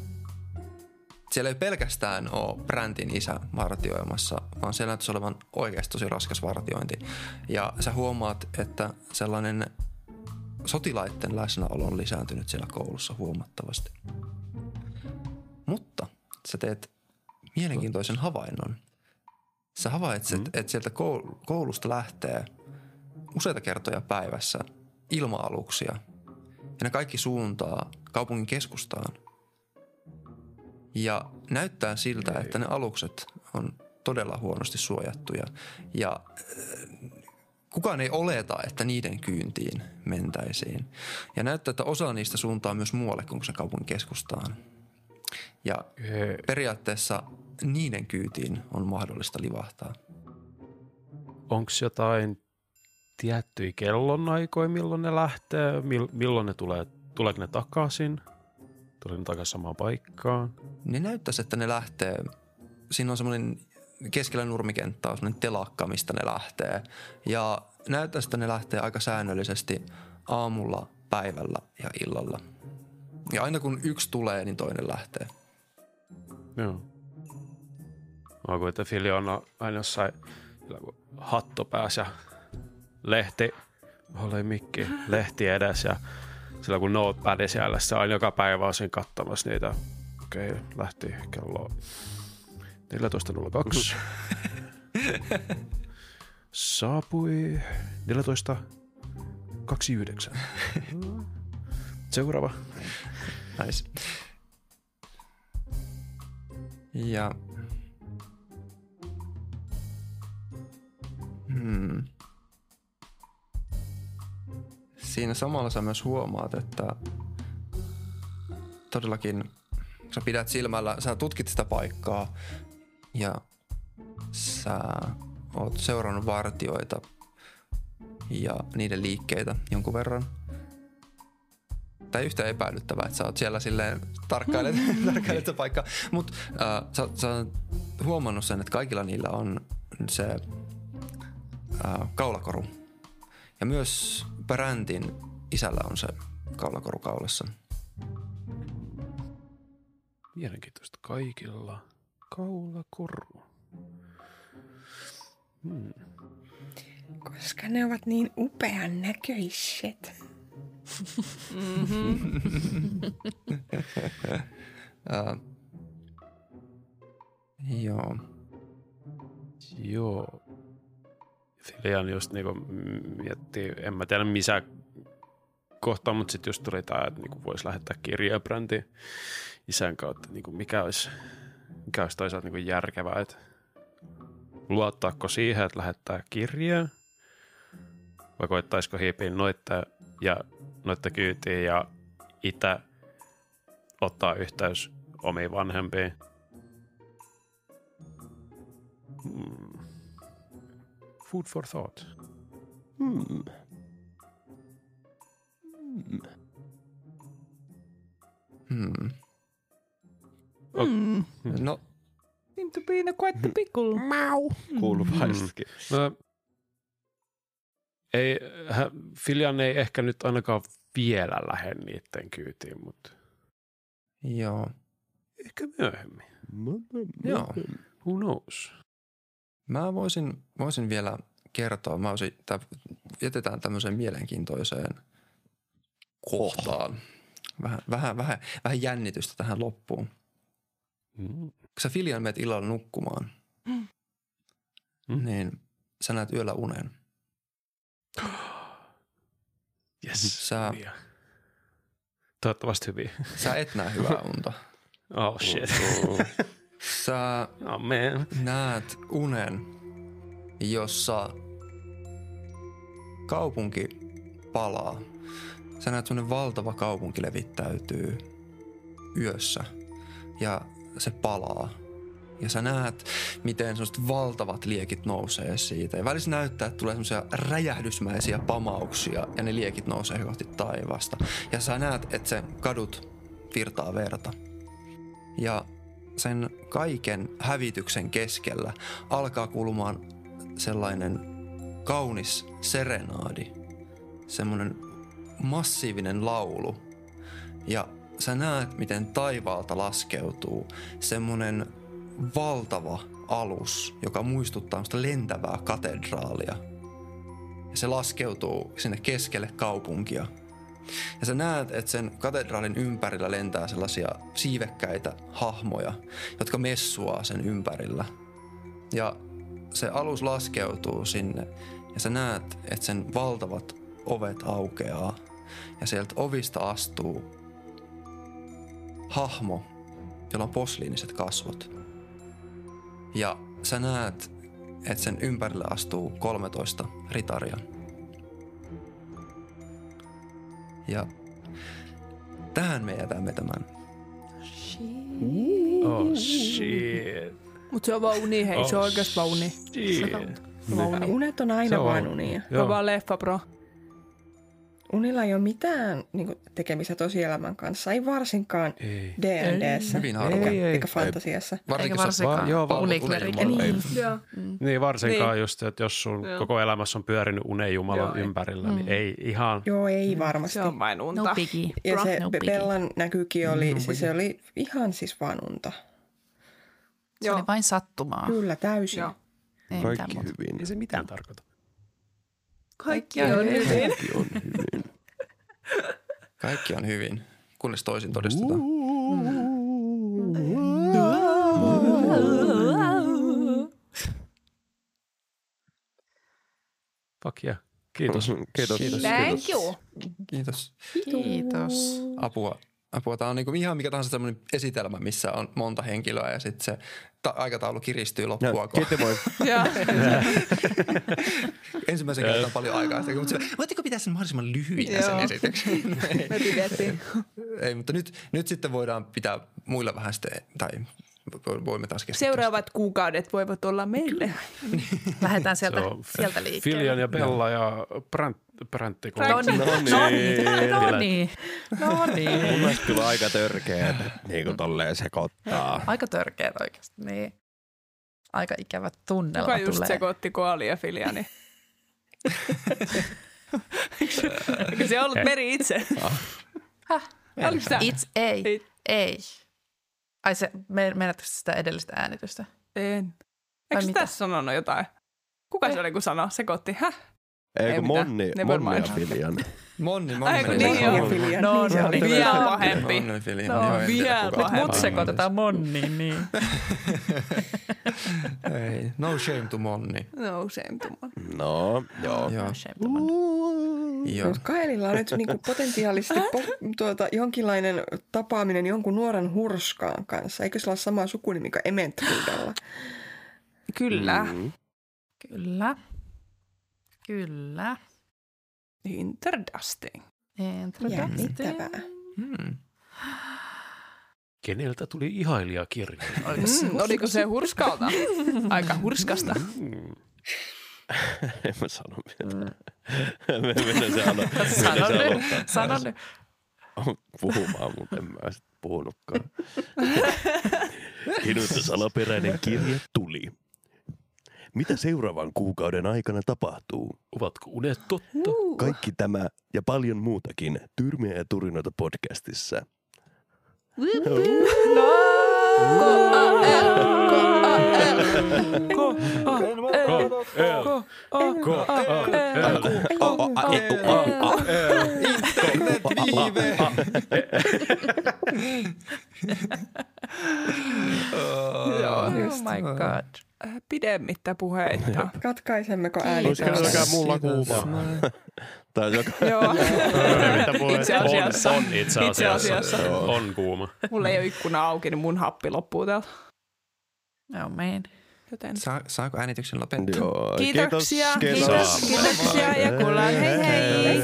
Siellä ei pelkästään ole Bräntin isä vartioimassa, vaan siellä näyttäisi olevan oikeasti tosi raskas vartiointi. Ja sä huomaat, että sellainen sotilaiden läsnäolo on lisääntynyt siellä koulussa huomattavasti. Mutta sä teet mielenkiintoisen havainnon. Sä havaitset, mm. että sieltä koul- koulusta lähtee useita kertoja päivässä ilma-aluksia. Ja ne kaikki suuntaa kaupungin keskustaan. Ja näyttää siltä, että ne alukset on todella huonosti suojattuja. Ja kukaan ei oleta, että niiden kyyntiin mentäisiin. Ja näyttää, että osa niistä suuntaa myös muualle kuin sen kaupungin keskustaan. Ja periaatteessa niiden kyytiin on mahdollista livahtaa. Onko jotain tiettyjä kellonaikoja, milloin ne lähtee? Mil, milloin ne tulee? Tuleeko ne takaisin? Tulee ne takaisin samaan paikkaan? Ne näyttäisi, että ne lähtee, siinä on semmoinen keskellä nurmikenttä on semmoinen telakka, mistä ne lähtee. Ja näyttäisi, että ne lähtee aika säännöllisesti aamulla, päivällä ja illalla. Ja aina kun yksi tulee, niin toinen lähtee. Joo. Mä kuin, että Fili on aina jossain hatto päässä ja lehti, oli mikki, lehti edes ja sillä kun notepad siellä, se aina joka päivä siinä katsomassa niitä. Okei, okay, lähti kello 14.02. Saapui 14.29. Seuraava. Nice. Ja... Hmm. Siinä samalla sä myös huomaat, että todellakin sä pidät silmällä, sä tutkit sitä paikkaa ja sä oot seurannut vartioita ja niiden liikkeitä jonkun verran – tai yhtä epäilyttävää, että sä oot siellä silleen tarkkailet, tarkkailet sitä paikkaa. Mutta äh, sä, sä oot huomannut sen, että kaikilla niillä on se äh, kaulakoru. Ja myös Brandin isällä on se kaulakoru kaulassa. Mielenkiintoista kaikilla. Kaula koru. Hmm. Koska ne ovat niin upean näköiset. Uh, joo. Joo. Filian just niinku miettii, en mä tiedä missä kohtaa, mutta sitten just tuli tämä, että niinku voisi lähettää kirjaa brändi isän kautta, niinku mikä olisi, mikä olisi toisaalta niinku järkevää, että luottaako siihen, että lähettää kirjaa, vai koittaisiko hiipiä noita ja noita kyytiin ja itse ottaa yhteys omiin vanhempiin. Hmm. Food for thought. Hmm. Hmm. Mm. No, Seem to be in a quite the pickle. Kuuluvaisesti. No, ei, Filian ei ehkä nyt ainakaan vielä lähde niiden kyytiin, mutta joo. ehkä myöhemmin. Joo. Who knows? Mä voisin, voisin vielä kertoa, mä voisin, tää, jätetään tämmöiseen mielenkiintoiseen kohtaan. Vähän, vähän, vähän, vähän jännitystä tähän loppuun. Mm. Kun sä Filian meet illalla nukkumaan, Mm. niin sä näet yöllä unen. Yes. Sä, Hyviä. Toivottavasti hyviä. sä et näe hyvää unta. Oh shit. Sä Oh man. näet unen, jossa kaupunki palaa. Sä näet semmonen valtava kaupunki levittäytyy yössä ja se palaa. Ja sä näet, miten semmoiset valtavat liekit nousee siitä. Ja välissä näyttää, että tulee semmoisia räjähdysmäisiä pamauksia ja ne liekit nousee kohti taivasta. Ja sä näet, että se kadut virtaa verta. Ja sen kaiken hävityksen keskellä alkaa kuulumaan sellainen kaunis serenaadi, semmoinen massiivinen laulu. Ja sä näet, miten taivaalta laskeutuu semmoinen valtava alus, joka muistuttaa sitä lentävää katedraalia. Ja se laskeutuu sinne keskelle kaupunkia. Ja sä näet, että sen katedraalin ympärillä lentää sellaisia siivekkäitä hahmoja, jotka messuaa sen ympärillä. Ja se alus laskeutuu sinne ja sä näet, että sen valtavat ovet aukeaa. Ja sieltä ovista astuu hahmo, jolla on posliiniset kasvot. Ja sä näet, että sen ympärille astuu 13 ritaria. Ja tähän me jätämme tämän. Oh shit. Mut se on vaan uni, hei, se on Oh, oikeasti vaan uni. Shit. Se on vaan uni. Unet on aina vain unia. Se on vaan leffa, bro. Unilla ei ole mitään niin kuin, tekemistä tosielämän kanssa, ei varsinkaan Ei. D&Dssä Hyvin eikä. Ei, ei. eikä fantasiassa. Eikä jos sä varsinkaan joo, vaan uniklerikki. unelmalla. Niin. Joo. Niin varsinkaan Niin. just, että jos sun Joo. koko elämässä on pyörinyt unen Jumalan Joo, ei. ympärillä, niin ei ihan... Joo, ei varmasti. Se on vain unta. No biggie. Ja se no. Bellan näkykin oli, siis se oli ihan siis vaan unta. Se oli vain sattumaa. Kyllä, täysin. Joo. Ei mitään Kaikki hyvin. Ei se mitään tarkoita. Kaikki on hyvin. Kaikki on hyvin. Kaikki on hyvin, kunnes toisin todistetaan. Fuck yeah. Kiitos. Kiitos. Kiitos. Thank you. Kiitos. Kiitos. Apua. Apua. Tämä on niin ihan mikä tahansa sellainen esitelmä, missä on monta henkilöä ja sitten se ta- aikataulu kiristyy loppua. Kiitos moi. Joo. ensimmäisen kerran on paljon aikaa. Mutta sille, voitteko pitää sen mahdollisimman lyhyinä sen esityksen? ei, Me pidettiin. ei, mutta nyt, nyt sitten voidaan pitää muilla vähän sitten, tai voimme taas keskittyä. Seuraavat kuukaudet voivat olla meille. Lähdetään sieltä, Se on sieltä liikkeelle. Filian ja Bella ja Brant, Brantti. No niin, No niin. no niin, no niin. Mun mielestä kyllä aika törkeä, niin kuin tolleen sekoittaa. Aika törkeät oikeasti, niin. Aika ikävä tunnelma Kuka just tulee. sekoitti Koali ja Filiani? Eikö se ollut Meri itse? Häh? Oliko sitä? It's ei, Ei. Ai se, me- meinaatko sitä edellistä äänitystä? En. Eikö tässä sanonut jotain? Kuka se oli, kun sanoi? Sekoitti. Häh? Ei Eikö mitään. Monni, Never Monni. Filian? Monni, Ai, Monni. kun niin Monni ja joo. Filian. No, se no niin, vielä pahempi. Monni, Filian. No, Joo, vielä pahempi. kuka- sekoitetaan Monniin, niin. Ei, no shame to Monni. No, shame to one. No, joo. Joo. Shame to Monni. Joo. Mutta Kaelilla on nyt niinku potentiaalisesti po, tuota, jonkinlainen tapaaminen jonkun nuoren hurskaan kanssa. Eikö sillä ole sama sukunimi kuin Ementrudella? Kyllä. Mm. Kyllä. Kyllä. Interdusting. Jännittävää. Hmm. Keneltä tuli ihailijakirja? Mm, oliko se hurskalta? Aika hurskasta. Mm. en mä sano mitään. Se alo- Sano se nyt. aloittaa Sano nyt. puhumaan, mutta en mä sit puhunutkaan. Keneltä salaperäinen kirja tuli? Mitä seuraavan kuukauden aikana tapahtuu? Ovatko unet totta? Kaikki tämä ja paljon muutakin Tyrmiä ja Turinoita podcastissa. Oh my god. Äh, Pidemmittä puheitta. Katkaisemmeko äänityksen? se mulla kuuma? Tai joka... Joo. Itse asiassa. On, on itse Itse asiassa. asiassa. On kuuma. Mulla ei ole ikkuna auki, niin mun happi loppuu täältä. Oh man. Joten Saa, saako äänityksen lopettaa? Joo, kiitoksia, kiitos. kiitos, kiitoksia ja kuullaan. Hei hei.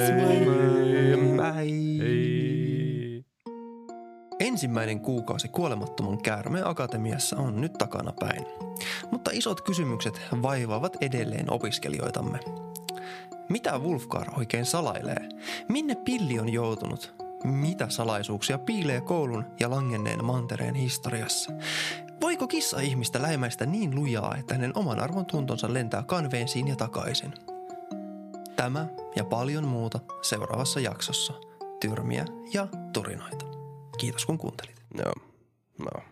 Ei. Ensimmäinen kuukausi kuolemattoman käärmeen akatemiassa on nyt takana päin. Mutta isot kysymykset vaivaavat edelleen opiskelijoitamme. Mitä Wolfgar oikein salailee? Minne pilli on joutunut? Mitä salaisuuksia piilee koulun ja langenneen mantereen historiassa? Voiko kissa ihmistä läimäistä niin lujaa, että hänen oman arvon tuntonsa lentää kanveensiin ja takaisin? Tämä ja paljon muuta seuraavassa jaksossa. Tyrmiä ja turinoita. Kiitos kun kuuntelit. Joo. No.